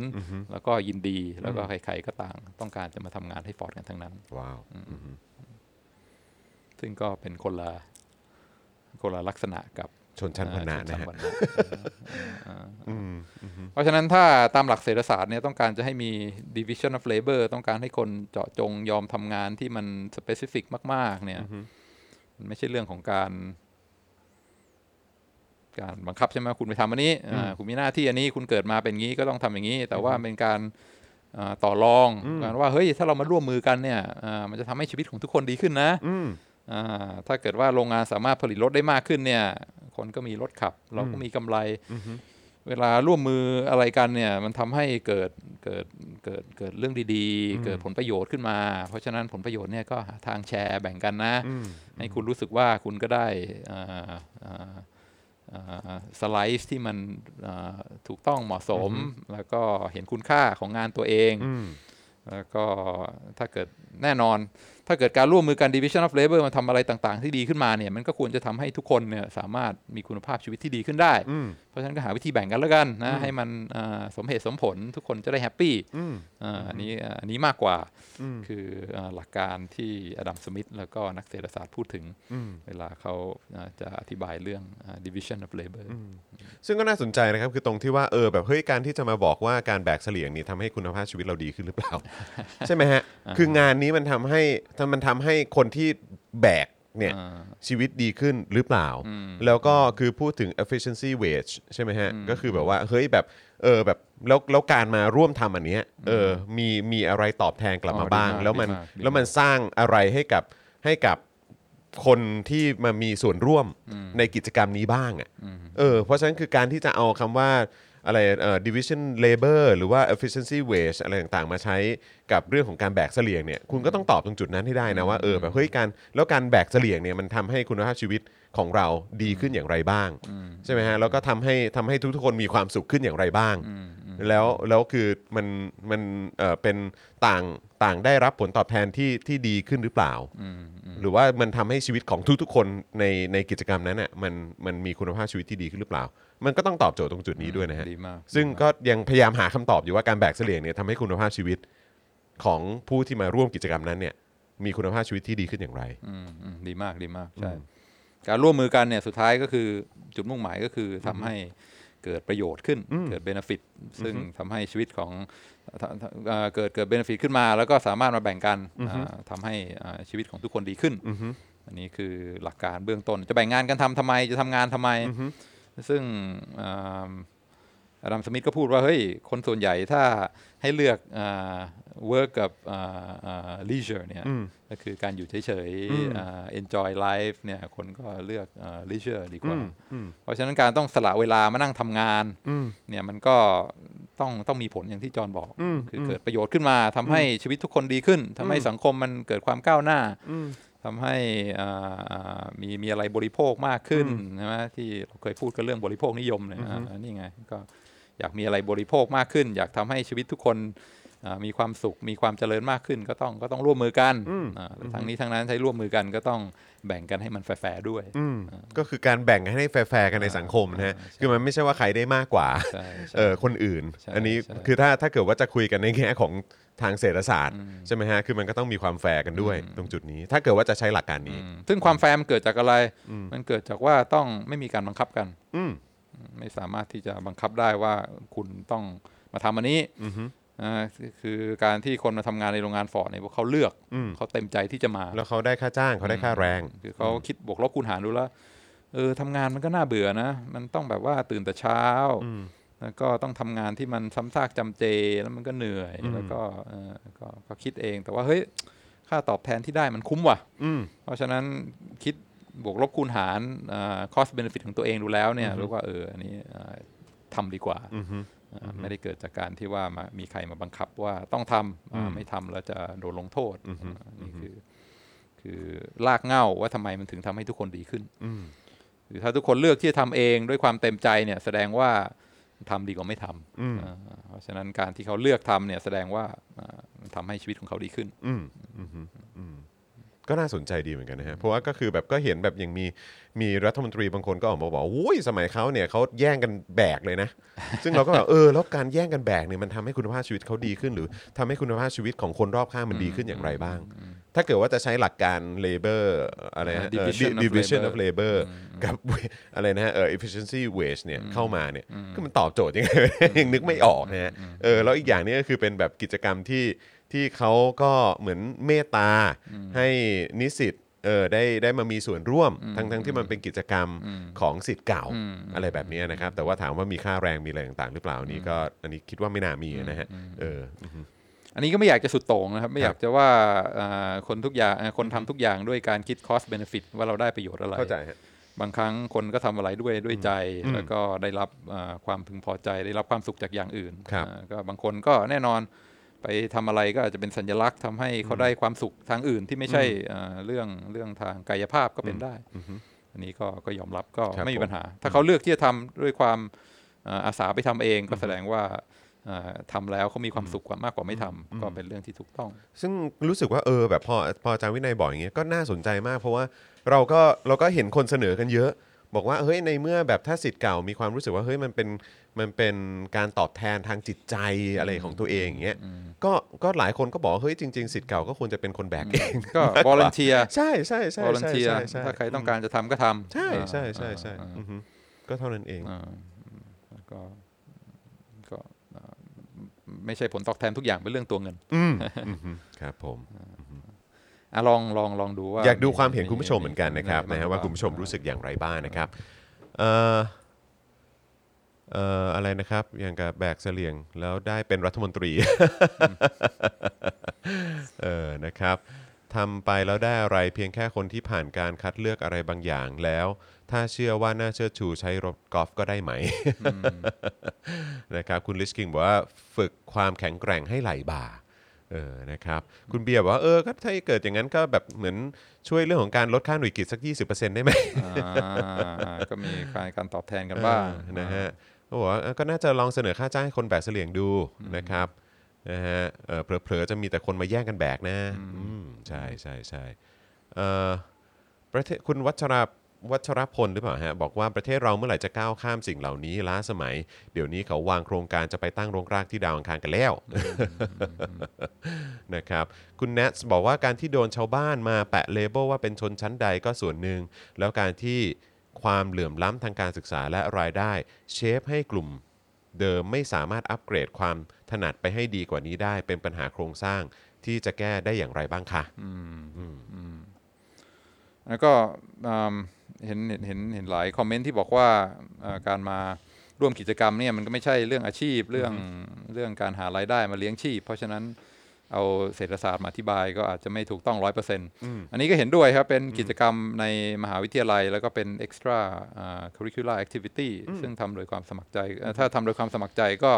แล้วก็ยินดีแล้วก็ใครๆก็ต่างต้องการจะมาทำงานให้ฟอร์ดกันทั้งนั้น ว้าวซึ่งก็เป็นคนละคนละลักษณะกับ ชนชั้นวรรณะชนะฮะวรรณะเพราะฉะนั้นถ้าตามหลักเศรษฐศาสตร์เนี่ยต้องการจะให้มี division of labor ต้องการให้คนเจาะจงยอมทำงานที่มัน specific มาก ๆ เนี่ยมันไม่ใช่เรื่องของการ การบังคับใช่ไหมคุณไปทำอันนี้อ่าคุณมีหน้าที่อันนี้คุณเกิดมาเป็นงี้ก็ต้องทำอย่างนี้ แต่ว่าเป็นการอ่าต่อรองการว่าเฮ้ยถ้าเรามาร่วมมือกันเนี่ยอ่ามันจะทำให้ชีวิตของทุกคนดีขึ้นนะอืมอ่าถ้าเกิดว่าโรงงานสามารถผลิตรถได้มากขึ้นเนี่ย คนก็มีรถขับ เราก็มีกำไรเวลาร่วมมืออะไรกันเนี่ย มันทำให้เกิดเกิดเกิดเกิดเรื่องดีๆ เกิดผลประโยชน์ขึ้นมา เพราะฉะนั้นผลประโยชน์เนี่ยก็หาทางแชร์แบ่งกันนะ ให้คุณรู้สึกว่าคุณก็ได้อ่าอ่าสไลซ์ที่มันอ่าถูกต้องเหมาะสม แล้วก็เห็นคุณค่าของงานตัวเองอืมแล้วก็ถ้าเกิดแน่นอนถ้าเกิดการร่วมมือกัน Division of Labor มาทำอะไรต่างๆ ที่ดีขึ้นมาเนี่ยมันก็ควรจะทำให้ทุกคนเนี่ยสามารถมีคุณภาพชีวิตที่ดีขึ้นได้อืมเพราะฉะนั้นก็หาวิธีแบ่งกันแล้วกันนะให้มันอ่าสมเหตุสมผลทุกคนจะได้แฮปปี้อืมอ่าอันนี้อ่าอันนี้มากกว่าอืมคืออาหลักการที่อดัมสมิธแล้วก็นักเศรษฐศาสตร์พูดถึงอืมเวลาเขาอ่าจะอธิบายเรื่องอ่า division of labor ซึ่งก็น่าสนใจนะครับคือตรงที่ว่าเออแบบเฮ้ยการที่จะมาบอกว่าการแบกเสลี่ยงนี่ทำให้คุณภาพชีวิตเราดีขึ้นหรือเปล่า ใช่ไหมฮะคืองานนี้มันทำให้มันทำให้คนที่แบกเนี่ย อ่า ชีวิตดีขึ้นหรือเปล่าแล้วก็คือพูดถึง efficiency wage ใช่ไหมฮะ ก็คือแบบว่า เฮ้ยแบบเออแบบแล้วแล้วการมาร่วมทำอันเนี้ยเออมีมีอะไรตอบแทนกลับอ๋มาอบ้างดีมากแล้วมันดีมากดีมากแล้วมันสร้างอะไรให้กับให้กับคนที่มามีส่วนร่วมในกิจกรรมนี้บ้างอะเออเพราะฉะนั้นคือการที่จะเอาคำว่า อะไรเอ่อ division labor หรือว่า efficiency wage อะไรต่างๆ มาใช้กับเรื่องของการแบกเสลี่ยงเนี่ยคุณก็ต้องตอบตรงจุดนั้นให้ได้นะว่าเออแบบเฮ้ยการแล้วการแบกเสลี่ยงเนี่ยมันทำให้คุณภาพชีวิตของเราดีขึ้นอย่างไรบ้าง ใช่ไหมฮะแล้วก็ทำให้ทำให้ทุกๆคนมีความสุขขึ้นอย่างไรบ้าง แล้วแล้วคือมันมันเอ่อเป็นต่างต่างได้รับผลตอบแทนที่ที่ดีขึ้นหรือเปล่า หรือว่ามันทำให้ชีวิตของทุกๆคนในในกิจกรรมนั้นอะมันมันมีคุณภาพชีวิตที่ดีขึ้นหรือเปล่า มันก็ต้องตอบโจทย์ตรงจุดนี้ด้วยนะฮะดีมากซึ่งก็ยังพยายามหาคำตอบอยู่ว่าการแบกเสลี่ยงเนี่ยทำให้คุณภาพชีวิตของผู้ที่มาร่วมกิจกรรมนั้นเนี่ยมีคุณภาพชีวิตที่ดีขึ้นอย่างไร อืมอืมดีมากดีมากใช่การร่วมมือกันเนี่ยสุดท้ายก็คือจุดมุ่งหมายก็คือทำให้เกิดประโยชน์ขึ้น เกิดเบนฟิตซึ่งทำให้ชีวิตของทเอ่อเกิดเกิดเบนฟิตขึ้นมา แล้วก็สามารถมาแบ่งกันอ่าทำให้อ่าชีวิตของทุกคนดีขึ้น อันนี้คือหลักการเบื้องต้นจะแบ่งงานกันทำทำไมจะทำงานทำไม ซึ่งอ่าอดัมสมิธก็พูดว่า เฮ้ย คนส่วนใหญ่ถ้าให้เลือกอ่า work กับอ่าอ่า leisure เนี่ยก็คือการอยู่เฉยๆอ่า enjoy life เนี่ยคนก็เลือกอ่า leisure ดีกว่า เพราะฉะนั้นการต้องสละเวลามานั่งทำงานเนี่ยมันก็ต้องต้องมีผลอย่างที่จอห์นบอก คือเกิดประโยชน์ขึ้นมาทำให้ชีวิตทุกคนดีขึ้นทำให้สังคมมันเกิดความก้าวหน้า ทำให้อ่าอ่ามีมีอะไรบริโภคมากขึ้นใช่ไหมที่เราเคยพูดกันเรื่องบริโภคนิยมเนี่ยอ่านี่ไงก็อยากมีอะไรบริโภคมากขึ้น อยากทำให้ชีวิตทุกคนอ่ามีความสุขมีความเจริญมากขึ้น ก็ต้องก็ต้องร่วมมือกันอ่าแต่ทั้งนี้ทั้งนั้นใช้ร่วมมือกันก็ต้องแบ่งกันให้มันแฟร์ๆด้วยอืมก็คือการแบ่งให้แฟร์ๆกันในสังคมนะฮะคือมันไม่ใช่ว่าใครได้มากกว่าใช่ใช่เออคนอื่นใช่อันนี้ใช่คือถ้าถ้าเกิดว่าจะคุยกันในแง่ของ ทางเศรษฐศาสตร์ใช่ไหมฮะ คือมันก็ต้องมีความแฟร์กันด้วยตรงจุดนี้ ถ้าเกิดว่าจะใช้หลักการนี้อืมซึ่งความแฟร์มันเกิดจากอะไร มันเกิดจากว่าต้องไม่มีการบังคับกัน อืมไม่สามารถที่จะบังคับได้ว่าคุณต้องมาทำอันนี้อ่าคือคือการที่คนมาทำงานในโรงงานฟอร์ดเนี่ยพวกเขาเลือกเขาเต็มใจที่จะมา แล้วเขาได้ค่าจ้างเขาได้ค่าแรงคือเขาคิดบวกลบคูณหารดูแล้วเออทำงานมันก็น่าเบื่อนะ มันต้องแบบว่าตื่นแต่เช้า แล้วก็ต้องทำงานที่มันซ้ำซากจำเจแล้วมันก็เหนื่อยแล้วก็เออก็ก็คิดเอง แต่ว่าเฮ้ยค่าตอบแทนที่ได้มันคุ้มว่ะอืมเพราะฉะนั้นคิดบวกลบคูณหาร cost benefit ของตัวเองดูแล้วเนี่ยรู้ว่าเอออันนี้อ่าทำดีกว่าอ่าไม่ได้เกิดจากการที่ว่ามามีใครมาบังคับว่าต้องทำอ่าไม่ทำแล้วจะโดนลงโทษอ่านี่คือ คือลากเหง้าว่าทำไมมันถึงทำให้ทุกคนดีขึ้นคือถ้าทุกคนเลือกที่จะทำเองด้วยความเต็มใจเนี่ย แสดงว่า ทำดีกว่าไม่ทำอ่าเพราะฉะนั้นการที่เขาเลือกทำเนี่ยแสดงว่าอ่ามันทำให้ชีวิตของเขาดีขึ้นอืมอืมอืมอืมก็น่าสนใจดีเหมือนกันนะฮะเพราะว่าก็คือแบบก็เห็นแบบอย่างมีมีรัฐมนตรีบางคนก็ออกมาบอกว่าอุ้ยสมัยเขาเนี่ยเขาแย่งกันแบกเลยนะ ซึ่งเราก็แบบเออแล้วการแย่งกันแบกเนี่ยมันทำให้คุณภาพชีวิตเขาดีขึ้น หรือทำให้คุณภาพชีวิตของคนรอบข้างมันดีขึ้นอย่างไรบ้าง ถ้าเกิดว่าจะใช้หลักการ labor อะไรนะอ่าเอ่อ division of division of labor labor กับ อะไรนะเออ efficiency wage เนี่ยเข้ามาเนี่ยคือมันตอบโจทย์ยังไงยังนึกไม่ออกนะฮะเออแล้วอีกอย่างนี้ก็คือเป็นแบบกิจกรรมที่ที่เขาก็เหมือนเมตตาให้นิสิตเออได้ได้มามีส่วนร่วมทั้งทั้งที่มันเป็นกิจกรรมของสิทธิ์เก่าอะไรแบบนี้นะครับ แต่ว่าถามว่ามีค่าแรงมีอะไรต่างๆ หรือเปล่าอันนี้ก็อันนี้คิดว่าไม่น่ามีนะฮะเออ อือฮึอันนี้ก็ไม่อยากจะสุดโต่งนะครับ ไม่อยากจะว่าอ่าคนทุกอย่างอ่าคนทำทุกอย่างด้วยการคิด cost benefit ว่าเราได้ประโยชน์อะไรเข้าใจฮะบางครั้งคนก็ทำอะไรด้วยด้วยใจ แล้วก็ได้รับอ่าความพึงพอใจ ได้รับความสุขจากอย่างอื่นครับอ่าก็บางคนก็แน่นอนไปทำอะไรก็อาจจะเป็นสัญลักษณ์ทำให้เขาได้ความสุขทางอื่นที่ไม่ใช่อ่าเรื่องเรื่องทางกายภาพก็เป็นได้ อันนี้ก็ก็ยอมรับก็ครับไม่มีผมปัญหา ถ้าเขาเลือกที่จะทำด้วยความเอ่ออาสาไปทำเองก็แสดงว่าเอ่อ ทำแล้วเขามีความสุขกว่ามากกว่าไม่ทำก็เป็นเรื่องที่ถูกต้อง ซึ่งรู้สึกว่าเออแบบพอพออาจารย์วินัยบอกอย่างเงี้ยก็น่าสนใจมาก เพราะว่าเราก็เราก็เห็นคนเสนอกันเยอะ บอกว่าเฮ้ยในเมื่อแบบถ้าสิทธิ์เก่ามีความรู้สึกว่าเฮ้ยมันเป็นมันเป็นการตอบแทนทางจิตใจอะไรของตัวเองอย่างเงี้ยก็ก็หลายคนก็บอกว่าเฮ้ยจริง ๆสิทธิ์เก่าก็ควรจะเป็นคนแบกเองก็ volunteer ใช่ใช่ใช่ volunteer ใช่ใช่ถ้าใครต้องการจะทำก็ทำใช่อ่าใช่ใช่ใช่อ่าอือฮึก็เท่านั้นเองอ่าก็ก็อ่า ไม่ใช่ผลตอบแทนทุกอย่างเป็นเรื่องตัวเงินอืมอือฮึครับผมอะลองลองลองดูว่าอยากดูความเห็นคุณผู้ชมเหมือนกันนะครับมีนะฮะว่าคุณผู้ชมรู้สึกอย่างไรบ้างนะครับเอ่อเอ่ออะไรนะครับอย่างกับแบกเสลียงแล้วได้เป็นรัฐมนตรีเออนะครับ ทำไปแล้วได้อะไรเพียงแค่คนที่ผ่านการคัดเลือกอะไรบางอย่างแล้ว ถ้าเชื่อว่าน่าเชื่อชูใช้รถกอล์ฟก็ได้ไหมนะครับคุณลิชกิงบอกว่าฝึกความแข็งแกร่งให้ไหลบ่าเออนะครับคุณเบียร์บอกว่าเออก็ถ้าเกิดอย่างนั้นก็แบบเหมือนช่วยเรื่องของการลดค่าหน่วยกิจสัก 20%ได้ไหมอ่าก็มีการการตอบแทนกันบ้างเออนะฮะเขาบอกว่าเออก็น่าจะลองเสนอค่าจ้างให้คนแบกเสลี่ยงดูนะครับ นะฮะเออเผลอๆจะมีแต่คนมาแย่งกันแบกนะอืมใช่ใช่ใช่เออประเทศคุณวัชราวัชรพลหรือเปล่าฮะบอกว่าประเทศเราเมื่อไหร่จะก้าวข้ามสิ่งเหล่านี้ล้าสมัย เดี๋ยวนี้เขาวางโครงการจะไปตั้งโรงรากที่ดาวอังคารกันแล้วนะครับคุณเนทบอกว่าการที่โดนชาวบ้านมาแปะเลเบลว่าเป็นชนชั้นใดก็ส่วนหนึ่ง แล้วการที่ความเหลื่อมล้ำทางการศึกษาและรายได้ เชฟให้กลุ่ม เดิมไม่สามารถอัปเกรดความถนัดไปให้ดีกว่านี้ได้ เป็นปัญหาโครงสร้างที่จะแก้ได้อย่างไรบ้างคะแล้วก็อืมเห็นเห็นเห็นเห็นหลายคอมเมนต์ที่บอกว่าเอ่อการมาร่วมกิจกรรมเนี่ยมันก็ไม่ใช่เรื่องอาชีพเรื่องเรื่องการหารายได้มาเลี้ยงชีพ เพราะฉะนั้น เอาเศรษฐศาสตร์มาอธิบายก็อาจจะไม่ถูกต้องร้อยเปอร์เซ็นต์อันนี้ก็เห็นด้วยครับเป็นกิจกรรมในมหาวิทยาลัย แล้วก็เป็น extra อ่า curricular activity ซึ่งทำโดยความสมัครใจเอ่อถ้าทำโดยความสมัครใจก็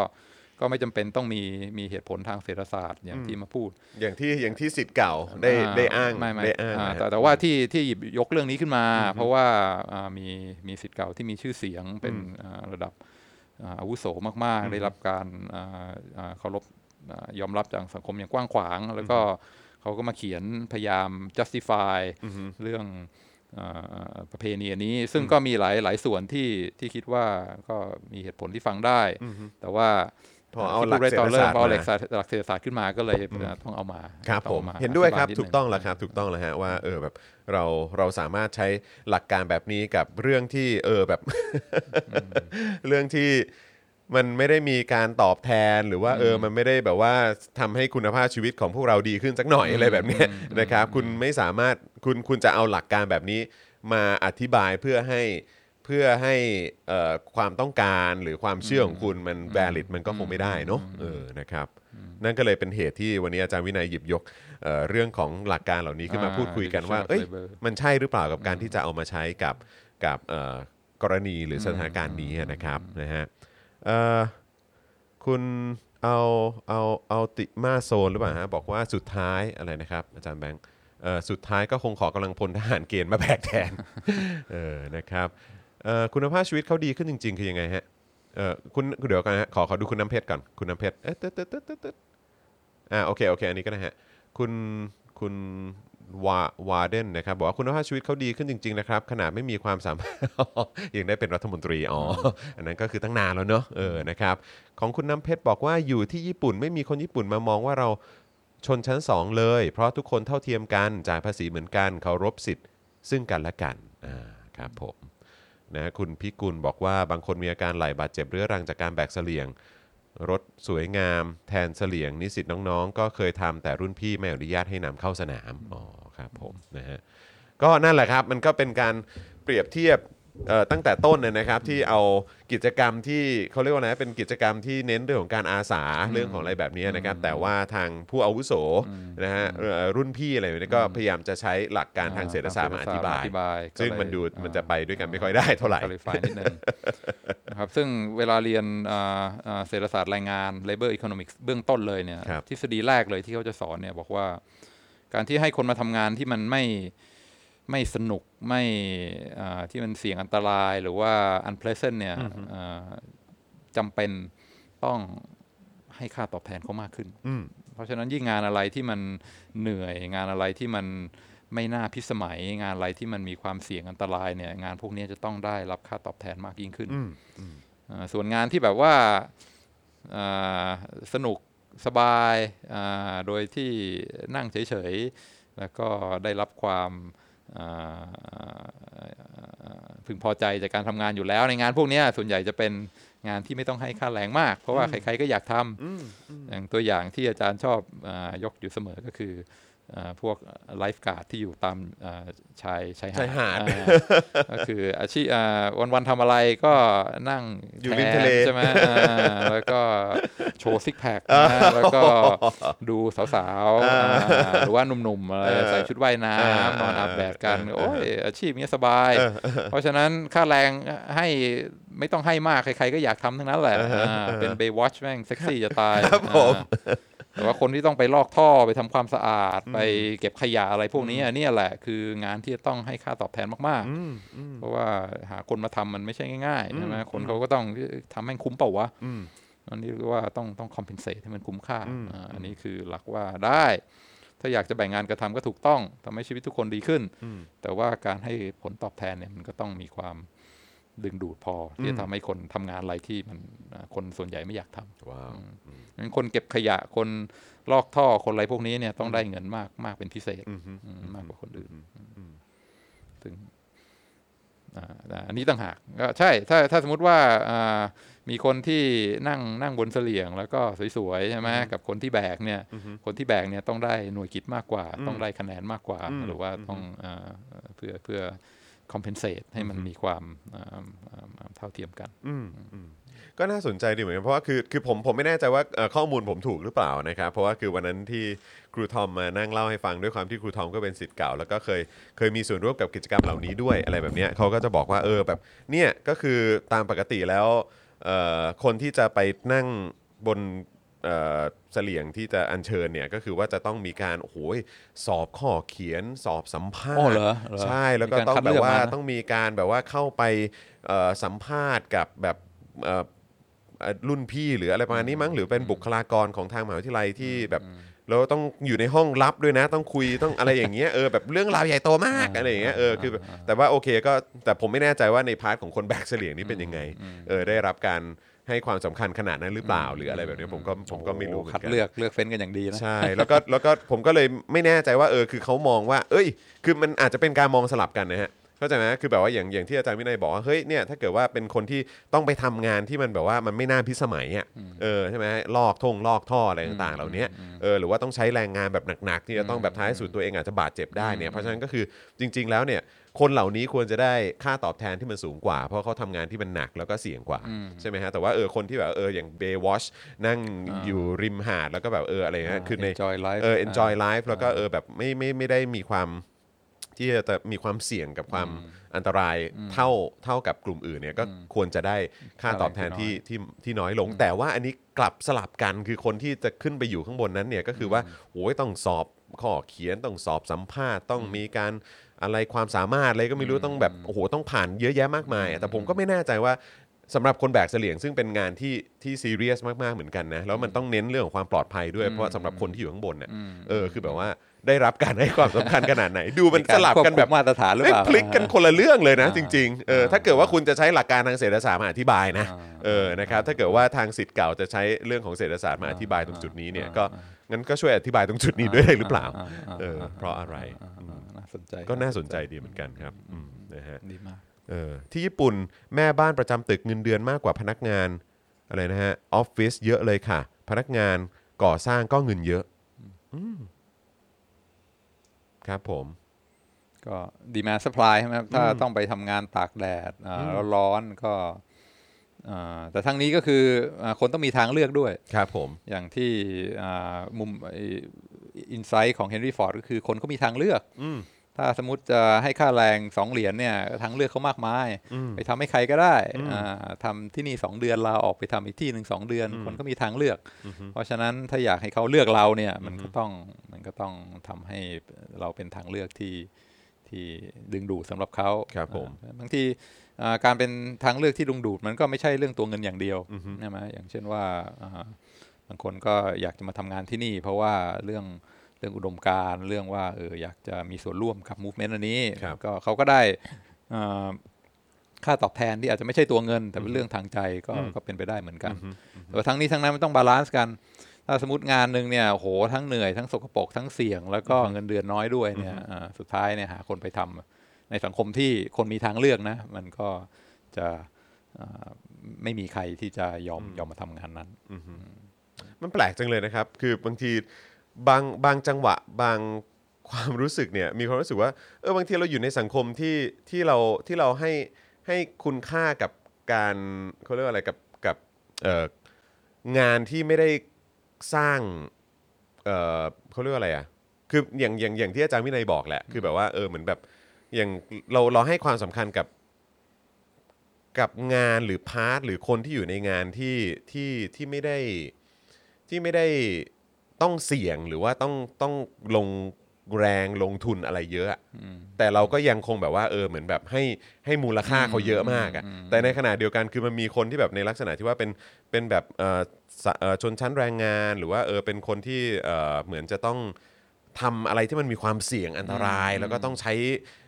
ก็ไม่จำเป็นต้องมีมีเหตุผลทางเศรษฐศาสตร์อย่างที่มาพูด อย่างที่อย่างที่สิทธิ์เก่าได้ได้อ้างไม่ไม่ได้อ้างอ่านะฮะแต่แต่ว่าที่ที่หยิบยกเรื่องนี้ขึ้นมา เพราะว่าอ่ามีมีสิทธิ์เก่าที่มีชื่อเสียงเป็นอ่าระดับอ่าอาวุโสมากๆ ได้รับการอ่าอ่าเคารพอ่า ยอมรับจากสังคมอย่างกว้างขวาง แล้วก็เขาก็มาเขียนพยายาม justify เรื่องอ่าประเพณีอันนี้ ซึ่งก็มีหลายหลายส่วนที่ที่คิดว่าก็มีเหตุผลที่ฟังได้ แต่ว่าพอเอาหลักที่พูดไว้ตอนเริ่มเศรษฐศาสตร์พอหลักมาศาสตร์หลักเศรษฐศาสตร์ขึ้นมาก็เลยเอ่อต้องเอามาครับต้องผมอาาเห็นด้วยครับธิานิถูกนึต้องแล้วครับถูกต้องแล้วฮะว่าเออแบบเราเราสามารถใช้หลักการแบบนี้กับเรื่องที่เออแบบ เรื่องที่ มันไม่ได้มีการตอบแทนหรือว่าเออมันไม่ได้แบบว่าทำให้คุณภาพชีวิตของพวกเราดีขึ้นสักหน่อยอะไรแบบเนี้ยนะครับ คุณไม่สามารถคุณคุณจะเอาหลักการแบบนี้มาอธิบายเพื่อให้เพื่อให้เอ่อความต้องการหรือความเชื่อของคุณมัน valid มันก็คงไม่ได้เนาะเออนะครับ นั่นก็เลยเป็นเหตุที่วันนี้อาจารย์วินัยหยิบยกเอ่อเรื่องของหลักการเหล่านี้ขึ้นมาอ่าพูดคุยกันว่า division of เอ้ย labor มันใช่หรือเปล่ากับการที่จะเอามาใช้กับกับเอ่อกรณีหรือสถานการณ์นี้นะครับนะฮะ เอ่อคุณเอาเอาเอาติมาโซนหรือเปล่าฮะบอกว่าสุดท้ายอะไรนะครับ อาจารย์แบงค์เอ่อสุดท้ายก็คงขอกำลังพลทหารเกณฑ์มาแบกแทน เออนะครับเอ่อคุณภาพชีวิตเขาดีขึ้นจริง ๆ คือยังไงฮะเออคุณเดี๋ยวกันฮะขอขอดูคุณน้ำเพชรก่อนคุณน้ำเพชรเอ๊ะตึ๊ดตึ๊ดตึ๊ดตึ๊ดตึ๊ดอ่าโอเคโอเคอันนี้ก็ได้ฮะคุณคุณ วาวาเดนนะครับบอกว่าคุณภาพชีวิตเขาดีขึ้นจริงๆนะครับขนาดไม่มีความสามารถ ยังได้เป็นรัฐมนตรีอ๋ออันนั้นก็คือตั้งนานแล้วเนอะเออนะครับของคุณน้ำเพชรบอกว่าอยู่ที่ญี่ปุ่นไม่มีคนญี่ปุ่นมามองว่าเราชนชั้น 2 เลย เพราะทุกคนเท่าเทียมกันจ่ายภาษีเหมือนกันเคารพสิทธิ์ ซึ่งกันและกันอ่าครับผมนะคุณพิกุลบอกว่าบางคนมีอาการไหลบาดเจ็บเรื้อรังจากการแบกเสลียงรถสวยงาม แทนเสลียงนิสิตน้องๆ ก็เคยทำแต่รุ่นพี่ไม่อนุญาตให้นำเข้าสนาม อ๋อ ครับผมนะฮะก็นั่นแหละครับมันก็เป็นการเปรียบเทียบเอ่อตั้งแต่ต้นเลยนะครับที่เอากิจกรรมที่เขาเรียกว่าอะไรนะเป็นกิจกรรมที่เน้นเรื่องของการอาสาเรื่องของอะไรแบบนี้นะครับแต่ว่าทางผู้อาวุโสนะฮะเอ่อรุ่นพี่อะไรแบบนี้ก็พยายามจะใช้หลักการทางเศรษฐศาสตร์มาอธิบาย อธิบายซึ่งมันดูมันจะไปด้วยกันไม่ค่อยได้เท่าไหร่คลิฟายนิดนึงนะครับซึ่งเวลาเรียนอ่าอ่าเศรษฐศาสตร์แรงงาน labor economics เบื้องต้นเลยเนี่ยครับ ทฤษฎีแรกเลยที่เขาจะสอนเนี่ยบอกว่า การที่ให้คนมาทำงานที่มันไม่ไม่สนุกไม่อ่าที่มันเสี่ยงอันตรายหรือว่า unpleasant เนี่ยอ่าจำเป็นต้องให้ค่าตอบแทนเขามากขึ้นอืมเพราะฉะนั้นยิ่งงานอะไรที่มันเหนื่อยงานอะไรที่มันไม่น่าพิสมัย งานอะไรที่มันมีความเสี่ยงอันตรายเนี่ย งานพวกนี้จะต้องได้รับค่าตอบแทนมากยิ่งขึ้นอืมอ่าส่วนงานที่แบบว่าอ่าสนุก สบายอ่าโดยที่นั่งเฉยๆ แล้วก็ได้รับความอ่าพึงพอใจจากการทำงานอยู่แล้ว ในงานพวกเนี้ยส่วนใหญ่จะเป็นงานที่ไม่ต้องให้ค่าแรงมาก เพราะว่าใครๆก็อยากทำอย่างตัวอย่างที่อาจารย์ชอบอายกอยู่เสมอก็คืออ่า พวกไลฟ์การ์ดที่อยู่ตามอ่าชายชายหาดชายหาดอ่ก็คืออาชีพอ่าวันๆทำอะไรก็นั่งอยู่ริมแททะเลใช่ไหมอ่าแล้วก็โชว์ซิกแพคนะแล้วก็ดูสาวๆอ่าหรือว่าหนุ่มๆอะไรใส่ชุดว่ายน้ำนอนอาบแดดกัน โอ้ยอาชีพนี้สบาย เพราะฉะนั้นค่าแรงให้ไม่ต้องให้มาก ใครๆก็อยากทำทั้งนั้นแหละอ่าเป็นเบย์วอชแม่งเซ็กซี่จะตายครับผมอ่า แต่ว่าคนที่ต้องไปลอกท่อไปทำความสะอาดไปเก็บขยะอะไรพวกนี้อันเนี่ยแหละคืองานที่จะต้องให้ค่าตอบแทนมากๆ เพราะว่าหาคนมาทำมันไม่ใช่ง่ายๆใช่ไหมคนเขาก็ต้องทำให้คุ้มเปล่าวะอันนี้เรียกว่าต้องต้อง compensate ให้มันคุ้มค่าอ่าอันนี้คือหลักว่าได้ ถ้าอยากจะแบ่งงานกระทำก็ถูกต้องทำให้ชีวิตทุกคนดีขึ้น แต่ว่าการให้ผลตอบแทนเนี่ยมันก็ต้องมีความ ดึงดูดพอที่จะทำให้คนทำงานอะไรที่มันอ่าคนส่วนใหญ่ไม่อยากทำว้าวงั้นคนเก็บขยะคนลอกท่อคนอะไรพวกนี้เนี่ยต้องได้เงินมากมากเป็นพิเศษอืมมากกว่าคนอื่นซึ่งอ่าอ่าอันนี้ต่างหากก็ใช่ถ้าถ้าสมมติว่าอ่ามีคนที่นั่งนั่งบนเสลี่ยง แล้วก็สวยๆใช่ไหมกับคนที่แบกเนี่ย คนที่แบกเนี่ยต้องได้หน่วยกิจมากกว่า ต้องได้คะแนนมากกว่า หรือว่าต้องอ่าเพื่อ เพื่อ compensate ให้มันมีความอ่าอ่าเท่าเทียมกันก็น่าสนใจดีเหมือนกันเพราะว่าคือคือผมผมไม่แน่ใจว่าเอ่อข้อมูลผมถูกหรือเปล่านะครับ เพราะว่าคือวันนั้นที่ครูทอมมานั่งเล่าให้ฟังด้วยความที่ครูทอมก็เป็นสิทธิ์เก่า แล้วก็เคยเคยมีส่วนร่วมกับกิจกรรมเหล่านี้ด้วยอะไรแบบเนี้ยเขาก็จะบอกว่าเออแบบเนี่ยก็คือตามปกติแล้วเอ่อคนที่จะไปนั่งบน เอ่อเสลี่ยงที่จะอัญเชิญเนี่ยก็คือว่าจะต้องมีการโอ้โหสอบข้อเขียนสอบสัมภาษอ๋อณ์เหรอเหรอใช่แล้วก็มีการต้องคัดแบเลืบอกว่ามานะต้องมีการแบบว่าเข้าไปเอ่อสัมภาษณ์กับแบบเอ่อเอ่อรุ่นพี่หรืออะไรประมาณนี้มั้งหรือเป็นบุคลากรของทางมหาวิทยาลัยที่แบบเราต้องอยู่ในห้องลับด้วยนะ ต้องคุยต้องอะไรอย่างเงี้ยเออแบบเรื่องราวใหญ่โตมากอะไรอย่างเงี้ยเออคือแบบแต่ว่าโอเคก็แต่ผมไม่แน่ใจว่าในพาร์ทของคนแบกเสลี่ยงนี่เป็นยังไงเออได้รับการ ให้ความสำคัญขนาดนั้นหรือเปล่าหรืออะไรแบบเนี้ยผมก็ผมก็ไม่รู้เหมือนคัดกัน เลือกเลือกเฟ้นกันอย่างดีนะ ใช่แล้วก็แล้วก็ผมก็เลยไม่แน่ใจว่าเออคือเขามองว่า เอ้ย คือมันอาจจะเป็นการมองสลับกันนะฮะเข้าใจไหมคือแบบว่าอย่างอย่างที่อาจารย์วินัยบอกว่าเฮ้ยเนี่ยถ้าเกิดว่าเป็นคนที่ต้องไปทำงานที่มันแบบว่ามันไม่น่าพิสมัยอะเออใช่ไหมลอกทงลอกท่ออะไรต่างๆ เหล่านี้เออหรือว่าต้องใช้แรงงานแบบหนักๆ ที่จะต้องแบบท้ายสุดตัวเองอาจจะบาดเจ็บได้เนี่ยเพราะฉะนั้นก็คือจริง ๆแล้วเนี่ย คนเหล่านี้ควรจะได้ค่าตอบแทนที่มันสูงกว่า เพราะเขาทำงานที่มันหนักแล้วก็เสี่ยงกว่า ใช่ไหมฮะแต่ว่าเออคนที่แบบเอออย่างเบย์วอชนั่งอยู่ริมหาดแล้วก็แบบเอออะไรเงี้ยคือใน enjoy life เออ enjoy life แล้วก็เออแบบไม่ไม่ไม่ได้มีความที่จะมีความเสี่ยงกับความอันตรายเท่าเท่ากับกลุ่มอื่นเนี่ยก็ควรจะได้ค่าตอบแทนที่ที่ที่น้อยลง แต่ว่าอันนี้กลับสลับกันคือคนที่จะขึ้นไปอยู่ข้างบนนั้นเนี่ยก็คือว่าโอ้ยต้องสอบข้อเขียนต้องสอบสัมภาษณ์ต้องมีการ อะไรความสามารถอะไรก็ไม่รู้ต้องแบบโอ้โหต้องผ่านเยอะแยะมากมายแต่ผมก็ไม่แน่ใจว่าสำหรับคนแบกเสลี่ยงซึ่งเป็นงานที่ที่ซีเรียสมากๆเหมือนกันนะแล้วมันต้องเน้นเรื่องของความปลอดภัยด้วยเพราะว่าสำหรับคนที่อยู่ข้างบนเนี่ยเออคือแบบว่าได้รับการให้ความสำคัญขนาดไหน ดูมันสลับกันแบบควคุมมาตรฐานหรือไม่เปล่าพลิกกันคนละเรื่องเลยนะอ่าจริงๆ เออถ้าเกิดว่าคุณจะใช้หลักการทางเศรษฐศาสตร์มาอธิบายนะ เออนะครับถ้าเกิดว่าทางสิทธิ์เก่าจะใช้เรื่องของเศรษฐศาสตร์มาอธิบายตรงจุดนี้เนี่ยก็งั้นก็ช่วยอธิบายตรงจุดนี้ด้วยได้หรือเปล่า เออเพราะอะไรอ่าน่า สนใจก็น่าสนใจดีเหมือนกันครับอืมนะฮะดีมากเออที่ญี่ปุ่นแม่บ้านประจำตึกเงินเดือนมากกว่าพนักงานอะไรนะฮะออฟฟิศเยอะเลยค่ะ พนักงานก่อสร้างก็เงินเยอะอืมครับผม ก็ demand supply ใช่ไหมครับถ้าต้องไปทำงานตากแดดอ่าแล้วร้อนก็อ่าแต่ทั้งนี้ก็คืออ่าคนต้องมีทางเลือกด้วยครับผมอย่างที่อ่ามุม insight ของเฮนรี่ฟอร์ดก็คือคนเขามีทางเลือกอืม ถ้าสมมติจะให้ค่าแรงสองเหรียญเนี่ยทางเลือกเขามากมาย ไปทำให้ใครก็ได้อ่าทำที่นี่สองเดือนลาออกไปทำอีกที่หนึ่งสองเดือน คนก็มีทางเลือก เพราะฉะนั้นถ้าอยากให้เขาเลือกเราเนี่ยมันก็ต้องมันก็ต้องทำให้เราเป็นทางเลือกที่ที่ดึงดูดสำหรับเขาครับผมอ่าบางทีอ่าการเป็นทางเลือกที่ดึงดูดมันก็ไม่ใช่เรื่องตัวเงินอย่างเดียวใช่ไหมอย่างเช่นว่าอ่าบางคนก็อยากจะมาทำงานที่นี่ เพราะว่าเรื่อง เรื่องอุดมการณ์เรื่องว่าเอออยากจะมีส่วนร่วมกับ movement อันนี้ครับก็เขาก็ได้อ่าค่าตอบแทนที่อาจจะไม่ใช่ตัวเงิน แต่เป็นเรื่องทางใจก็ก็เป็นไปได้เหมือนกันแต่ว่าทั้งนี้ทั้งนั้นมันต้อง balance กัน ถ้าสมมติงานหนึ่งเนี่ยโหทั้งเหนื่อยทั้งสกปรกทั้งเสี่ยง แล้วก็เงินเดือนน้อยด้วยเนี่ยอ่าสุดท้ายเนี่ยหาคนไปทำในสังคมที่คนมีทางเลือกนะ มันก็จะอ่าไม่มีใครที่จะยอมยอมมาทำงานนั้นมันแปลกจังเลยนะครับ คือบางที บางบางจังหวะบางความรู้สึกเนี่ยมีความรู้สึกว่าเออบางทีเราอยู่ในสังคมที่ที่เราที่เราให้ให้คุณค่ากับการเขาเรียกว่าอะไรกับกับเอ่องานที่ไม่ได้สร้างเอ่อเขาเรียกว่าอะไรอะคืออย่างอย่างอย่างที่อาจารย์วินัยบอกแหละคือแบบว่าเออเหมือนแบบอย่างเราเราให้ความสำคัญกับกับงานหรือพาร์ทหรือคนที่อยู่ในงานที่ที่ที่ไม่ได้ที่ไม่ได้ ต้องเสี่ยงหรือว่าต้องต้องลงแรงลงทุนอะไรเยอะอะแต่เราก็ยังคงแบบว่าเออเหมือนแบบให้ให้มูลค่าเขาเยอะมากอะแต่ในขณะเดียวกันคือมันมีคนที่แบบในลักษณะที่ว่าเป็นเป็นแบบเอ่อสะเอ่อชนชั้นแรงงาน หรือว่าเออเป็นคนที่เอ่อเหมือนจะต้องทำอะไรที่มันมีความเสี่ยงอันตราย แล้วก็ต้องใช้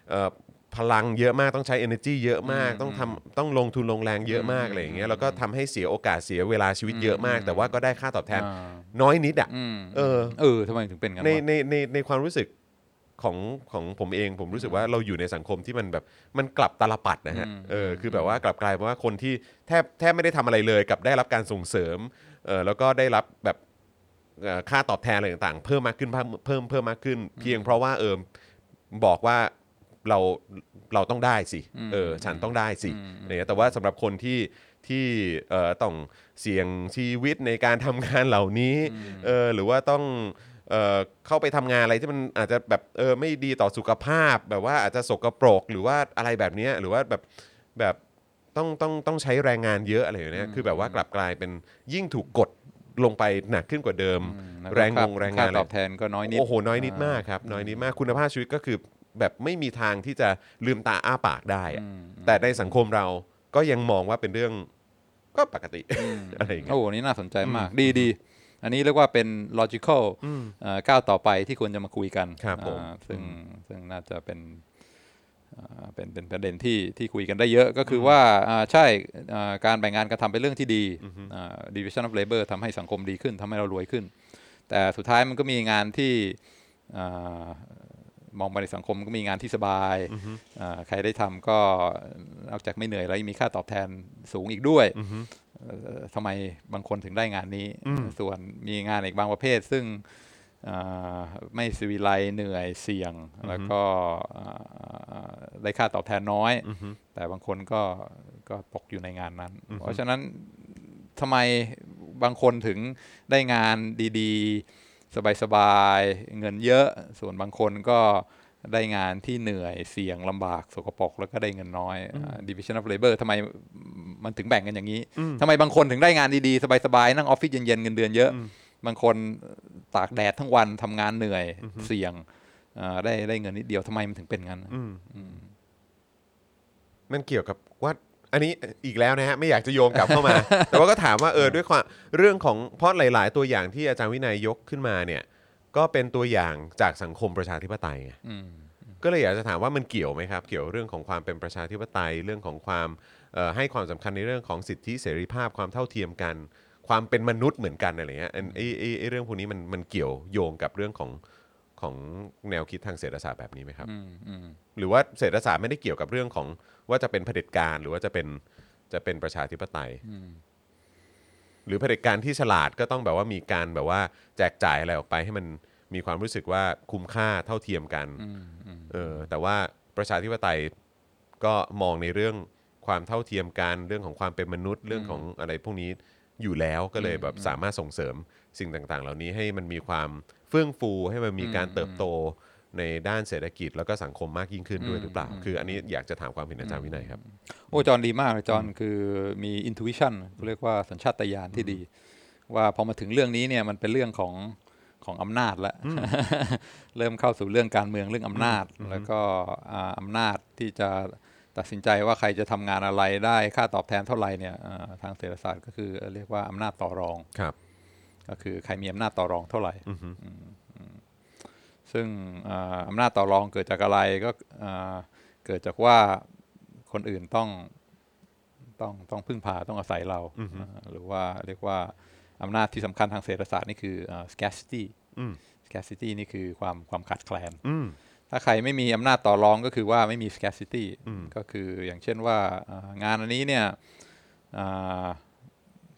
เอ่อ พลังเยอะมากต้องใช้ energy เยอะมาก ต้องทำต้องลงทุนลงแรงเยอะมากอะไรอย่างเงี้ยแล้วก็ทำให้เสียโอกาสเสียเวลาชีวิตเยอะมาก แต่ว่าก็ได้ค่าตอบแทน อ่า น้อยนิดอะ อืมเออ เออทำไมถึงเป็นงั้นในวะ ในในในความรู้สึกของของผมเอง ผมรู้สึกว่าเราอยู่ในสังคมที่มันแบบมันกลับตาลปัดนะฮะเออคือแบบว่ากลับกลายเป็นว่าคนที่แทบแทบไม่ได้ทำอะไรเลยกลับได้รับการส่งเสริมเออแล้วก็ได้รับแบบเอ่อค่าตอบแทนอะไรต่างๆ เพิ่มมากขึ้นเพิ่มเพิ่มเพิ่มมากขึ้น เพียงเพราะว่าเออบอกว่า เราเราต้องได้สิเออฉันต้องได้สิเนี่ยแต่ว่าสำหรับคนที่ที่เอ่อต้องเสี่ยงชีวิตในการทำงานเหล่านี้เออหรือว่าต้องเอ่อเข้าไปทำงานอะไรที่มันอาจจะแบบเออไม่ดีต่อสุขภาพ แบบว่าอาจจะสกปรกหรือว่าอะไรแบบเนี้ยหรือว่าแบบแบบต้องต้องต้องใช้แรงงานเยอะอะไรอย่างเนี้ยคือแบบว่ากลับกลายเป็นยิ่งถูกกดลงไปหนักขึ้นกว่าเดิมแล้วก็แรงงค่างแรงค่างานตอบแทนก็น้อยนิดโอ้โหน้อยนิดมากครับน้อยนิดมากคุณภาพชีวิตก็คือ แบบไม่มีทางที่จะลืมตาอ้าปากได้อะแต่ในสังคมเราก็ยังมองว่าเป็นเรื่องก็ปกติ อะไรอย่างเงี้ยโอ้โหนี่น่าสนใจมาก ดีดีอันนี้เรียกว่าเป็น logical เอ่อก้าวต่อไปที่ควรจะมาคุยกันครับผมอ่าซึ่งซึ่งน่าจะเป็นอ่าเป็นเป็นประเด็นที่ที่คุยกันได้เยอะก็คือว่าอ่าใช่อ่าการแบ่งงานการทำเป็นเรื่องที่ดีอ่า division of labor ทำให้สังคมดีขึ้นทำให้เรารวยขึ้น แต่สุดท้ายมันก็มีงานที่อ่า มองไปในสังคมก็มีงานที่สบายอ่าใครได้ทำก็นอกจากไม่เหนื่อยแล้วยังมีค่าตอบแทนสูงอีกด้วยเอ่อทำไมบางคนถึงได้งานนี้ ส่วนมีงานอีกบางประเภท ซึ่งอ่าไม่สวิไลเหนื่อยเสี่ยง แล้วก็อ่าได้ค่าตอบแทนน้อย แต่บางคนก็ก็ตกอยู่ในงานนั้น เพราะฉะนั้นทำไมบางคนถึงได้งานดี ๆ สบายๆ เงินเยอะ ส่วนบางคนก็ได้งานที่เหนื่อยเสี่ยงลำบากสกปรกแล้วก็ได้เงินน้อยอ่า division of labor ทำไมมันถึงแบ่งกันอย่างนี้ทำไมบางคนถึงได้งานดีๆ สบายๆ นั่งออฟฟิศเย็นๆ เงินเดือนเยอะ บางคนตากแดดทั้งวันทำงานเหนื่อยเสี่ยงอ่าได้ได้เงินนิดเดียวทำไมมันถึงเป็นงั้นมันเกี่ยวกับว่า อันนี้อีกแล้วนะฮะไม่อยากจะโยงกลับเข้ามา แต่ว่าก็ถามว่าเออด้วยความเรื่องของเพราะหลาย ๆ ตัวอย่างที่อาจารย์วินัยยกขึ้นมาเนี่ยก็เป็นตัวอย่างจากสังคมประชาธิปไตยไงอืมก็เลยอยากจะถามว่ามันเกี่ยวไหมครับ เกี่ยวเรื่องของความเป็นประชาธิปไตยเรื่องของความเอ่อให้ความสำคัญในเรื่องของสิทธิเสรีภาพความเท่าเทียมกัน ความเป็นมนุษย์เหมือนกันอะไรเงี้ยอันไอ้ไอ้ไอ้เรื่องพวกนี้มันมันเกี่ยวโยงกับเรื่องของ ของแนวคิดทางเศรษฐศาสตร์แบบนี้ไหมครับอืมอืมหรือว่าเศรษฐศาสตร์ไม่ได้เกี่ยวกับเรื่องของว่าจะเป็นเผด็จการหรือว่าจะเป็นจะเป็นประชาธิปไตยหรือเผด็จการที่ฉลาดก็ต้องแบบว่ามีการแบบว่าแจกจ่ายอะไรออกไปให้มันมีความรู้สึกว่าคุ้มค่าเท่าเทียมกันเออแต่ว่าประชาธิปไตยก็มองในเรื่องความเท่าเทียมกันเรื่องของความเป็นมนุษย์เรื่องของอะไรพวกนี้อยู่แล้วก็เลยแบบสามารถส่งเสริมสิ่งต่าง ๆ เหล่านี้ให้มันมีความ เฟื่องฟูให้มันมีการเติบโตในด้านเศรษฐกิจแล้วก็สังคมมากยิ่งขึ้นด้วยหรือเปล่า คืออันนี้อยากจะถามความเห็นอาจารย์วินัยครับ โอ้จอห์นดีมากเลยจอห์นคือมี intuition เรียกว่าสัญชาตญาณที่ดี ว่าพอมาถึงเรื่องนี้เนี่ยมันเป็นเรื่องของขของอำนาจแล้วเริ่มเข้าสู่เรื่องการเมืองเรื่องอำนาจ แล้วก็อ่าอำนาจที่จะตัดสินใจว่าใครจะทำงานอะไรได้ค่าตอบแทนเท่าไหร่เนี่ยอ่าทางเศรษฐศาสตร์ก็คือเรียกว่าอำนาจต่อรองครับ ก็คือใครมีอำนาจต่อรองเท่าไหร่อือฮึอืมอืมซึ่งอ่าอำนาจต่อรองเกิดจากอะไรก็อ่าเกิดจากว่าคนอื่นต้องต้องต้องพึ่งพาต้องอาศัยเราอ่าหรือว่าเรียกว่าอำนาจที่สำคัญทางเศรษฐศาสตร์นี่คืออ่า scarcity อืม scarcity นี่คือความความขาดแคลนอืมถ้าใครไม่มีอำนาจต่อรองก็คือว่าไม่มี scarcity อืมก็คืออย่างเช่นว่าอ่างานอันนี้เนี่ยอ่า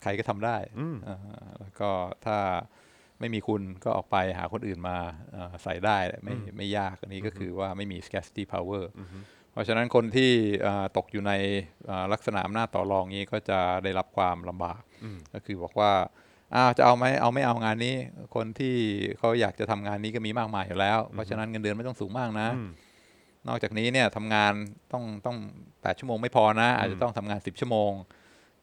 ใครก็ทำได้อืมอ่าแล้วก็ถ้าไม่มีคุณก็ออกไปหาคนอื่นมาอ่าใส่ได้ไม่ไม่ยากอันนี้ก็คือว่าไม่มี scarcity power เพราะฉะนั้นคนที่อ่าตกอยู่ในอ่าลักษณะอำนาจต่อรองนี้ก็จะได้รับความลำบาก ก็คือบอกว่าอ้าวจะเอาไหมเอาไม่เอางานนี้ คนที่เขาอยากจะทำงานนี้ก็มีมากมายอยู่แล้ว เพราะฉะนั้นเงินเดือนไม่ต้องสูงมากนะอืมนอกจากนี้เนี่ยทำงานต้องต้องแปดชั่วโมงไม่พอนะ อาจจะต้องทำงานสิบชั่วโมง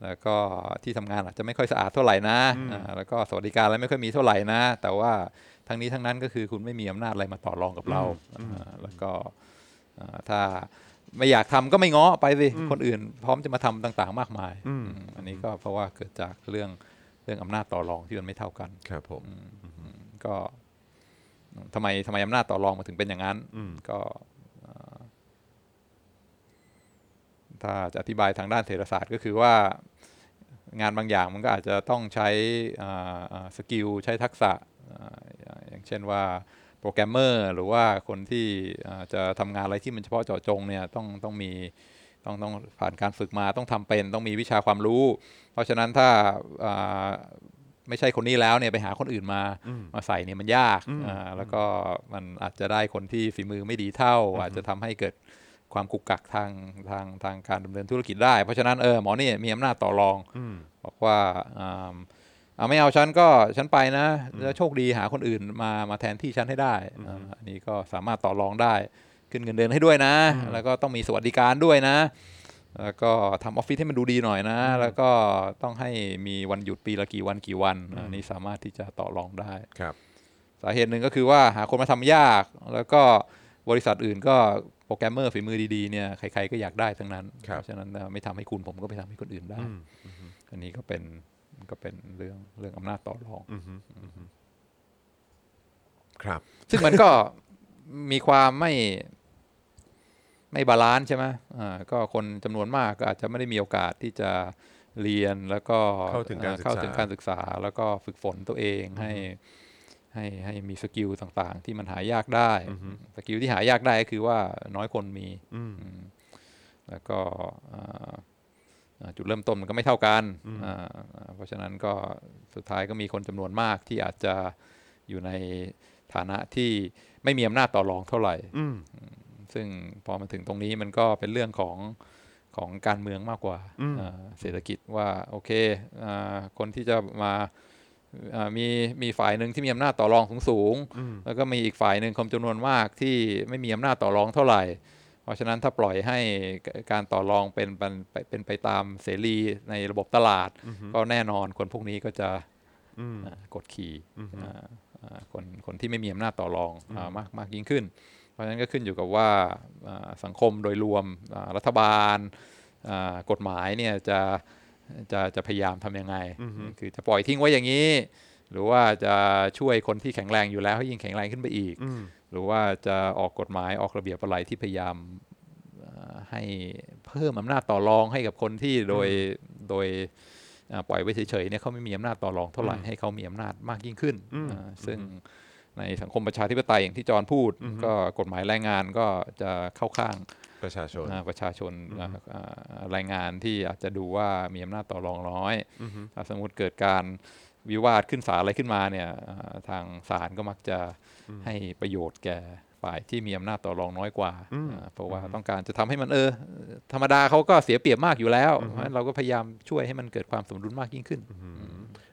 แล้วก็ที่ทำงานอาจจะไม่ค่อยสะอาดเท่าไหร่นะอ่าแล้วก็สวัสดิการอะไรไม่ค่อยมีเท่าไหร่นะ แต่ว่าทั้งนี้ทั้งนั้นก็คือคุณไม่มีอำนาจอะไรมาต่อรองกับเราอ่าแล้วก็อ่าถ้าไม่อยากทำก็ไม่ง้อไปสิคนอื่น พร้อมจะมาทำต่างๆ มากมายอืมอืมอันนี้ก็เพราะว่าเกิดจากเรื่องเรื่องอำนาจต่อรองที่มันไม่เท่ากันครับผมก็ทำไมทำไมอำนาจต่อรองมาถึงเป็นอย่างนั้นอืมก็เอ่อ ถ้าจะอธิบายทางด้านเศรษฐศาสตร์ก็คือว่างานบางอย่างมันก็อาจจะต้องใช้อ่าอ่าสกิลใช้ทักษะอ่าอย่างเช่นว่าโปรแกรมเมอร์หรือว่าคนที่อ่าจะทำงานอะไรที่มันเฉพาะเจาะจงเนี่ยต้องต้องมีต้องต้องผ่านการฝึกมาต้องทำเป็น ต้องมีวิชาความรู้ เพราะฉะนั้นถ้าอ่าไม่ใช่คนนี้แล้วเนี่ยไปหาคนอื่นมามาใส่เนี่ยมันยากอ่าแล้วก็มันอาจจะได้คนที่ฝีมือไม่ดีเท่า อาจจะทำให้เกิด ความกุกกักทางทางทางการดำเนินธุรกิจได้ เพราะฉะนั้นเออหมอนี่มีอำนาจต่อรองอืมบอกว่าอ่าเอาไม่เอาฉันก็ฉันไปนะแล้วโชคดีหาคนอื่นมามาแทนที่ฉันให้ได้อ่าอันนี้ก็สามารถต่อรองได้ ขึ้นเงินเดือนให้ด้วยนะ แล้วก็ต้องมีสวัสดิการด้วยนะ แล้วก็ทำออฟฟิศให้มันดูดีหน่อยนะ แล้วก็ต้องให้มีวันหยุดปีละกี่วันกี่วันอันนี้สามารถที่จะต่อรองได้ครับ สาเหตุหนึ่งก็คือว่าหาคนมาทำยาก แล้วก็บริษัทอื่นก็ โปรแกรมเมอร์ฝีมือดีๆเนี่ยใครๆก็อยากได้ทั้งนั้นครับเพราะฉะนั้นเอ่อไม่ทำให้คุณผมก็ไปทำให้คนอื่นได้อืมอันนี้ก็เป็นก็เป็นเรื่องเรื่องอำนาจต่อรองอืมอืมอืมครับ ซึ่งมันก็มีความไม่ไม่ balance ใช่ไหมอ่าก็คนจำนวนมากก็อาจจะไม่ได้มีโอกาสที่จะเรียนแล้วก็เข้าถึงการศึกษาเข้าถึงการศึกษาแล้วก็ฝึกฝนตัวเองให้ ให้ให้มี skill ต่างๆ ที่มันหายากได้ skill ที่หายากได้ก็คือว่าน้อยคนมีอืมอืมแล้วก็อ่าอ่าจุดเริ่มต้นมันก็ไม่เท่ากันอ่าอ่าเพราะฉะนั้นก็สุดท้ายก็มีคนจำนวนมากที่อาจจะอยู่ในฐานะที่ไม่มีอำนาจต่อรองเท่าไหร่อืมซึ่งพอมาถึงตรงนี้มันก็เป็นเรื่องของของการเมืองมากกว่าอืมอ่าเศรษฐกิจว่าโอเคอาคนที่จะมาอ่า มีมีฝ่ายหนึ่งที่มีอำนาจต่อรองสูงสูงๆอืมแล้วก็มีอีกฝ่ายหนึ่งคนจำนวนมากที่ไม่มีอำนาจต่อรองเท่าไหร่ เพราะฉะนั้นถ้าปล่อยให้การต่อรองเป็นเป็นเป็นไปตามเสรีในระบบตลาด ก็แน่นอนคนพวกนี้ก็จะอืมอ่ากดขี่อ่าอ่าคนคนที่ไม่มีอำนาจต่อรองอามากมากยิ่งขึ้น เพราะฉะนั้นก็ขึ้นอยู่กับว่าอ่าสังคมโดยรวมอ่ารัฐบาลอ่ากฎหมายเนี่ยจะ จะจะพยายามทำยังไง คือจะปล่อยทิ้งไว้อย่างนี้ หรือว่าจะช่วยคนที่แข็งแรงอยู่แล้วให้ยิ่งแข็งแรงขึ้นไปอีกอืมหรือว่าจะออกกฎหมายออกระเบียบอะไรที่พยายามเอ่อให้เพิ่มอำนาจต่อรองให้กับคนที่โดยโดยอ่าปล่อยไว้เฉยๆเนี่ยเขาไม่มีอำนาจต่อรองเท่าไหร่ให้เขามีอำนาจมากยิ่งขึ้นอ่าซึ่งในสังคมประชาธิปไตยอย่างที่จอห์นพูด ก็กฎหมายแรงงานก็จะเข้าข้าง ประชาชนอ่าประชาชนอ่าอ่าแรงงานที่อาจจะดูว่ามีอำนาจต่อรองน้อยถ้าสมมติเกิดการวิวาทขึ้นศาลอะไรขึ้นมาเนี่ยอ่าทางศาลก็มักจะให้ประโยชน์แก่ฝ่ายที่มีอำนาจต่อรองน้อยกว่าอ่าเพราะว่าต้องการจะทำให้มันเออ ธรรมดาเขาก็เสียเปรียบมากอยู่แล้วเพราะฉะนั้นเราก็พยายามช่วยให้มันเกิดความสมดุลมากยิ่งขึ้น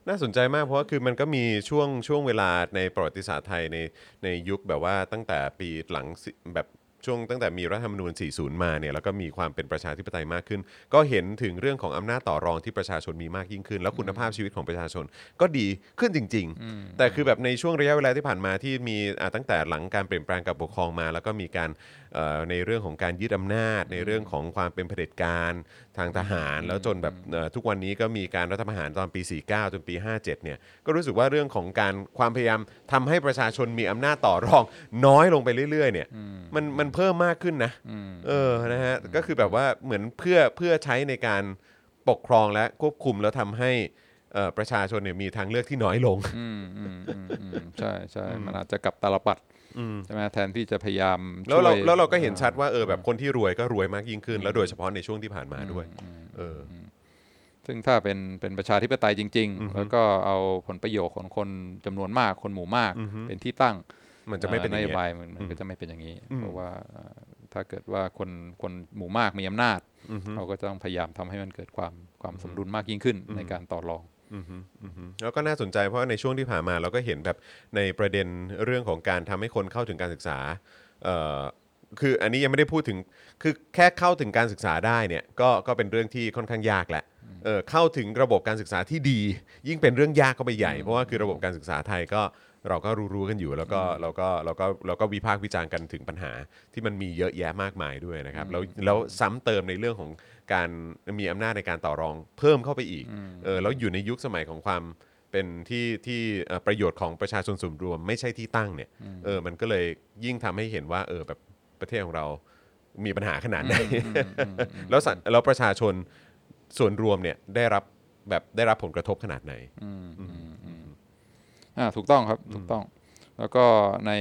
น่าสนใจมากเพราะว่าคือมันก็มีช่วงช่วงเวลาในประวัติศาสตร์ไทยในในยุคแบบว่าตั้งแต่ปีหลังสิแบบ ช่วงตั้งแต่มีรัฐธรรมนูญ 40 มาเนี่ยแล้วก็มีความเป็นประชาธิปไตยมากขึ้น ก็เห็นถึงเรื่องของอำนาจต่อรองที่ประชาชนมีมากยิ่งขึ้น แล้วคุณภาพชีวิตของประชาชนก็ดีขึ้นจริง ๆ แต่คือแบบในช่วงระยะเวลาที่ผ่านมาที่มีอ่าตั้งแต่หลังการเปลี่ยนแปลงการปกครองมา แล้วก็มีการเอ่อ ในเรื่องของการยึดอำนาจ ในเรื่องของความเป็นเผด็จการทางทหาร แล้วจนแบบเอ่อทุกวันนี้ก็มีการรัฐประหารตอนปี 49 จนปี 57 เนี่ยก็รู้สึกว่าเรื่องของการความพยายามทำให้ประชาชนมีอำนาจต่อรอง น้อยลงไปเรื่อยๆเนี่ยมันมันเพิ่มมากขึ้นนะเออนะฮะก็คือแบบว่าเหมือนเพื่อเพื่อใช้ในการปกครองและควบคุมแล้วทำให้เอ่อประชาชนเนี่ยมีทางเลือกที่น้อยลงอืมอืมอืมอืมใช่ใช่มันอาจจะกลับตาลปัด ใช่ไหมแทนที่จะพยายามแล้วเราช่ยแล้วเราก็เห็นชัดว่าเออแบบคนที่รวยก็รวยมากยิ่งขึ้น แล้วโดยเฉพาะในช่วงที่ผ่านมาด้วย เออ ซึ่งถ้าเป็นเป็นประชาธิปไตยจริงๆแล้วก็เอาผลประโยชน์ของคนจำนวนมากคนหมู่มากเป็นที่ตั้งมันจะไม่เป็นอนย่างโยเงี้ย บายมันมันก็จะไม่เป็นอย่างนี้เพราะว่าเอ่อถ้าเกิดว่าคนคนหมู่มากมีอำนาจเขาก็จะต้องพยายามทำให้มันเกิดความความสมดุลมากยิ่งขึ้นในการต่อรองอือฮึอือฮึ แล้วก็น่าสนใจเพราะว่าในช่วงที่ผ่านมาเราก็เห็นแบบในประเด็นเรื่องของการทำให้คนเข้าถึงการศึกษาเอ่อคืออันนี้ยังไม่ได้พูดถึงคือแค่เข้าถึงการศึกษาได้เนี่ยก็ก็เป็นเรื่องที่ค่อนข้างยากแหละเออเข้าถึงระบบการศึกษาที่ดี ยิ่งเป็นเรื่องยากเข้าไปใหญ่ เพราะว่าคือระบบการศึกษาไทยก็เราก็รู้ๆกันอยู่ แล้วก็เราก็เราก็เราก็วิพากษ์วิจารณ์กันถึงปัญหาที่มันมีเยอะแยะมากมายด้วยนะครับแล้วแล้วซ้ำเติมในเรื่องของ การมีอำนาจในการต่อรองเพิ่มเข้าไปอีกเออแล้วอยู่ในยุคสมัยของความเป็นที่ที่เอ่อประโยชน์ของประชาชนส่วนรวมไม่ใช่ที่ตั้งเนี่ยเออมันก็เลยยิ่งทำให้เห็นว่าเออแบบประเทศของเรามีปัญหาขนาดไหนแล้วสัตว์แล้วประชาชนส่วนรวมเนี่ยได้รับแบบได้รับผลกระทบขนาดไหนอ่าถูกต้องครับถูกต้อง แล้วก็ใน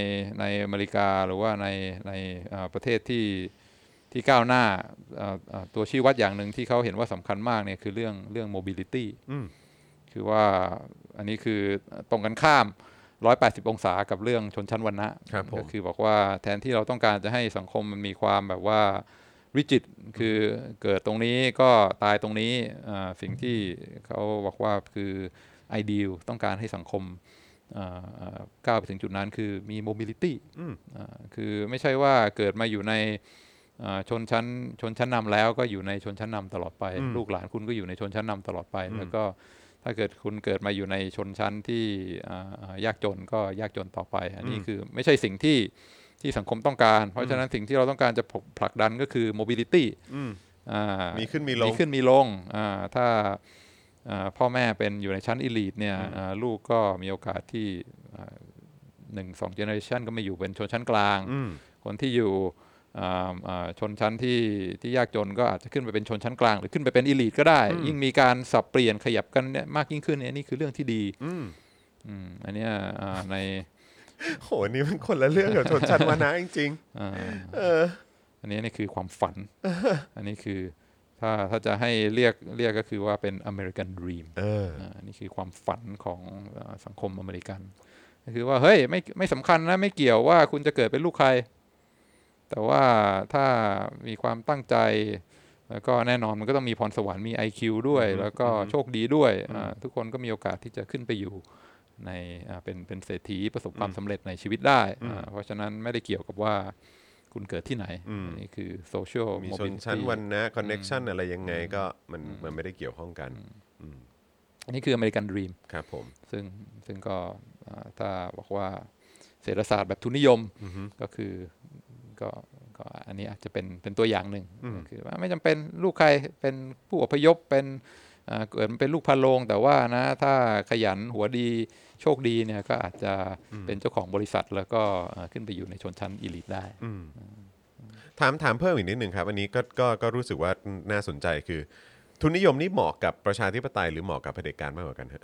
ในอเมริกาหรือว่าในในอ่าประเทศที่ ที่ก้าวหน้าอ่าอ่าตัวชี้วัดอย่างหนึ่งที่เขาเห็นว่าสำคัญมากเนี่ยคือเรื่องเรื่อง mobility อืมคือว่าอันนี้คือตรงกันข้าม 180 องศากับเรื่องชนชั้นวรรณะครับผมก็คือบอกว่าแทนที่เราต้องการจะให้สังคมมันมีความแบบว่า rigid คือเกิดตรงนี้ก็ตายตรงนี้อ่าสิ่งที่เขาบอกว่าคือ ideal ต้องการให้สังคมอ่าอ่าก้าวไปถึงจุดนั้นคือมี mobility อืมอ่าคือไม่ใช่ว่าเกิดมาอยู่ในอ่า ชนชั้นชนชั้นนำแล้วก็อยู่ในชนชั้นนำตลอดไป ลูกหลานคุณก็อยู่ในชนชั้นนำตลอดไป แล้วก็ถ้าเกิดคุณเกิดมาอยู่ในชนชั้นที่อ่าอ่ายากจนก็ยากจนต่อไป อันนี้คือไม่ใช่สิ่งที่ที่สังคมต้องการ เพราะฉะนั้นสิ่งที่เราต้องการจะผลักดันก็คือ mobility อืมอ่ามีขึ้นมีลงมีขึ้นมีลงอ่าถ้าอ่าพ่อแม่เป็นอยู่ในชั้นอีลีทเนี่ยอ่าลูกก็มีโอกาสที่อ่าหนึ่งสองเจเนอเรชันก็ไม่อยู่เป็นชนชั้นกลางอืมคนที่อยู่อ่าอ่า ชนชั้นที่ที่ยากจนก็อาจจะขึ้นไปเป็นชนชั้นกลาง หรือขึ้นไปเป็นอีลีทก็ได้ ยิ่งมีการสับเปลี่ยนขยับกันเนี่ยมากยิ่งขึ้นเนี่ยนี่คือเรื่องที่ดีอืมอืมอันเนี้ยอ่าในโหนี่มันคนละเรื่องกับชนชั้นวรรณะจริงอ่าๆเอออันนี้นี่คือความฝัน อันนี้คือถ้าถ้าจะให้เรียกเรียกก็คือว่าเป็น American Dream เอออ่านี่คือความฝันของอ่าสังคมอเมริกันก็คือว่าเฮ้ยไม่ไม่สำคัญนะไม่เกี่ยวว่าคุณจะเกิดเป็นลูกใคร แต่ว่าถ้ามีความตั้งใจ แล้วก็แน่นอนมันก็ต้องมีพรสวรรค์มี IQ ด้วย แล้วก็โชคดีด้วยอ่าทุกคนก็มีโอกาสที่จะขึ้นไปอยู่ในอ่าเป็นเป็นเศรษฐีประสบความสำเร็จในชีวิตได้อ่าเพราะฉะนั้นไม่ได้เกี่ยวกับว่าคุณเกิดที่ไหนอืมอันนี่คือ social มีชน mobility ชั้นวรรณะคอนเน็ชันอะไรยังไงก็มันมันไม่ได้เกี่ยวข้องกันอันนี้คือ American Dream ครับผมซึ่งซึ่งก็อ่าถ้าบอกว่าเศรษฐศาสตร์แบบทุนนิยมก็คือ ก็ก็อันนี้อาจจะเป็นเป็นตัวอย่างหนึ่งก็คือว่าไม่จำเป็นลูกใครเป็นผู้อพยพเป็นอ่าเกิดมาเป็นลูกพะโลง แต่ว่านะถ้าขยันหัวดีโชคดีเนี่ยก็อาจจะเป็นเจ้าของบริษัทแล้วก็อ่าขึ้นไปอยู่ในชนชั้นอีลิทได้ถามถามเพิ่มอีกนิดหนึ่งครับอันนี้ก็ก็ก็รู้สึกว่าน่าสนใจคือ ทุนนิยมนี่เหมาะกับประชาธิปไตยหรือเหมาะกับเผด็จการมากกว่ากันฮะ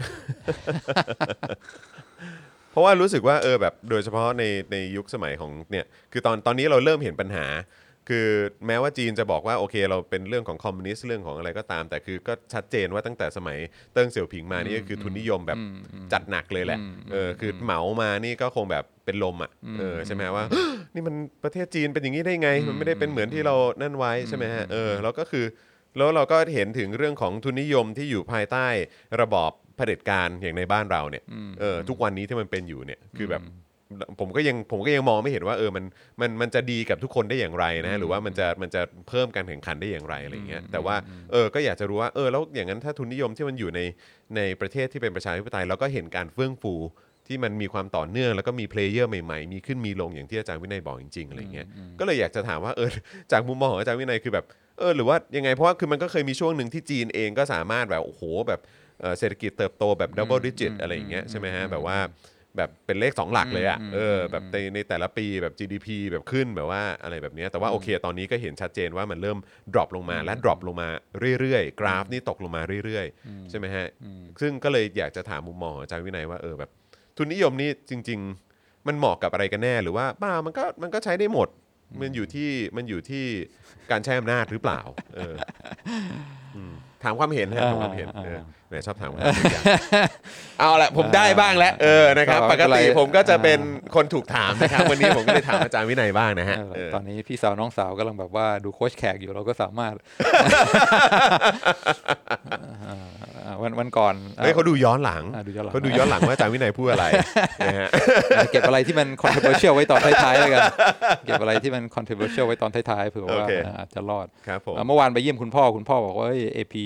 เพราะว่ารู้สึกว่าเออแบบโดยเฉพาะในในยุคสมัยของเนี่ยคือตอนตอนนี้เราเริ่มเห็นปัญหา คือแม้ว่าจีนจะบอกว่าโอเค เราเป็นเรื่องของคอมมิวนิสต์เรื่องของอะไรก็ตาม แต่คือก็ชัดเจนว่าตั้งแต่สมัยเติ้งเสี่ยวผิงมานี่ก็คือทุนนิยมแบบจัดหนักเลยแหละเออคือเหมามานี่ก็คงแบบเป็นลมอะเออใช่ไหมว่า นี่มันประเทศจีนเป็นอย่างนี้ได้ไง มันไม่ได้เป็นเหมือนที่เรานั่นไว้ใช่ไหมฮะเออแล้วก็คือแล้วเราก็เห็นถึงเรื่องของทุนนิยมที่อยู่ภายใต้ระบอบ เผด็จการอย่างในบ้านเราเนี่ยเออทุกวันนี้ที่มันเป็นอยู่เนี่ยคือแบบผมก็ยังผมก็ยังมองไม่เห็นว่าเออมันมันมันจะดีกับทุกคนได้อย่างไรนะหรือว่ามันจะมันจะเพิ่มการแข่งขันได้อย่างไรอะไรเงี้ยแต่ว่าเออก็อยากจะรู้ว่าเออแล้วอย่างนั้นถ้าทุนนิยมที่มันอยู่ในในประเทศที่เป็นประชาธิปไตยแล้วก็เห็นการเฟื่องฟูที่มันมีความต่อเนื่องแล้วก็มี player ใหม่ๆ มีขึ้นมีลงอย่างที่อาจารย์วินัยบอกจริงๆอะไรเงี้ยก็เลยอยากจะถามว่าเออจากมุมมองของอาจารย์วินัยคือแบบเออหรือว่ายังไงเพราะว่าคือมันก็เคยมีช่วงหนึ่งที่จีนเองก็สามารถแบบโอ้โหแบบ เอ่อเศรษฐกิจเติบโตแบบ double digit อะไรอย่างเงี้ยใช่ไหมฮะแบบว่าแบบเป็นเลข 2 หลักเลยอะอืมเออแบบในในแต่ละปีแบบ GDP แบบขึ้นแบบว่าอะไรแบบเนี้ยแต่ว่าโอเค ตอนนี้ก็เห็นชัดเจนว่ามันเริ่ม drop ลงมาและ drop ลงมาเรื่อยๆ กราฟนี่ตกลงมาเรื่อยๆ ใช่ไหมฮะ ซึ่งก็เลยอยากจะถามมุมมองของอาจารย์วินัยว่าเออแบบ ทุนนิยมนี่จริง ๆ มันเหมาะกับอะไรกันแน่หรือว่าบ้ามันก็มันก็ใช้ได้หมดมันอยู่ที่มันอยู่ที่การใช้อำนาจหรือเปล่า เอออืมถามความเห็นฮะถามความเห็นเออ แหมชอบถามความเห็นอย่างเอาละผมได้บ้างแล้วเออนะครับก็ปไม่กเป็นไรติผมก็จะเป็นคนถูกถามนะครับ วันนี้ผมก็เลยถามอาจารย์วินัยบ้างนะฮะเออเออตอนนี้พี่สาวน้องสาวกำลังแบบว่าดูโค้ชแขกอยู่เราก็สามารถอ่าวันวันก่อนเฮ้ยเขาดูย้อนหลังอ่าดูย้อนหลังเขาดูย้อนหลังว่าอาจารย์วินัยพูดอะไรนะฮะอ่าเก็บอะไรที่มัน controversial ไว้ตอนท้ายๆแล้วกันเก็บอะไรที่มัน controversial ไว้ตอนท้ายๆเผื่อว่าโอเคอาจจะรอดครับผมอ่าเมื่อวานไปเยี่ยมคุณพ่อคุณพ่อบอกว่าเอพี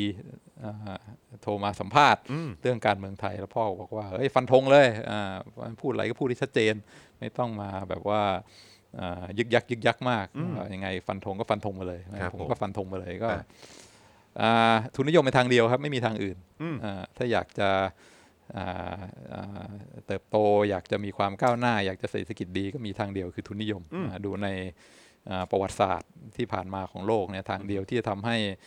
โทรมาสัมภาษณ์อืมเรื่องการเมืองไทยแล้วพ่อบอกว่าเฮ้ยฟันธงเลยอ่าพูดอะไรก็พูดที่ชัดเจน ไม่ต้องมาแบบว่าอ่ายึกยักยึกยักมากว่ายังไงฟันธงก็ฟันธงมาเลยครับผมผมก็ฟันธงมาเลยก็อะอ่าทุนนิยมเป็นทางเดียวครับไม่มีทางอื่นอืมอ่าถ้าอยากจะอ่าอ่าเติบโตอยากจะมีความก้าวหน้า อยากจะเศรษฐกิจดีก็มีทางเดียวคือทุนนิยมอ่าดูในอ่าประวัติศาสตร์ที่ผ่านมาของโลกเนี่ยทางเดียวที่จะทำให้อ่า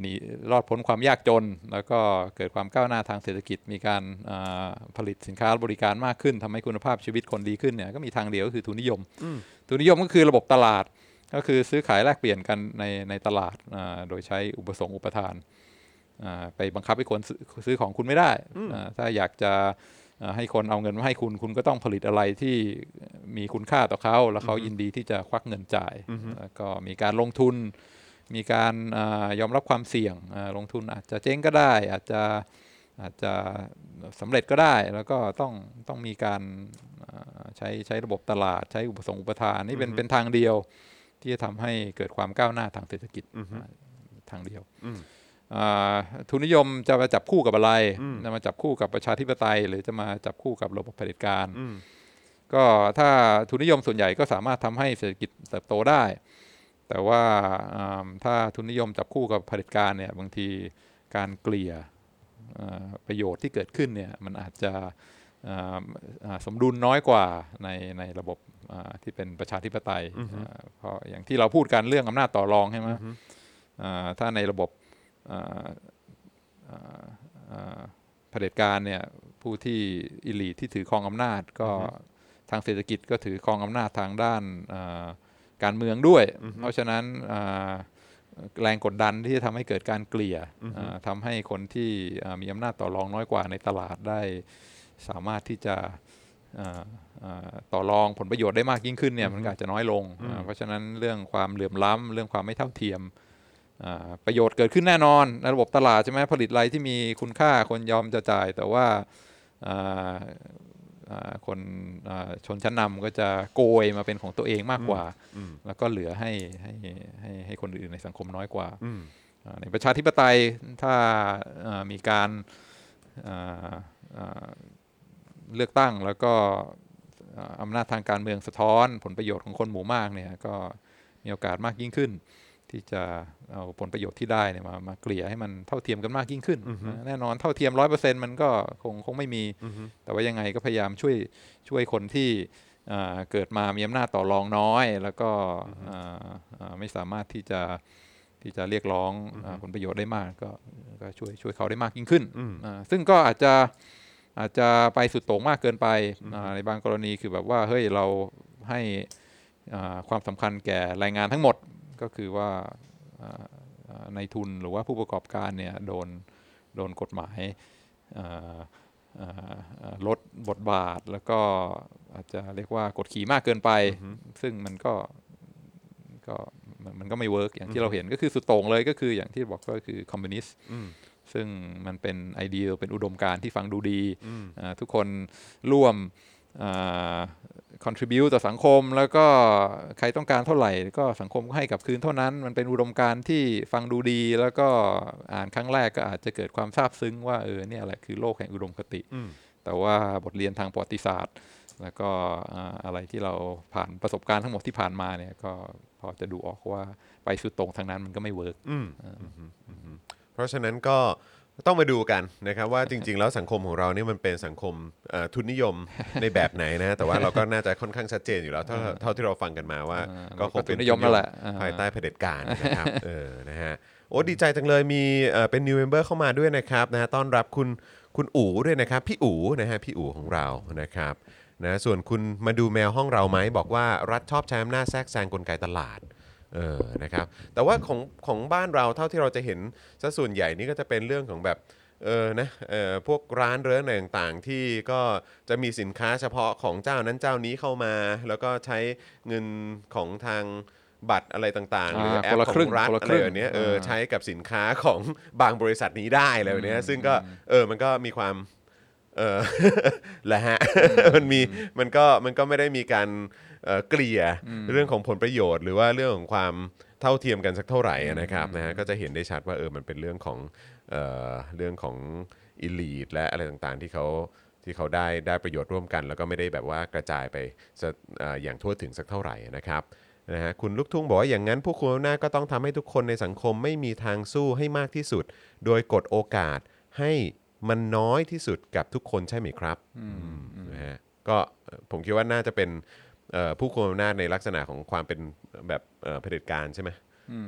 หนีรอดพ้นความยากจน แล้วก็เกิดความก้าวหน้าทางเศรษฐกิจ มีการอ่าผลิตสินค้าและบริการมากขึ้นทำให้คุณภาพชีวิตคนดีขึ้นเนี่ยก็มีทางเดียวก็คือทุนนิยม ทุนนิยมก็คือระบบตลาด ก็คือซื้อขายแลกเปลี่ยนกันในในตลาดอ่าโดยใช้อุปสงค์อุปทานอ่าไปบังคับให้คนซื้อซื้อของคุณไม่ได้อ่าถ้าอยากจะอ่าให้คนเอาเงินมาให้คุณคุณก็ต้องผลิตอะไรที่มีคุณค่าต่อเขาแล้วเขายินดีที่จะควักเงินจ่าย แล้วก็มีการลงทุน มีการอายอมรับความเสี่ยงอ่าลงทุนอาจจะเจ๊งก็ได้ อาจจะอาจจะสำเร็จก็ได้ แล้วก็ต้องต้องมีการอ่าใช้ใช้ระบบตลาดใช้อุปสงค์อุปทานนี่เป็นเป็นทางเดียว ที่จะทำให้เกิดความก้าวหน้าทางเศรษฐกิจอ่าทางเดียวอ่าทุนนิยมจะมาจับคู่กับอะไรจะมาจับคู่กับประชาธิปไตย หรือจะมาจับคู่กับระบบเผด็จการก็ถ้าทุนนิยมส่วนใหญ่ก็สามารถทำให้เศรษฐกิจเติบโตได้ แต่ว่าอ่าถ้าทุนนิยมจับคู่กับเผด็จการเนี่ยบางทีการเกลี่ยอ่าประโยชน์ที่เกิดขึ้นเนี่ยมันอาจจะอ่าอ่าสมดุลน้อยกว่าในในระบบอ่าที่เป็นประชาธิปไตยอ่าเพราะอย่างที่เราพูดกันเรื่องอำนาจต่อรองใช่ไหมอ่าถ้าในระบบอ่าอ่าอ่าเผด็จการเนี่ยผู้ที่อิลีที่ถือครองอำนาจก็ทางเศรษฐกิจก็ถือครองอำนาจทางด้านอ่า การเมืองด้วย เพราะฉะนั้นอ่าแรงกดดันที่จะทำให้เกิดการเกลี่ยอ่าทำให้คนที่อ่ามีอำนาจต่อรองน้อยกว่าในตลาดได้สามารถที่จะอ่าอ่าต่อรองผลประโยชน์ได้มากยิ่งขึ้นเนี่ยมันก็อาจจะน้อยลงอ่าเพราะฉะนั้นเรื่องความเหลื่อมล้ำเรื่องความไม่เท่าเทียมอ่าประโยชน์เกิดขึ้นแน่นอนในระบบตลาดใช่ไหมผลิตอะไรที่มีคุณค่าคนยอมจะจ่าย แต่ว่าอ่าอ่า คนอ่าชนชั้นนำก็จะโกยมาเป็นของตัวเองมากกว่า แล้วก็เหลือให้ให้ให้ให้คนอื่นในสังคมน้อยกว่าอ่าในประชาธิปไตยถ้าอ่ามีการอ่าอ่าเลือกตั้งแล้วก็อ่าอำนาจทางการเมืองสะท้อนผลประโยชน์ของคนหมู่มากเนี่ยก็มีโอกาสมากยิ่งขึ้น ที่จะเอาผลประโยชน์ที่ได้เนี่ยมามาเกลี่ยให้มันเท่าเทียมกันมากยิ่งขึ้นนะแน่นอนเท่าเทียมร้อยเปอร์เซ็นต์มันก็คงคงไม่มี แต่ว่ายังไงก็พยายามช่วยช่วยคนที่อ่าเกิดมามีอำนาจต่อรองน้อย แล้วก็อ่าอ่าไม่สามารถที่จะที่จะเรียกร้องอาผลประโยชน์ได้มากก็ก็ช่วยช่วยเขาได้มากยิ่งขึ้นอ่าซึ่งก็อาจจะอาจจะไปสุดโต่งมากเกินไปอ่าในบางกรณีคือแบบว่าเฮ้ยเราให้อ่าความสำคัญแก่แรงงานทั้งหมด ก็คือว่าอ่าอ่าในทุนหรือว่าผู้ประกอบการเนี่ยโดนโดนกฎหมายอ่าอ่าอ่าลดบทบาทแล้วก็อาจจะเรียกว่ากดขี่มากเกินไป ซึ่งมันก็ก็มันมันก็ไม่ work อย่างที่เราเห็นก็คือสุดโต่งเลยก็คืออย่างที่บอกก็คือคอมมิวนิสต์ซึ่งมันเป็นไอเดียเป็นอุดมการณ์ที่ฟังดูดีอ่าทุกคนร่วม อ่า contribute ต่อสังคม แล้วก็ใครต้องการเท่าไหร่ ก็สังคมก็ให้กลับคืนเท่านั้น มันเป็นอุดมการณ์ที่ฟังดูดี แล้วก็อ่านครั้งแรกก็อาจจะเกิดความซาบซึ้งว่าเออเนี่ยแหละคือโลกแห่งอุดมคติอืมแต่ว่าบทเรียนทางประวัติศาสตร์ แล้วก็อ่าอะไรที่เราผ่านประสบการณ์ทั้งหมดที่ผ่านมาเนี่ยก็พอจะดูออกว่าไปสุดตรงทางนั้นมันก็ไม่เวิร์กอืมอืมอืมอืมเพราะฉะนั้นก็ ต้องมาดูกันนะครับว่าจริง ๆ แล้วสังคมของเรานี่มันเป็นสังคมเอ่อทุนนิยมในแบบไหนนะ แต่ว่าเราก็น่าจะค่อนข้างชัดเจนอยู่แล้วเท่าเท่าที่เราฟังกันมาว่า อ่าก็คงเป็นก็ทุนนิยมนั่นแหละอ่า ภายใต้เผด็จการนะครับเออนะฮะโอ้ดีใจจังเลยมีเอ่อเป็น new member เข้ามาด้วยนะครับนะฮะต้อนรับคุณคุณอู๋ด้วยนะครับ พี่อู๋นะฮะพี่อู๋ของเรานะครับนะส่วนคุณมาดูแมวห้องเราไหมบอกว่ารัฐชอบใช้อำนาจแทรกแซงกลไกตลาด เออนะครับแต่ว่าของของบ้านเราเท่าที่เราจะเห็นซะส่วนใหญ่นี่ก็จะเป็นเรื่องของแบบเออนะเออพวกร้านเรื้อนอะไรต่างๆ ที่ก็จะมีสินค้าเฉพาะของเจ้านั้นเจ้านี้เข้ามา แล้วก็ใช้เงินของทางบัตรอะไรต่างๆ หรือแอปคนละขอครึ่งงรัฐคนละอะคไรรึ่งแบบเนี้ยเอออ่าใช้กับสินค้าของบางบริษัทนี้ได้อะไรแบบเนี้ยซึ่งก็เออมันก็มีความเออแหละฮะมันมีมันก็มันก็ไม่ได้มีการ เอ่อเกลี่ยเรื่องของผลประโยชน์ หรือว่าเรื่องของความเท่าเทียมกันสักเท่าไหร่อะนะครับนะฮะก็จะเห็นได้ชัดว่าเออมันเป็นเรื่องของเอ่อเรื่องของอิลีทและอะไรต่างๆที่เขาที่เขาได้ได้ประโยชน์ร่วมกัน แล้วก็ไม่ได้แบบว่ากระจายไปซะเอ่ออย่างทั่วถึงสักเท่าไหร่นะครับนะฮะคุณลูกทุ่งบอกว่าอย่างนั้นผู้คุมอำนาจก็ต้องทำให้ทุกคนในสังคมไม่มีทางสู้ให้มากที่สุด โดยกดโอกาสให้มันน้อยที่สุดกับทุกคนใช่ไหมครับนะฮะก็เอ่อผมคิดว่าน่าจะเป็นเอ่อ ผู้คุมอำนาจในลักษณะของความเป็นแบบเอ่อเผด็จการใช่ไหม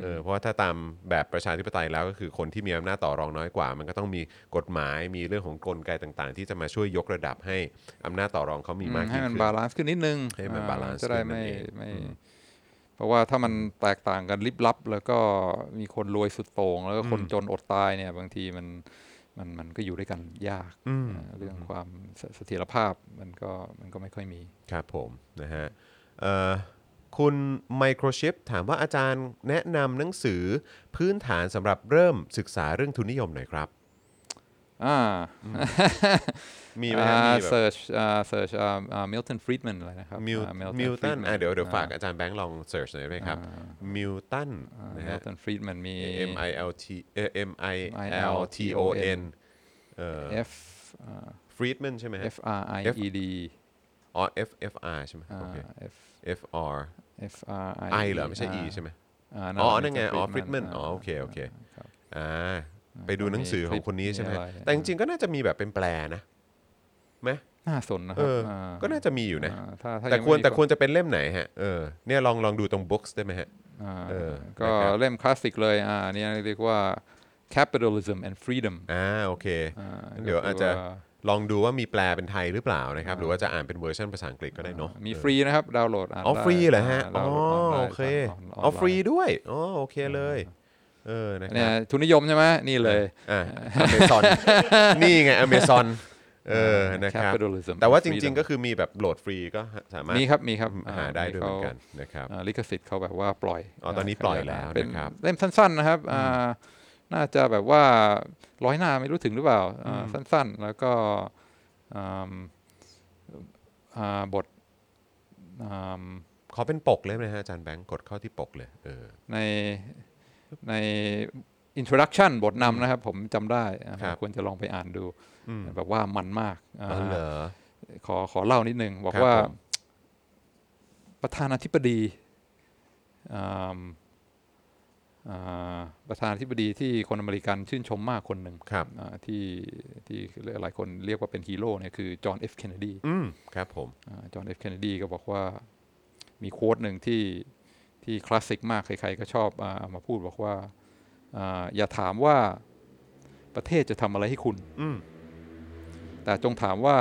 เออเพราะว่าถ้าตามแบบประชาธิปไตยแล้วก็คือคนที่มีอำนาจต่อรองน้อยกว่า มันก็ต้องมีกฎหมายมีเรื่องของกลไกต่างๆ ที่จะมาช่วยยกระดับให้อำนาจต่อรองเขามีมากให้ยิ่งมันขึ้น balance ขึ้นนิดนึงให้มันอ่ balance จะได้ขึ้นนั่นไม่เองไม่เพราะว่าถ้ามันแตกต่างกันลิบลับ แล้วก็มีคนรวยสุดโต่งแล้วก็คนจนอดตายเนี่ย บางทีมัน มันมันก็อยู่ด้วยกันยากอืมอ่าเรื่องความเสเสถียรภาพมันก็มันก็ไม่ค่อยมี ครับผมนะฮะเอ่อคุณไมโครชิปถามว่าอาจารย์แนะนำหนังสือพื้นฐานสำหรับเริ่มศึกษาเรื่องทุนนิยมหน่อยครับ อ่ามีไหมฮะมีแบบ เซิร์ชเซิร์ชมิลตันฟรีดแมนอะไรนะครับมิลอ่า Milton มิลตัน Friedman อะเดี๋ยวเดี๋ยวฝากอาจารย์แบงค์ลองเสิร์ชหน่อยได้ไหมครับมิลตันนะมิฮะ ลตันฟรีดแมนมี M I L T เอ่อ M I L T O N เอ่อ F ฟรีดแมนใช่ไหมฮะ F R I E D อ๋อ F F R ใช่ไหมอ่าโอเค F F R F R I I เหรอไม่ใช่ E ใช่ไหมาอ๋อแหละนั่นไงอ๋อ Milton ฟริดแมน Friedman อ๋อโอเคโอเค ครับ อ่า ไปดูหนังสือของคนนี้ใช่ไหมมีอะไรแต่จริงๆก็น่าจะมีแบบเป็นแปลนะไหมน่าสนนะคเอรับออ่าก็น่าจะมีอยู่นะอ่าถ้าถ้าแต่ยังควรไม่มีแต่ก็ควรจะเป็นเล่มไหนฮะเออเนี่ยลองลองดูตรง books ได้ไหมฮะอ่าเออก็นะครับเล่มคลาสสิกเลยอ่าเนี่ยเรียกว่า capitalism and freedom อ่าโอเคอ่าเดี๋ยวก็คือาจจะว่าลองดูว่ามีแปลเป็นไทยหรือเปล่านะครับ หรือว่าจะอ่านเป็นเวอร์ชันภาษาอังกฤษก็ได้เนาะมีเออฟรีนะครับ ดาวน์โหลดอ่านอ๋อได้ฟรีเหรอฮะาอ๋อดาวน์โหลดออนไลน์โอเคทางนอ๋อฟรีไลน์ด้วยอ๋อโอเคเลย เออนะคเนี่รัยบทุนนิยมใช่ไหมนี่เลยอ่าอเมซอนนี่ไงอเมซอนเออนะครับ capitalism แต่ว่า and จริง freedom ๆก็คือมีแบบโหลดฟรีก็สามารถมีครับมีครับหาได้ด้วยเหมือนขากันนะครับ อ่าลิขสิทธิ์เขาแบบว่าปล่อยอ๋อตอนนี้ปล่อยแล้วเป็นนะครับ เล่มสั้นๆนะครับอ่าน่าจะแบบว่าร้อยหน้าไม่รู้ถึงหรือเปล่าอ่าสั้นๆ แล้วก็อ่าอ่าบทอ่าขอเป็นปกเลยนะฮะอาจารย์แบงค์กดเข้าที่ปกเลยเออใน ใน introduction บทนำนะครับ ผมจำได้อ่าครับ ควรจะลองไปอ่านดูอืมแบบว่ามันมากอ่าอ๋อเหรอ ขอขอเล่านิดนึง บอกครับว่าผม ประธานาธิบดีอ่าอ่าประธานาธิบดีที่คนอเมริกันชื่นชมมากคนหนึ่งครับ อ่าที่ที่หลายคนเรียกว่าเป็นฮีโร่เนี่ยคือจอห์นเอฟเคนเนดี อืม ครับผม จอห์นเอฟเคนเนดีก็บอกว่ามี quote หนึ่งที่ ที่คลาสสิกมากใครๆก็ชอบอาเอามาพูดบอกว่าอ่าอย่าถามว่าประเทศจะทำอะไรให้คุณอืมแต่จงถามว่า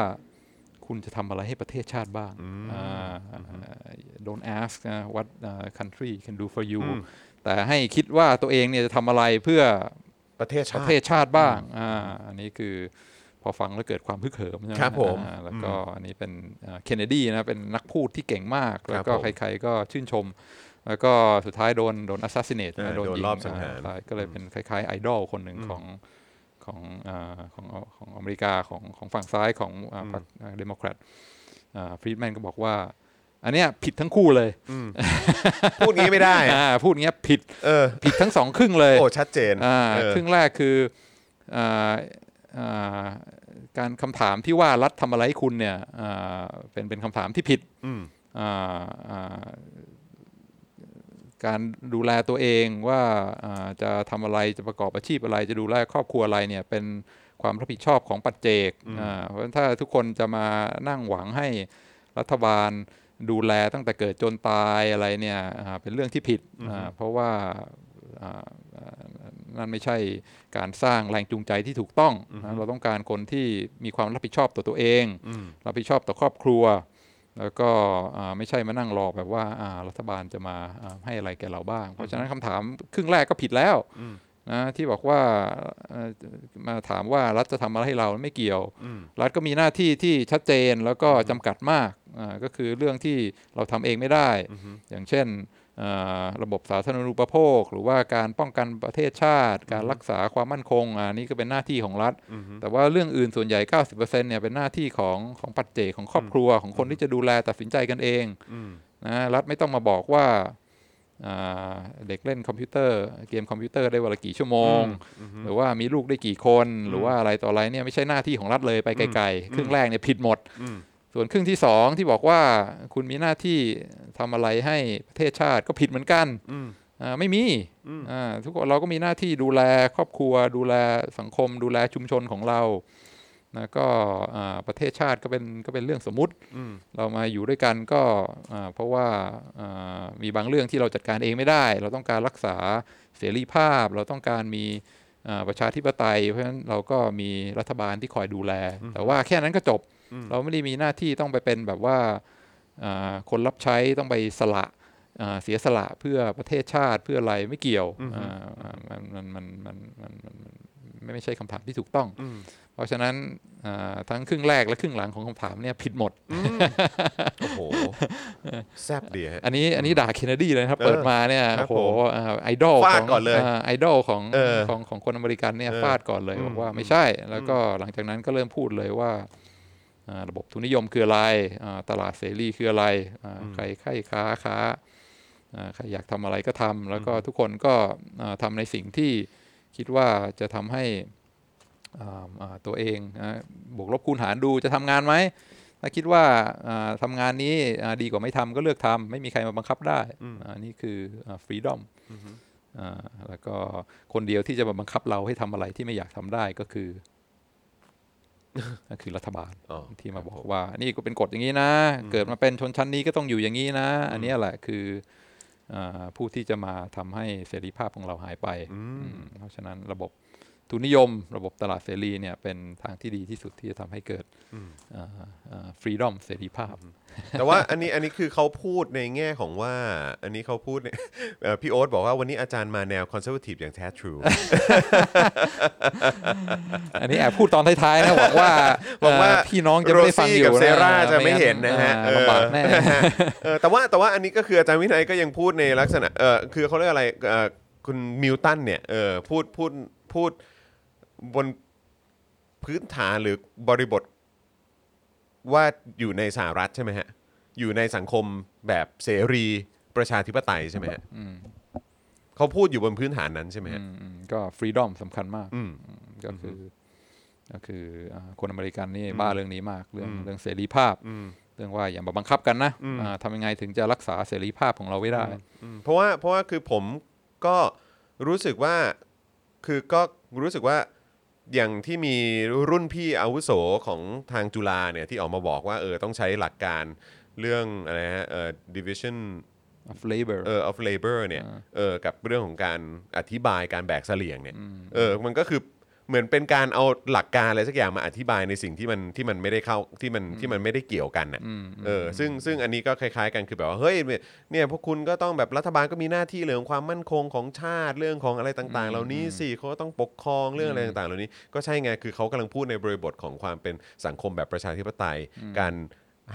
คุณจะทำอะไรให้ประเทศชาติบ้างอืมอ่า don't ask นะ what uh, country can do for you อืมแต่ให้คิดว่าตัวเองเนี่ยจะทำอะไรเพื่อประเทศปชาระติเทศชาติบ้างอ่าอันนี้คือพอฟังแล้วเกิดความฮึกเหิมใช่ไหมครับผมอ่าแล้วก็อันนี้เป็นเคนเนดีนะเป็นนักพูดที่เก่งมาก แล้วก็ผมใครๆก็ชื่นชม แล้วก็สุดท้ายโดนโดน assassinate อ่านะโดนโดนยิงลอบสังหารอ่ใช่ก็เลยเป็นคล้ายๆไอดอลคนหนึ่งของของอ่าของของอเมริกาของของฝั่งซ้ายของอ่าพรรคเดโมแครตฟรีดแมนก็บอกว่า อันเนี้ยผิดทั้งคู่เลย พูดงี้ไม่ได้อ่าพูดเงี้ยผิดเออผิดทั้งสองครึ่งเลย โอ้ ชัดเจนอ่าเออครึ่งแรกคืออ่าอ่าการคำถามที่ว่ารัฐทำอะไรให้คุณเนี่ยอ่าเป็นเป็นคำถามที่ผิดอืมอ่าอ่า การดูแลตัวเองว่าอ่าจะทำอะไรจะประกอบอาชีพอะไร จะดูแลครอบครัวอะไรเนี่ยเป็นความรับผิดชอบของปัจเจกอ่าเพราะฉะนั้นถ้าทุกคนจะมานั่งหวังให้รัฐบาลดูแลตั้งแต่เกิดจนตายอะไรเนี่ยอ่าเป็นเรื่องที่ผิดอ่าเพราะว่าอ่าอ่านั่นไม่ใช่การสร้างแรงจูงใจที่ถูกต้องนะเราต้องการคนที่มีความรับผิดชอบต่อตัวเอง รับผิดชอบต่อครอบครัว แล้วก็อ่าไม่ใช่มานั่งรอแบบว่าอ่ารัฐบาลจะมาอ่าให้อะไรแก่เราบ้าง เพราะฉะนั้นคำถามครึ่งแรกก็ผิดแล้วนะที่บอกว่าเอ่อมาถามว่ารัฐจะทำอะไรให้เราไม่เกี่ยว รัฐก็มีหน้าที่ที่ชัดเจนแล้วก็จำกัดมากอ่าก็คือเรื่องที่เราทำเองไม่ได้ อย่างเช่นอ่า ระบบสาธารณูปโภค หรือว่าการป้องกันประเทศชาติ การรักษาความมั่นคงอ่านี่ก็เป็นหน้าที่ของรัฐ แต่ว่าเรื่องอื่นส่วนใหญ่ 90%เนี่ยเป็นหน้าที่ของของปัจเจกของครอบครัวของคนที่จะดูแลตัดสินใจกันเองนะรัฐไม่ต้องมาบอกว่าอ่าเด็กเล่นคอมพิวเตอร์เกมคอมพิวเตอร์ได้วันละกี่ชั่วโมง หรือว่ามีลูกได้กี่คน หรือว่าอะไรต่ออะไรเนี่ยไม่ใช่หน้าที่ของรัฐเลยไปไกลๆครึ่งแรกเนี่ยผิดหมด ส่วนครึ่งที่สองที่บอกว่าคุณมีหน้าที่ทำอะไรให้ประเทศชาติก็ผิดเหมือนกันอ่าไม่มีอ่าทุกคนเราก็มีหน้าที่ดูแลครอบครัว ดูแลสังคม ดูแลชุมชนของเรานะก็อ่าประเทศชาติก็เป็นก็เป็นเรื่องสมมุติเรามาอยู่ด้วยกันก็อ่าเพราะว่าอ่ามีบางเรื่องที่เราจัดการเองไม่ได้ เราต้องการรักษาเสรีภาพ เราต้องการมีอ่าประชาธิปไตย เพราะฉะนั้นเราก็มีรัฐบาลที่คอยดูแล แต่ว่าแค่นั้นก็จบ เราไม่ได้มีหน้าที่ต้องไปเป็นแบบว่าอ่าคนรับใช้ต้องไปสละอ่าเสียสละเพื่อประเทศชาติเพื่ออะไรไม่เกี่ยวอ่าอ่ามันมันมันมันมันมันมันไม่ใช่คำถามที่ถูกต้อง เพราะฉะนั้นอ่าทั้งครึ่งแรกและครึ่งหลังของคำถามเนี่ยผิดหมดโอ้โหแซบดีฮะอันนี้อันนี้ด่าเคนเนดีเลยนะครับเออเปิดมาเนี่ยครับโอ้โหผมอ่าไอดอลฟาขดองก่อนเลยาไอดอลของเออของของคนอเมริกันเนี่ยเออฟาดก่อนเลยอืมบอกว่าไม่ใช่ แล้วก็หลังจากนั้นก็เริ่มพูดเลยว่าอ่า ระบบทุนนิยมคืออะไรอ่าตลาดเสรีคืออะไรอ่าใครใครค้าค้าอ่าใครอยากทำอะไรก็ทำแล้วก็ทุกคนก็อ่าทำในสิ่งที่คิดว่าจะทำให้อ่าอ่าตัวเองนะบวกลบคูณหารดูจะทำงานไหมถ้าคิดว่าอ่าทำงานนี้อ่าดีกว่าไม่ทำก็เลือกทำไม่มีใครมาบังคับได้อ่านี่คือฟรีดอมแล้วก็คนเดียวที่จะมาบังคับเราให้ทำอะไรที่ไม่อยากทำได้ก็คือ ก็คือรัฐบาลอ๋อที่มาบอกว่า นี่ก็เป็นกฎอย่างนี้นะ เกิดมาเป็นชนชั้นนี้ก็ต้องอยู่อย่างนี้นะ อันเนี้ยแหละคืออาผู้ที่จะมาทำให้เสรีภาพของเราหายไปอืมเพราะฉะนั้นระบบ ทุนนิยม ระบบตลาดเสรีเนี่ยเป็นทางที่ดีที่สุดที่จะทำให้เกิด freedom เสรีภาพ แต่ว่าอันนี้อันนี้คือเขาพูดในแง่ของว่า อันนี้เขาพูดเนี่ยเอ่อพี่โอ๊ตบอกว่าวันนี้อาจารย์มาแนว conservative อย่างแท้ true อันนี้แอบพูดตอนท้ายๆนะหวังว่าหวังว่า เอ่อพี่น้องจะไม่ได้ฟังอยู่โรซี่กับเซนะร่าจะไม่เห็นนะฮะอ่าลำบากแน่ เออแต่ว่าแต่ว่าอันนี้ก็คืออาจารย์วินัยก็ยังพูดในลักษณะเออคือเขาเรียกอะไรเออคุณมิลตันเนี่ยเออพูดพูดพูด บนพื้นฐานหรือบริบทว่าอยู่ในสหรัฐใช่ไหมฮะ อยู่ในสังคมแบบเสรีประชาธิปไตยใช่ไหมฮะเขาพูดอยู่บนพื้นฐานนั้นใช่ไหมฮะ อืมอืมก็ freedom สำคัญมากอืมก็คือก็คืออ่าคนอเมริกันนี่บ้าเรื่องนี้มากเรื่องเรื่องเสรีภาพเรื่องว่าอย่ามาบังคับกันนะอ่าทำยังไงถึงจะรักษาเสรีภาพของเราไว้ได้ อืมเพราะว่าเพราะว่าคือผมก็รู้สึกว่าคือก็รู้สึกว่า อย่างที่มีรุ่นพี่อาวุโสของทางจุฬาเนี่ยที่ออกมาบอกว่าเออต้องใช้หลักการเรื่องอะไรฮะเออ division of labor เออ of labor เนี่ยเออกับเรื่องของการอธิบายการแบกเสลี่ยงเนี่ยเออมันก็คือ เหมือนเป็นการเอาหลักการอะไรสักอย่างมาอธิบายในสิ่งที่มันที่มันไม่ได้เข้าที่มันที่มันไม่ได้เกี่ยวกันน่ะเออซึ่งซึ่งอันนี้ก็คล้ายๆกันคือแบบว่าเฮ้ยเนี่ยพวกคุณก็ต้องแบบรัฐบาลก็มีหน้าที่เรื่องความมั่นคงของชาติเรื่องของอะไรต่าง ๆ เหล่านี้สิเขาก็ต้องปกครองเรื่องอะไรต่างๆ เหล่านี้ก็ใช่ไงคือเขากำลังพูดในบริบทของความเป็นสังคมแบบประชาธิปไตยการ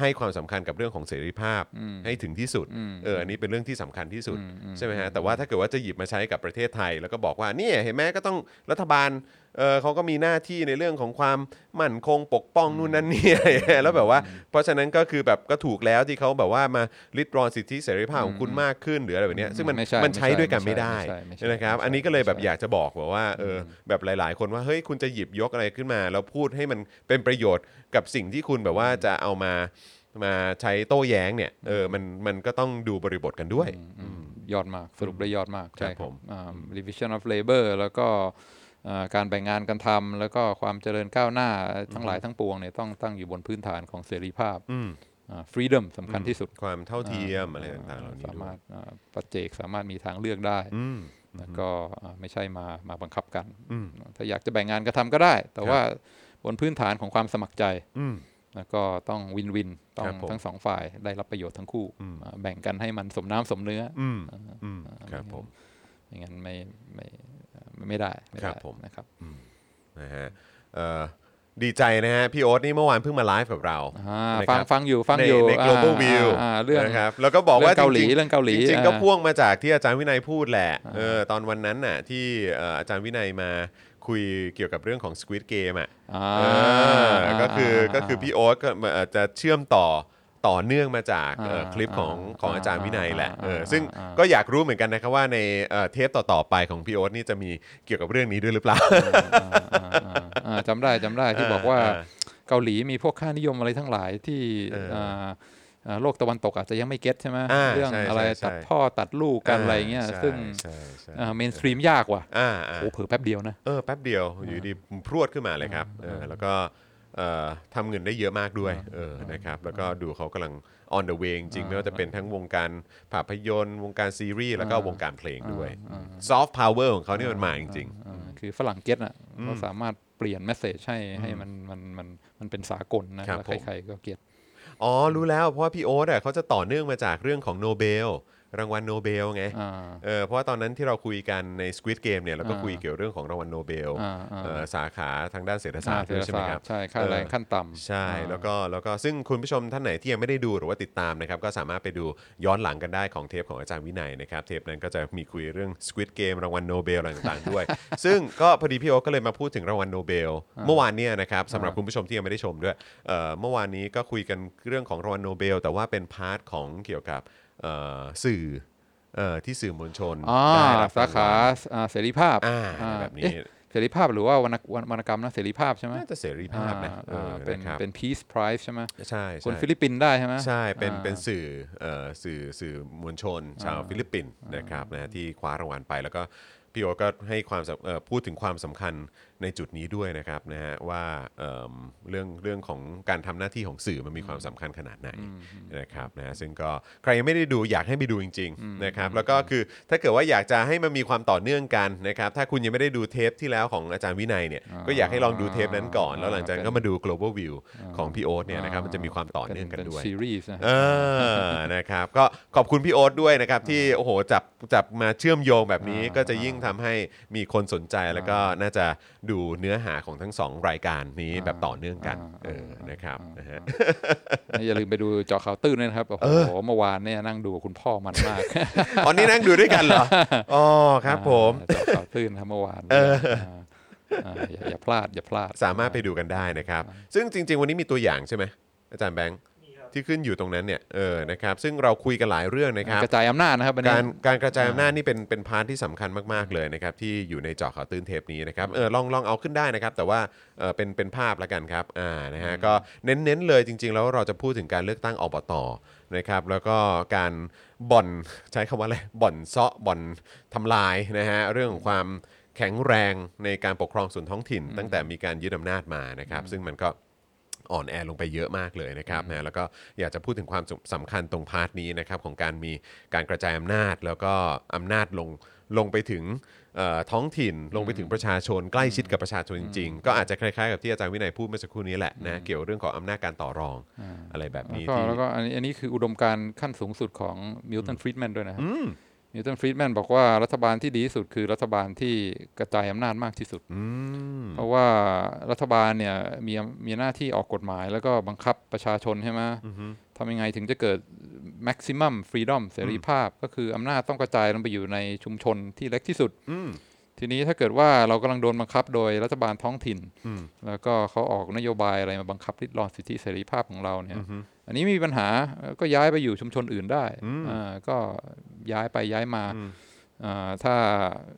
ให้ความสำคัญกับเรื่องของเสรีภาพให้ถึงที่สุด เออ อันนี้เป็นเรื่องที่สำคัญที่สุดใช่ไหมฮะ แต่ว่าถ้าเกิดว่าจะหยิบมาใช้กับประเทศไทย แล้วก็บอกว่าเนี่ยเห็นไหมก็ต้องรัฐบาลเออเขาก็มีหน้าที่ในเรื่องของความมั่นคงปกป้องนู่นนั่นนี่อะไรอย่างเงี้ยแล้วแบบว่า เพราะฉะนั้นก็คือแบบก็ถูกแล้วที่เขาแบบว่ามาริดรอนสิทธิเสรีภาพของคุณมากขึ้นหรืออะไรแบบเนี้ยซึ่งมันไม่ใช่มันใช้ไม่ใช่ด้วยกันไม่ได้ไม่ใช่ไม่ใช่นะครับไม่ใช่อันนี้ก็เลยแบบไม่ใช่อยากจะบอกแบบว่าเอออแบบหลาย ๆ คนว่าเฮ้ยคุณจะหยิบยกอะไรขึ้นมา แล้วพูดให้มันเป็นประโยชน์กับสิ่งที่คุณแบบว่าจะเอามามาใช้โต้แย้งเนี่ยเออมันมันก็ต้องดูบริบทกันด้วยยอดมากสรุปได้ยอดมากครับใช่คผรับมอ่า division of labor แล้วก็อ่า การแบ่งงานกันทำแล้วก็ความเจริญก้าวหน้าทั้งหลายทั้งปวงเนี่ยต้องตั้งอยู่บนพื้นฐานของเสรีภาพอืมอ่า freedom สำคัญที่สุด ความเท่าเทียมอะไรต่างๆเหล่านี้สาด้วมายรถอ่าปัจเจกสามารถมีทางเลือกได้อืมแล้วก็อ่าไม่ใช่มามาบังคับกันอืมถ้าอยากจะแบ่งงานก็ทำก็ได้ แต่ว่าบนพื้นฐานของความสมัครใจอืมแล้วก็ต้องวินวินต้อครังบผมทั้งสองฝ่ายได้รับประโยชน์ทั้งคู่อ่าแบ่งกันให้มันสมน้ำสมเนื้อออืมอืมครับผมไม่งั้นไม่ไม่ ไม่ไม่ได้ไม่ครัได้บผมนะครับนะฮะเอ่อดีใจนะฮะพี่โอ๊ตนี่เมื่อวานเพิ่งมาไลฟ์กับเราอ่านะครับฟังฟังอยู่ฟังในอยู่ใน global อ่า view อ่าเรื่องนะครับแล้วก็บอกว่าเรื่องเกาหลีจงๆเรื่องเกาหลีจริงๆก็อ่าพ่วงมาจากที่อาจารย์วินัยพูดแหละเออตอนวันนั้นน่ะที่เอ่ออาจารย์วินัยมาคุยเกี่ยวกับเรื่องของ Squid Game อะอ่าเออก็คือก็คือพี่โอ๊ตก็เอ่อจะเชื่อมต่อ ต่อเนื่องมาจากเอ่ออ่าคลิปของอ่าของอาจารย์วินัยแหละอ่าเอออ่าซึ่งอ่าก็อยากรู้เหมือนกันนะครับว่าในเอ่อเทปต่อๆไปของพี่โอ๊ตนี่จะมีเกี่ยวกับเรื่องนี้ด้วยหรือเปล่าอ่าอ่าอ่าอ่าจำได้จำได้ที่บอกว่าอ่าเกาหลีมีพวกค่านิยมอะไรทั้งหลายที่เอออ่าอ่าโลกตะวันตกอาจจะยังไม่เก็ตใช่ไหมอ่าเรื่องใช่อะไรใช่ใช่ตัดพ่อตัดลูกกันอะไรเงี้ยใช่ซึ่งใช่ใช่mainstream ยากว่ะอ่าอ่าโอ้เผลอแป๊บเดียวนะเออแป๊บเดียวอยู่ดีพรวดขึ้นมาเลยครับเออแล้วก็เอ่อ ทำเงินได้เยอะมากด้วยเออนะครับแล้วก็ดูเขากำลัง on the way จริงๆไม่ว่าจะเป็นทั้งวงการภาพยนตร์ วงการซีรีส์แล้วก็วงการเพลงด้วย soft power ของเขานี่มันมาจริงอ่าคือฝรั่ง get อะเขาสามารถเปลี่ยน message ให้ให้มันมันมันมันเป็นสากลนะครับแล้วผมใครๆก็ get ๆอ๋อรู้แล้วเพราะว่าพี่โอ๊ตอะเขาจะต่อเนื่องมาจากเรื่องของโนเบล รางวัลโนเบลไงอ่าเออเพราะว่าตอนนั้นที่เราคุยกันใน Squid Game เนี่ยเราก็อ่าคุยเกี่ยวเรื่องของรางวัลโนเบลอ่าอ่าเอ่อสาขาทางด้านเศรษฐศาสตร์เศรด้ษวยใช่ไหมศาสครับใช่ค่าแรงเออขั้นต่ำใช่อ่าแล้วก็แล้วก็ซึ่งคุณผู้ชมท่านไหนที่ยังไม่ได้ดูหรือว่าติดตามนะครับก็สามารถไปดูย้อนหลังกันได้ของเทปของอาจารย์วินัยนะครับเทปนั้นก็จะมีคุยเรื่อง Squid Game รางวัลโนเบลอะไรต่างๆด้วย ซึ่งก็พอดีพี่โอ๊ตก็เลยมาพูดถึงรางวัลโนเบลเมื่อวานเนี่ยนะครับสำหรับคุณผู้ชมที่ยังไม่ได้ชมด้วยเอ่อเมื่อวานนี้ก็คุยกันเรื่องของรางวัลโนเบลแต่ว่าเป็น part ของเกี่ยวกับเอ่อ สื่อเอ่อที่สื่อมวลชนอ่าได้รับรางวัลสาขาอ่าเสรีภาพอ่าอ่าแบบนี้เอ๊ะเสรีภาพหรือว่าวรรณวรรณกรรมนะเสรีภาพใช่ไหมน่าจะเสรีภาพนะเออเป็นนะครับเป็น peace prize ใช่ไหมใช่คนใช่ฟิลิปปินส์ได้ใช่ไหมใช่เป็นอ่าเป็นสื่อเอ่อสื่อสื่อมวลชน ชาวฟิลิปปินส์นะครับนะที่คว้ารางวัลไปแล้วก็พี่โอ๊ตก็ให้ความสำเอ่อพูดถึงความสำคัญ ในจุดนี้ด้วยนะครับนะฮะว่าเอิ่มเรื่องเรื่องของการทำหน้าที่ของสื่อมันมีความสำคัญขนาดไหนนะครับนะซึ่งก็ใครยังไม่ได้ดูอยากให้ไปดูจริงๆนะครับแล้วก็คือถ้าเกิดว่าอยากจะให้มันมีความต่อเนื่องกันนะครับถ้าคุณยังไม่ได้ดูเทปที่แล้วของอาจารย์วินัยเนี่ยก็อยากให้ลองดูเทปนั้นก่อน แล้วหลังจากนั้นก็มาดู global view ของพี่โอ๊ตเนี่ยนะครับมันจะมีความต่อเนื่องกันด้วยซีรีส์นะเออนะครับก็ขอบคุณพี่โอ๊ตด้วยนะครับที่โอ้โหจับจับมาเชื่อมโยงแบบนี้ก็จะยิ่งทำให้มีคนสนใจแล้วก็น่าจะดูเนื้อหาของทั้งสองรายการนี้แบบต่อเนื่องกันเออนะครับนะฮะอย่าลืมไปดูเจาะข่าวตื้นด้วยนะครับโอ้โหเมื่อวานเนี่ยนั่งดูกับคุณพ่อมันมากอ๋อนี่นั่งดูด้วยกันเหรออ๋อครับผมเจาะข่าวตื้นครับเมื่อวานาอย่าอย่าพลาดอย่าพลาดสามารถไปดูกันได้นะครับ ซึ่งจริง ๆ วันนี้มีตัวอย่างใช่ไหมอาจารย์แบงค์ ที่ขึ้นอยู่ตรงนั้นเนี่ยเออนะครับซึ่งเราคุยกันหลายเรื่องนะครับกระจายอำนาจนะครับวันนี้การการกระจายอำนาจนี่เป็นเป็น part ที่สำคัญมากๆเลยนะครับที่อยู่ในเจาะข่าวตื้นเทปนี้นะครับเออลองลองเอาขึ้นได้นะครับ แต่ว่าเออเป็นเป็นภาพละกันครับอ่านะฮะก็เน้นๆเลยจริง ๆ แล้วเราจะพูดถึงการเลือกตั้งอบตนะครับแล้วก็การบ่อนใช้คำว่าอะไรบ่อนเซาะบ่อนทำลายนะฮะเรื่องของความแข็งแรงในการปกครองส่วนท้องถิ่น ตั้งแต่มีการยึดอำนาจมานะครับ ซึ่งมันก็ อ่อนแอลงไปเยอะมากเลยนะครับนะแล้วก็อยากจะพูดถึงความสำคัญตรงพาร์ทนี้นะครับของการมีการกระจายอำนาจ แล้วก็อำนาจลงลงไปถึงเอ่อท้องถิ่นลงไปถึงประชาชนใกล้ชิดกับประชาชนจริงๆ ก็อาจจะคล้ายๆกับที่อาจารย์วินัยพูดเมื่อสักครู่นี้แหละนะเกี่ยวเรื่องของอำนาจการต่อรองอะไรแบบแล้วนี้ก็ที่แล้วก็อันนี้อันนี้คืออุดมการณ์ขั้นสูงสุดของมิลตันฟรีดแมนด้วยนะครับ มิลตันฟรีดแมนบอกว่ารัฐบาลที่ดีที่สุดคือรัฐบาลที่กระจายอำนาจมากที่สุดอืมเพราะว่ารัฐบาลเนี่ยมีมีหน้าที่ออกกฎหมาย แล้วก็บังคับประชาชนใช่ไหมทำยังไงถึงจะเกิด maximum freedom เสรีภาพ ก็คืออำนาจต้องกระจายลงไปอยู่ในชุมชนที่เล็กที่สุดอืมทีนี้ถ้าเกิดว่าเรากำลังโดนบังคับโดยรัฐบาลท้องถิ่นอืมแล้วก็เขาออกนโยบายอะไรมาบังคับริดรอนสิทธิเสรีภาพของเราเนี่ย อือฮึอันนี้ไม่มีปัญหาเอ่อก็ย้ายไปอยู่ชุมชนอื่นได้อืมอ่าก็ย้ายไปย้ายมาอืมอ่าถ้า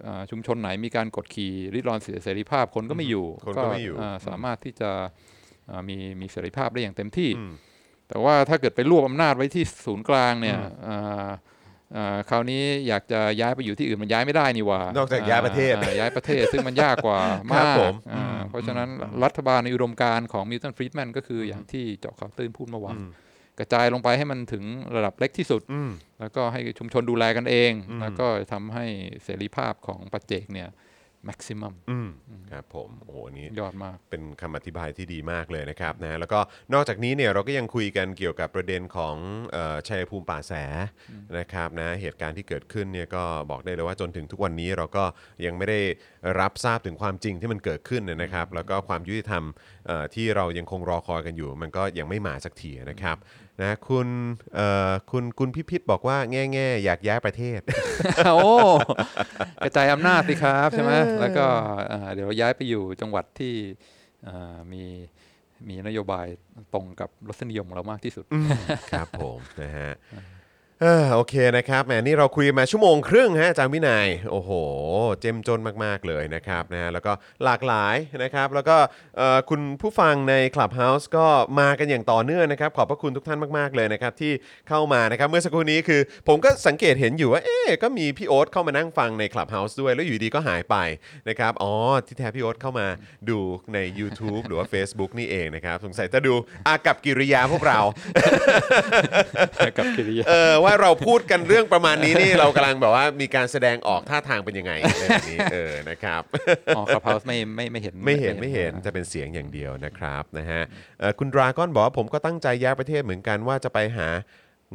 อ่าชุมชนไหนมีการกดขี่ริดรอนสิทธิเสรีภาพคนก็ไม่อยู่คนก็ไม่อยู่าสามารถที่จะอ่ามีมีเสรีภาพได้อย่างเต็มที่อืมแต่ว่าถ้าเกิดไปรวบอำนาจไว้ที่ศูนย์กลางเนี่ยอืมอ่าอ่า คราวนี้อยากจะย้ายไปอยู่ที่อื่นมันย้ายไม่ได้นี่หว่านนอกจากย้ายประเทศย้ายประเทศซึ่งมันยากกว่าครัมาบกผมอ่าอืมเพราะฉะนั้นอืมรัฐบาลในอุดมการณ์ของมิลตันฟรีดแมนก็คืออย่างที่เจาะข่าวตื้นพูดเมื่อวานอืมกระจายลงไปให้มันถึงระดับเล็กที่สุดอืมแล้วก็ให้ชุมชนดูแลกันเองอืมแล้วก็ทำให้เสรีภาพของปัจเจกเนี่ย แม็กซิมัมอืมครับผมโอ้โหอันนี้ยอดมากเป็นคำอธิบายที่ดีมากเลยนะครับนะแล้วก็นอกจากนี้เนี่ยเราก็ยังคุยกันเกี่ยวกับประเด็นของเออชัยภูมิป่าแสนะครับนะเหตุการณ์ที่เกิดขึ้นเนี่ยก็บอกได้เลยว่าจนถึงทุกวันนี้เราก็ยังไม่ได้รับทราบถึงความจริงที่มันเกิดขึ้นเนี่ยนะครับ แล้วก็ความยุติธรรมเอ่อที่เรายังคงรอคอยกันอยู่ มันก็ยังไม่มาสักทีนะครับ นะคุณเอ่อคุณคุณพิพิธบอกว่าแง่แง่ๆอยากย้ายประเทศ โอ้กระจายอำนาจสิครับใช่ไหมแล้วก็อ่าเดี๋ยวเราย้ายไปอยู่จังหวัดที่อ่ามีมีนโยบายตรงกับรสนิยมของเรามากที่สุดครับผมนะฮะ เออโอเคนะครับแหมนี่เราคุยมาชั่วโมงครึ่งฮะอาจารย์วินัยโอ้โห เจ้มจนมาก ๆ เลยนะครับนะฮะแล้วก็หลากหลายนะครับ แล้วก็เอ่อคุณผู้ฟังใน Clubhouse ก็มากันอย่างต่อเนื่องนะครับ ขอบพระคุณทุกท่านมาก ๆ เลยนะครับ ที่เข้ามานะครับ เมื่อสักครู่นี้คือ ผมก็สังเกตเห็นอยู่ว่า เอ๊ะก็มีพี่โอ๊ตเข้ามานั่งฟังใน Clubhouse ด้วยแล้วอยู่ดีก็หายไปนะครับอ๋อที่แท้พี่โอ๊ตเข้ามาดูใน YouTube หรือว่า Facebook นี่เองนะครับสงสัยจะดูอากับกิริยาพวกเรากับกิริยาเออว่าเราพูดกันเรื่องประมาณนี้นี่เรากำลังแบบว่ามีการแสดงออกท่าทางเป็นยังไงอะไรแบบนี้เออนะครับอ๋อครับเฮาส์ไม่ไม่ไม่เห็นไม่เห็นไม่เห็นจะเป็นเสียงอย่างเดียวนะครับนะฮะเอ่อคุณดราก้อนบอกว่าผมก็ตั้งใจย้ายประเทศเหมือนกันว่าจะไปหา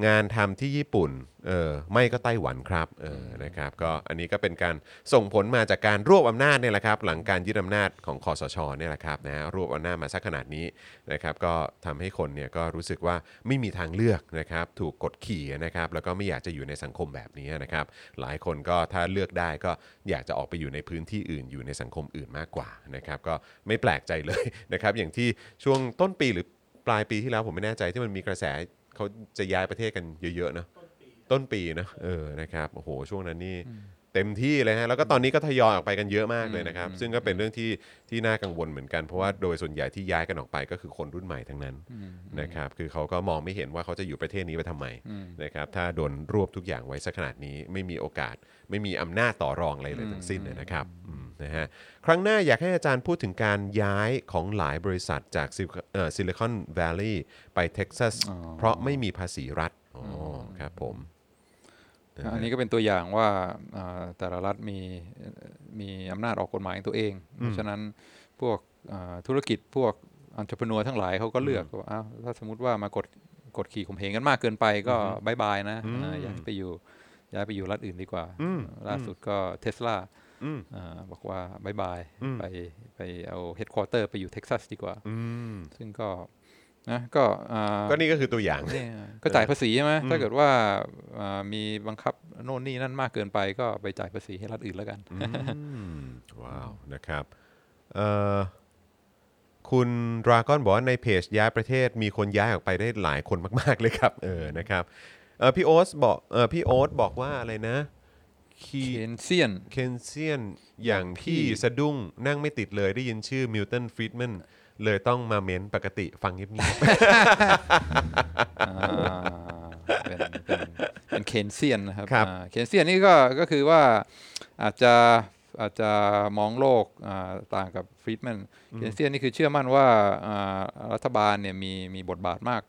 งานทำที่ญี่ปุ่นเออไม่ก็ไต้หวันครับเออนะครับก็อันนี้ก็เป็นการส่งผลมาจากการรวบอำนาจเนี่ยแหละครับหลังการยึดอำนาจของคอสชเนี่ยแหละครับนะฮะรวบอำนาจมาสักขนาดนี้นะครับก็ทำให้คนเนี่ยก็รู้สึกว่าไม่มีทางเลือกนะครับถูกกดขี่นะครับแล้วก็ไม่อยากจะอยู่ในสังคมแบบนี้นะครับหลายคนก็ถ้าเลือกได้ก็อยากจะออกไปอยู่ในพื้นที่อื่นอยู่ในสังคมอื่นมากกว่านะครับก็ไม่แปลกใจเลยนะครับอย่างที่ช่วงต้นปีหรือปลายปีที่แล้วผมไม่แน่ใจที่มันมีกระแส เขาจะย้ายประเทศกันเยอะๆนะต้นปีนะเออนะครับโอ้โหช่วงนั้นนี่ เต็มที่เลยฮะแล้วก็ตอนนี้ก็ทยอยออกไปกันเยอะมากเลยนะครับ ซึ่งก็เป็นเรื่องที่ที่น่ากังวลเหมือนกันเพราะว่าโดยส่วนใหญ่ที่ย้ายกันออกไปก็คือคนรุ่นใหม่ทั้งนั้นนะครับคือเขาก็มองไม่เห็นว่าเขาจะอยู่ประเทศนี้ไปทำไมนะครับถ้าโดนรวบทุกอย่างไว้สักขนาดนี้ไม่มีโอกาส ไม่มีอำนาจต่อรองอะไรเลยทั้งสิ้นเลยนะครับอืมนะฮะครั้งหน้าอยากให้อาจารย์พูดถึงการย้ายของหลายบริษัทจากซิลิคอนแวลลีย์ไปเท็กซัสอ๋อเพราะไม่มีภาษีรัฐอ๋อครับผม อันนี้ก็เป็นตัวอย่างว่าอ่าแต่ละรัฐมีมีอำนาจออกกฎหมายของตัวเอง เพราะฉะนั้นพวกอ่าธุรกิจพวกอัน r e ร e n e u r ทั้งหลายเขาก็เลือกว่าอ้าวถ้าสมมติว่ามากดกดขี่ข่มเหงกันมากเกินไปก็bye bye นะอ่าย้ายไปอยู่ย้ายไปอยู่รัฐอื่นดีกว่า ล่าสุดก็เทสลาอืมบอกว่า bye bye อืมไปไปเอาเฮดค q อเตอร์ไปอยู่เท็กซัสดีกว่าอืมซึ่งก็ นะก็อ่าก็นี่ก็คือตัวอย่างเนี่ยก็จ่ายภาษีใช่ไหมถ้าเกิดว่าอ่ามีบังคับโน่นนี่นั่นมากเกินไปก็ไปจ่ายภาษีให้รัฐอื่นแล้วกันอืมว้าวนะครับเอ่อคุณดราก้อนบอกว่าในเพจย้ายประเทศมีคนย้ายออกไปได้หลายคนมาก ๆ เลยครับเออนะครับเออพี่โอ๊ตบอกเออพี่โอ๊ตบอกว่าอะไรนะคี Keynesian Keynesian อย่างพี่สะดุ้งนั่งไม่ติดเลยได้ยินชื่อมิลตันฟรีดแมน เลยต้องมาเม้นปกติฟังเงียบอ่าเป็นเป็นเป็น Keynesian นะครับครับอ่า Keynesian นี่ก็ก็คือว่าอาจจะอาจจะมองโลกอ่าต่างกับฟรีดแมนเคนเซียนนี่คือเชื่อมั่นว่าอ่ารัฐบาลเนี่ยมีมีบทบาทมาก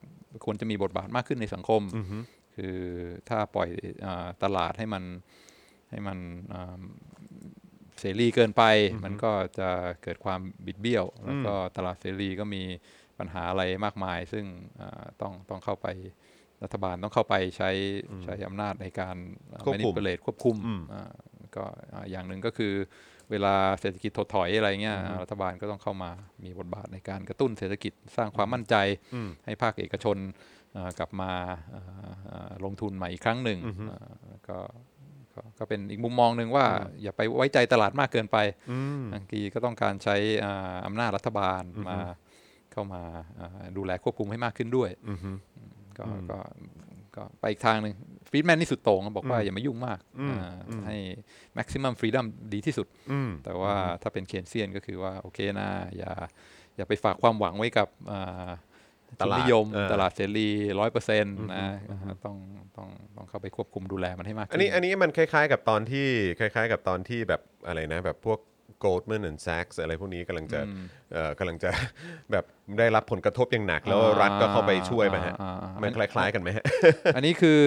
ควรจะมีบทบาทมากขึ้นในสังคมๆอือฮึคือถ้าปล่อยอาตลาดให้มันให้มันอ่า เสรีเกินไป มันก็จะเกิดความบิดเบี้ยว แล้วก็ตลาดเสรีก็มีปัญหาอะไรมากมาย ซึ่งอ่าต้องต้องเข้าไปรัฐบาลต้องเข้าไปใช้ใช้อำนาจในการอ่าควบคุม manipulate ควบคุมอืมอ่าก็อ่าอย่างหนึ่งก็คือเวลาเศรษฐกิจถดถอยอะไรเงี้ยรัฐบาลก็ต้องเข้ามามีบทบาทในการกระตุ้นเศรษฐกิจสร้างความมั่นใจอืมให้ภาคเอกชนเอ่อกลับมาเอ่อเอ่อลงทุนใหม่อีกครั้งหนึ่งอือฮึเอ่อแล้วก็ ก็ก็เป็นอีกมุมมองหนึ่งว่า อย่าไปไว้ใจตลาดมากเกินไปอืมบางทีก็ต้องการใช้อ่าอำนาจรัฐบาลมาเข้ามาอ่าดูแลควบคุมให้มากขึ้นด้วยอือฮึก็ก็ก็ไปอีกทางหนึ่งฟรีดแมนนี่สุดโต่งบอกว่าอย่ามายุ่งมากอืมอ่าอืมให้ maximum freedom ดีที่สุดอืมแต่ว่าถ้าเป็นเคนเซียนก็คือว่า โอเคนะอย่าอย่าไปฝากความหวังไว้กับอ่า ตลาดทุนนิยมเออตลาดเสรีร้อยเปอร์เซ็นต์นะต้องต้องต้องเข้าไปควบคุมดูแลมันให้มากอันขึ้นนี้อันนี้มันคล้ายๆกับตอนที่คล้าย ๆ กับตอนที่แบบอะไรนะแบบพวก Goldman and Sachs อะไรพวกนี้กำลังจะเอ่อกำลังจะแบบได้รับผลกระทบอย่างหนัก แล้วอ่ารัฐก็เข้าไปช่วยมาฮะอ่าอ่าอ่ามันมันคล้าย ๆ กันไหมฮะอันนี้คือ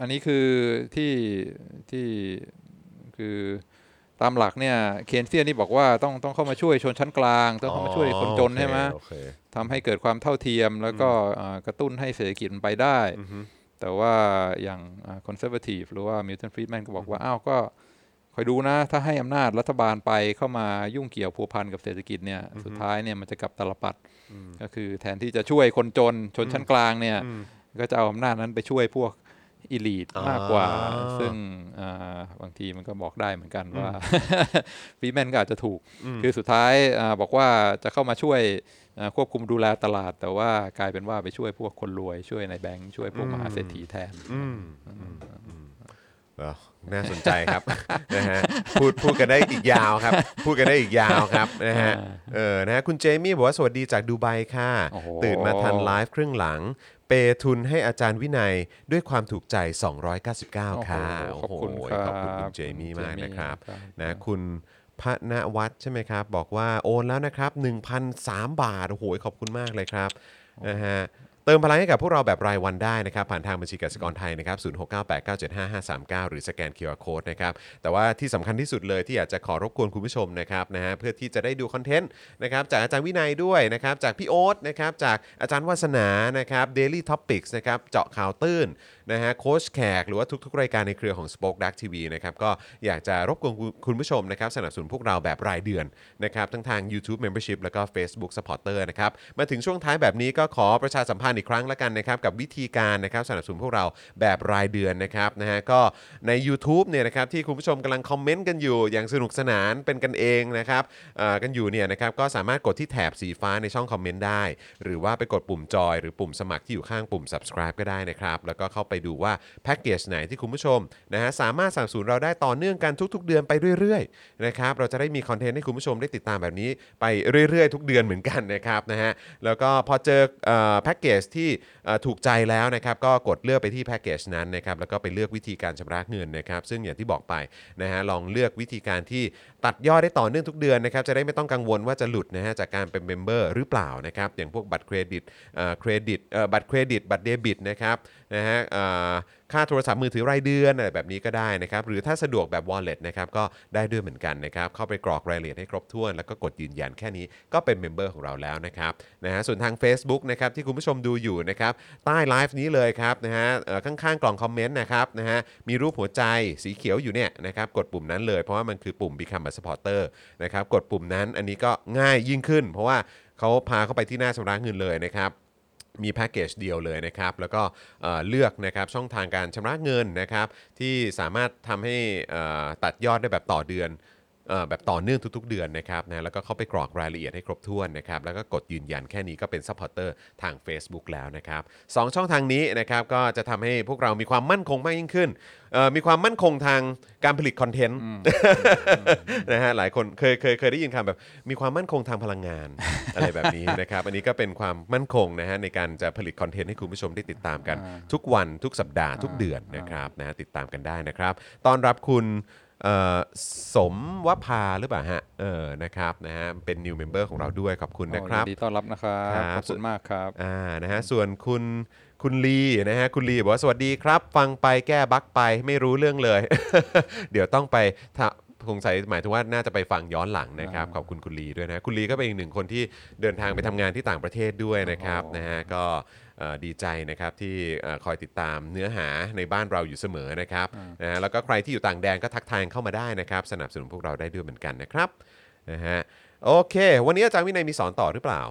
อันนี้คือที่ที่คือ ตามหลักเนี่ย Keynesian นี่บอกว่าต้องต้องเข้ามาช่วยชนชั้นกลาง ต้องเข้ามาช่วยคนจนใช่ไหมโอเคทำให้เกิดความเท่าเทียม แล้วก็อ่ากระตุ้นให้เศรษฐกิจมันไปได้อือฮึแต่ว่าอย่างคอนเซอร์ a ทีฟหรือว่ามิลตันฟรีดแมนก็บอกว่า อ้าวก็คอยดูนะ ถ้าให้อำนาจรัฐบาลไปเข้ามายุ่งเกี่ยวพัวพันกับเศรษฐกิจเนี่ยสุดท้ายเนี่ยมันจะกลับตลปัดก็คือแทนที่จะช่วยคนจนชนชั้นกลางเนี่ยก็จะเอาอำนาจนั้นไปช่วยพวก อีลีทอ่ามมากกว่า ซึ่งอ่าบางทีมันก็บอกได้เหมือนกันว่าฟรีแมนก็อาจจะถูก คือสุดท้ายอาบอกว่าจะเข้ามาช่วยอ่าควบคุมดูแลตลาด แต่ว่ากลายเป็นว่าไปช่วยพวกคนรวย ช่วยในแบงค์ช่วยพวกมหาเศรษฐีแทนอืมอืมอืมเออน่าสนใจครับนะฮะพูดพูดกันได้อีกยาวครับ พูดกันได้อีกยาวครับนะฮะเออนะฮะคุณเจมี่บอกว่าสวัสดีจากดูไบค่ะโอ้โหตื่นมาทันไลฟ์ครึ่งหลัง เปย์ทุนให้อาจารย์วินัยด้วยความถูกใจ 299 ค่ะโอ้โหขอบคุณโโหครับขอบคุณคุณเจมี่คุณมากเจมี่นะครับครับนะคุณพระนวัฒน์ใช่ไหมครับ บอกว่าโอนแล้วนะครับ 1,003 บาท โอ้โหขอบคุณมากเลยครับนะฮะ เติมพลังให้กับพวกเราแบบรายวันได้นะครับ ผ่านทางบัญชีกสิกรไทยนะครับ0698975539หรือสแกน QR Code นะครับ แต่ว่าที่สำคัญที่สุดเลยที่อยากจะขอรบกวนคุณผู้ชมนะครับนะฮะเพื่อที่จะได้ดูคอนเทนต์นะครับจากอาจารย์วินัยด้วยนะครับ จากพี่โอ๊ตนะครับ จากอาจารย์วัฒนานะครับ Daily Topics นะครับเจาะข่าวตื้นนะฮะโค้ชแขกหรือว่าทุกๆ รายการในเครือของ Spoke Dark TV นะครับก็อยากจะรบกวนคุณผู้ชมนะครับสนับสนุนพวกเราแบบรายเดือนนะครับทั้งทาง YouTube Membership แล้วก็ Facebook Supporter นะครับมาถึงช่วงท้ายแบบนี้ก็ขอประชาสัมพันธ์อีกครั้งละกันนะครับกับวิธีการนะครับสนับสนุนพวกเราแบบรายเดือนนะครับนะฮะก็ใน u t u b e เนี่ยนะครับที่คุณผู้ชมกำลังคอมเมนต์กันอยู่อย่างสนุกสนานเป็นกันเองนะครับอ่อกันอยู่เนี่ยนะครับก็สามารถกดที่แถบสีฟ้าในช่องคอมเมนต์ได้ หรือว่าไปกดปุ่มจอยหรือปุ่มสมัครที่อยู่ข้างปุ่ม subscribe ก็ได้นะครับแล้วก็เข้าไปดูว่าแพ็กเกจไหนที่คุณผู้ชมนะฮะสามารถสนับสนุนเราได้ต่อเนื่องกันทุก ๆ เดือนไปเรื่อยๆนะครับเราจะได้มีคอนเทนต์ให้คุณผู้ชมได้ติดตามแบบนี้ไปเรื่อยๆ ทุกเดือนเหมือนกันนะครับนะฮะแล้วก็พอเจอแพ็กเกจที่ถูกใจแล้วนะครับก็กดเลือกไปที่แพ็กเกจนั้นนะครับแล้วก็ไปเลือกวิธีการชำระเงินนะครับซึ่งอย่างที่บอกไปนะฮะลองเลือกวิธีการที่ตัดยอดได้ต่อเนื่องทุกเดือนนะครับจะได้ไม่ต้องกังวลว่าจะหลุดนะฮะจากการเป็น member หรือเปล่านะครับอย่างพวกบัตรเครดิตเครดิตบัตรเครดิตบัตรเดบิตนะครับนะฮะค่าโทรศัพท์มือถือรายเดือนอะไรแบบนี้ก็ได้นะครับ หรือถ้าสะดวกแบบ wallet นะครับก็ได้ด้วยเหมือนกันนะครับ เข้าไปกรอกรายละเอียดให้ครบถ้วน แล้วก็กดยืนยันแค่นี้ก็เป็น member ของเราแล้วนะครับนะฮะส่วนทาง Facebook นะครับที่คุณผู้ชมดูอยู่นะครับใต้ไลฟ์นี้เลยครับนะฮะข้างๆกล่องคอมเมนต์นะครับนะฮะมีรูปหัวใจสีเขียวอยู่เนี่ยนะครับกดปุ่มนั้นเลยเพราะว่ามันคือปุ่ม Become a supporter นะครับกดปุ่มนั้นอันนี้ก็ง่ายยิ่งขึ้น เพราะว่าเขาพาเข้าไปที่หน้าชำระเงินเลยนะครับ มีแพ็กเกจเดียวเลยนะครับ แล้วก็เลือกนะครับช่องทางการชำระเงินนะครับที่สามารถทำให้ตัดยอดได้แบบต่อเดือน แบบต่อเนื่องทุกๆ เดือนนะครับนะแล้วก็เข้าไปกรอกรายละเอียดให้ครบถ้วนนะครับแล้วก็กดยืนยันแค่นี้ก็เป็น supporter ทาง Facebook แล้วนะครับสองช่องทางนี้นะครับก็จะทำให้พวกเรามีความมั่นคงมากยิ่งขึ้นเอ่อมีความมั่นคงทางการผลิตคอนเทนต์นะฮะหลายคนเคยเคยเคยได้ยินคำแบบ มีความมั่นคงทางพลังงานอะไรแบบนี้นะครับอันนี้ก็เป็นความมั่นคงนะฮะในการจะผลิตคอนเทนต์ให้คุณผู้ชมได้ติดตามกัน ทุกวันทุกสัปดาห์ทุกเดือนนะครับนะฮะติดตามกันได้นะครับต้อนรับคุณเอ่อ สมวภาหรือเปล่าฮะเออนะครับนะฮะเป็น new member ของเราด้วยขอบคุณนะครับยินดีต้อนรับนะครับครับขอบคุณมากครับอ่านะฮะส่วนคุณคุณลีนะฮะคุณลีบอกว่าสวัสดีครับ ฟังไปแก้บั๊กไปไม่รู้เรื่องเลย เดี๋ยวต้องไปถ้าสงสัยหมายถึงว่าน่าจะไปฟังย้อนหลังนะครับขอบคุณคุณลีด้วยนะคุณลีก็เป็นอีกหนึ่งคนที่เดินทางไปทำงานที่ต่างประเทศด้วยนะครับนะฮะก็เอ่อ ดีใจนะครับที่เอ่อคอยติดตามเนื้อหาในบ้านเราอยู่เสมอนะครับนะฮะแล้วก็ใครที่อยู่ต่างแดนก็ทักทายเข้ามาได้นะครับ สนับสนุนพวกเราได้ด้วยเหมือนกันนะครับนะฮะโอเค วันนี้อาจารย์วินัยมีสอนต่อหรือเปล่า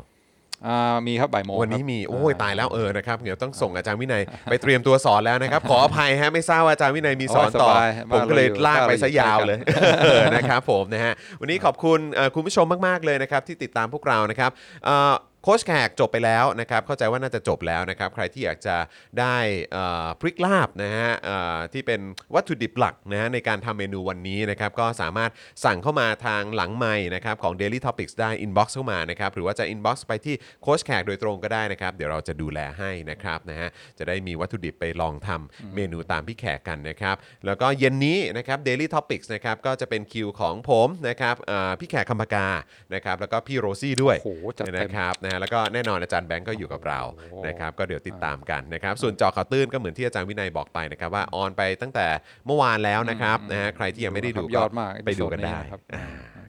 อ่ามีครับบ่ายโมงวันนี้ครับมีโอ้ยตายแล้วเออนะครับเดี๋ยวต้องส่งอาจารย์วินัยไปเตรียมตัวสอนแล้วนะครับ ขออภัยฮะไม่ทราบว่าอาจารย์วินัยมีสอนต่อโอ้ยสบายผมก็เลยบ้านเราอยู่ลากไปซะยาวใกล้ๆเลยเออนะครับผมนะฮะวันนี้ขอบคุณเอ่อคุณผู้ชมมาก ๆ เลยนะครับที่ติดตามพวกเรานะครับเอ่อโค้ชแขกจบไปแล้วนะครับเข้าใจว่าน่าจะจบแล้วนะครับใครที่อยากจะได้เอ่อพริกลาบนะฮะเอ่อที่เป็นวัตถุดิบหลักนะฮะในการทำเมนูวันนี้นะครับก็สามารถสั่งเข้ามาทางหลังไมค์นะครับของ Daily Topics ได้ inbox เข้ามานะครับหรือว่าจะ inbox ไปที่โค้ชแขกโดยตรงก็ได้นะครับเดี๋ยวเราจะดูแลให้นะครับนะฮะจะได้มีวัตถุดิบไปลองทำเมนูตามพี่แขกกันนะครับแล้วก็เย็นนี้นะครับ Daily Topics นะครับก็จะเป็นคิวของผมนะครับเอ่อพี่แขกคำปากานะครับแล้วก็พี่โรซี่ด้วยโอ้โหจัดเต็มนะครับนะฮะแล้วก็แน่นอนอาจารย์แบงก์ก็อยู่กับเราโอ้โหนะครับก็เดี๋ยวติดตามกันนะครับส่วนเจอข่าวตื้นก็เหมือนที่อาจารย์วินัยบอกไปนะครับว่าออนไปตั้งแต่เมื่อวานแล้วนะครับนะฮะใครที่ยังไม่ได้ดูยอดมากไปดูกันได้ episode นี้นะครับอ่า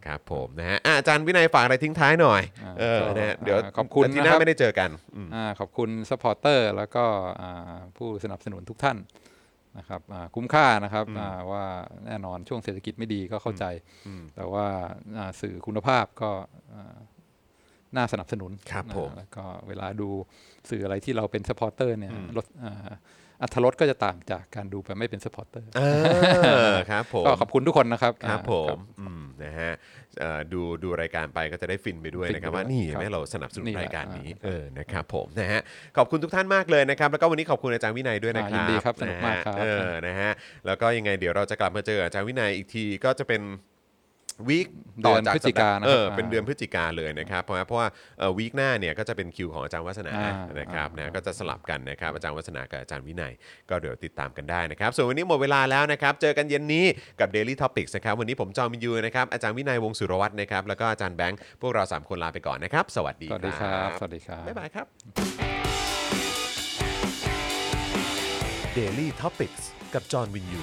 ครับผมนะฮะอะอาจารย์วินัยฝากอะไรทิ้งท้ายหน่อยอ่าเออก็นะฮะเดี๋ยวอ่าขอบคุณาทีหน้านะครับไม่ได้เจอกันอืมอ่าขอบคุณ supporter แล้วก็อ่าผู้สนับสนุนทุกท่านนะครับอ่าคุ้มค่านะครับอ่าว่าแน่นอนช่วงเศรษฐกิจไม่ดีก็เข้าใจอืมแต่ว่าอ่าสื่อคุณภาพก็อ่า น่าสนับสนุนครับนะผมแล้วก็เวลาดูสื่ออะไรที่เราเป็น supporter เนี่ยอืมลดอ่าอรรถรสก็จะต่างจากการดูแบบไม่เป็น supporter เออครับผมก็ขอบคุณทุกคนนะครับครับอ่าผมอืมนะฮะเอ่อดูดูรายการไปก็จะได้ฟินไปด้วยฟินนะครับไปด้วยว่านี่ครับแม่เราสนับสนุนนี่แหละรายการนี้อ่าเออนะครับผมนะฮะขอบคุณทุกท่านมากเลยนะครับแล้วก็วันนี้ขอบคุณอาจารย์วินัยด้วยนะคอ่ายิรับนดีครับสนุกมากครับนะฮะเออนะฮะแล้วก็ยังไงเดี๋ยวเราจะกลับมาเจออาจารย์วินัยอีกทีก็จะเป็น วีคต่อจากเดือนพฤศจิกายนเออนะครับเป็นเดือนพฤศจิกาเลยนะครับ เพราะว่าเพราะว่าเอ่อวีคหน้าเนี่ยก็จะเป็นคิวของอาจารย์วัฒนาอ่านะครับอ่านะก็จะสลับกันนะครับอาจารย์วัฒนากับอาจารย์วินัย ก็เดี๋ยวติดตามกันได้นะครับ ส่วนวันนี้หมดเวลาแล้วนะครับ เจอกันเย็นนี้กับ Daily Topics นะครับ วันนี้ผมจอมินยูนะครับอาจารย์วินัยวงศ์สุรวัตรนะครับแล้วก็อาจารย์แบงค์พวกเรา 3 คนลาไปก่อนนะครับ สวัสดีสวัสดีครับสวัสดีครับบ๊ายบายครับ Daily Topics กับจอห์นวินยู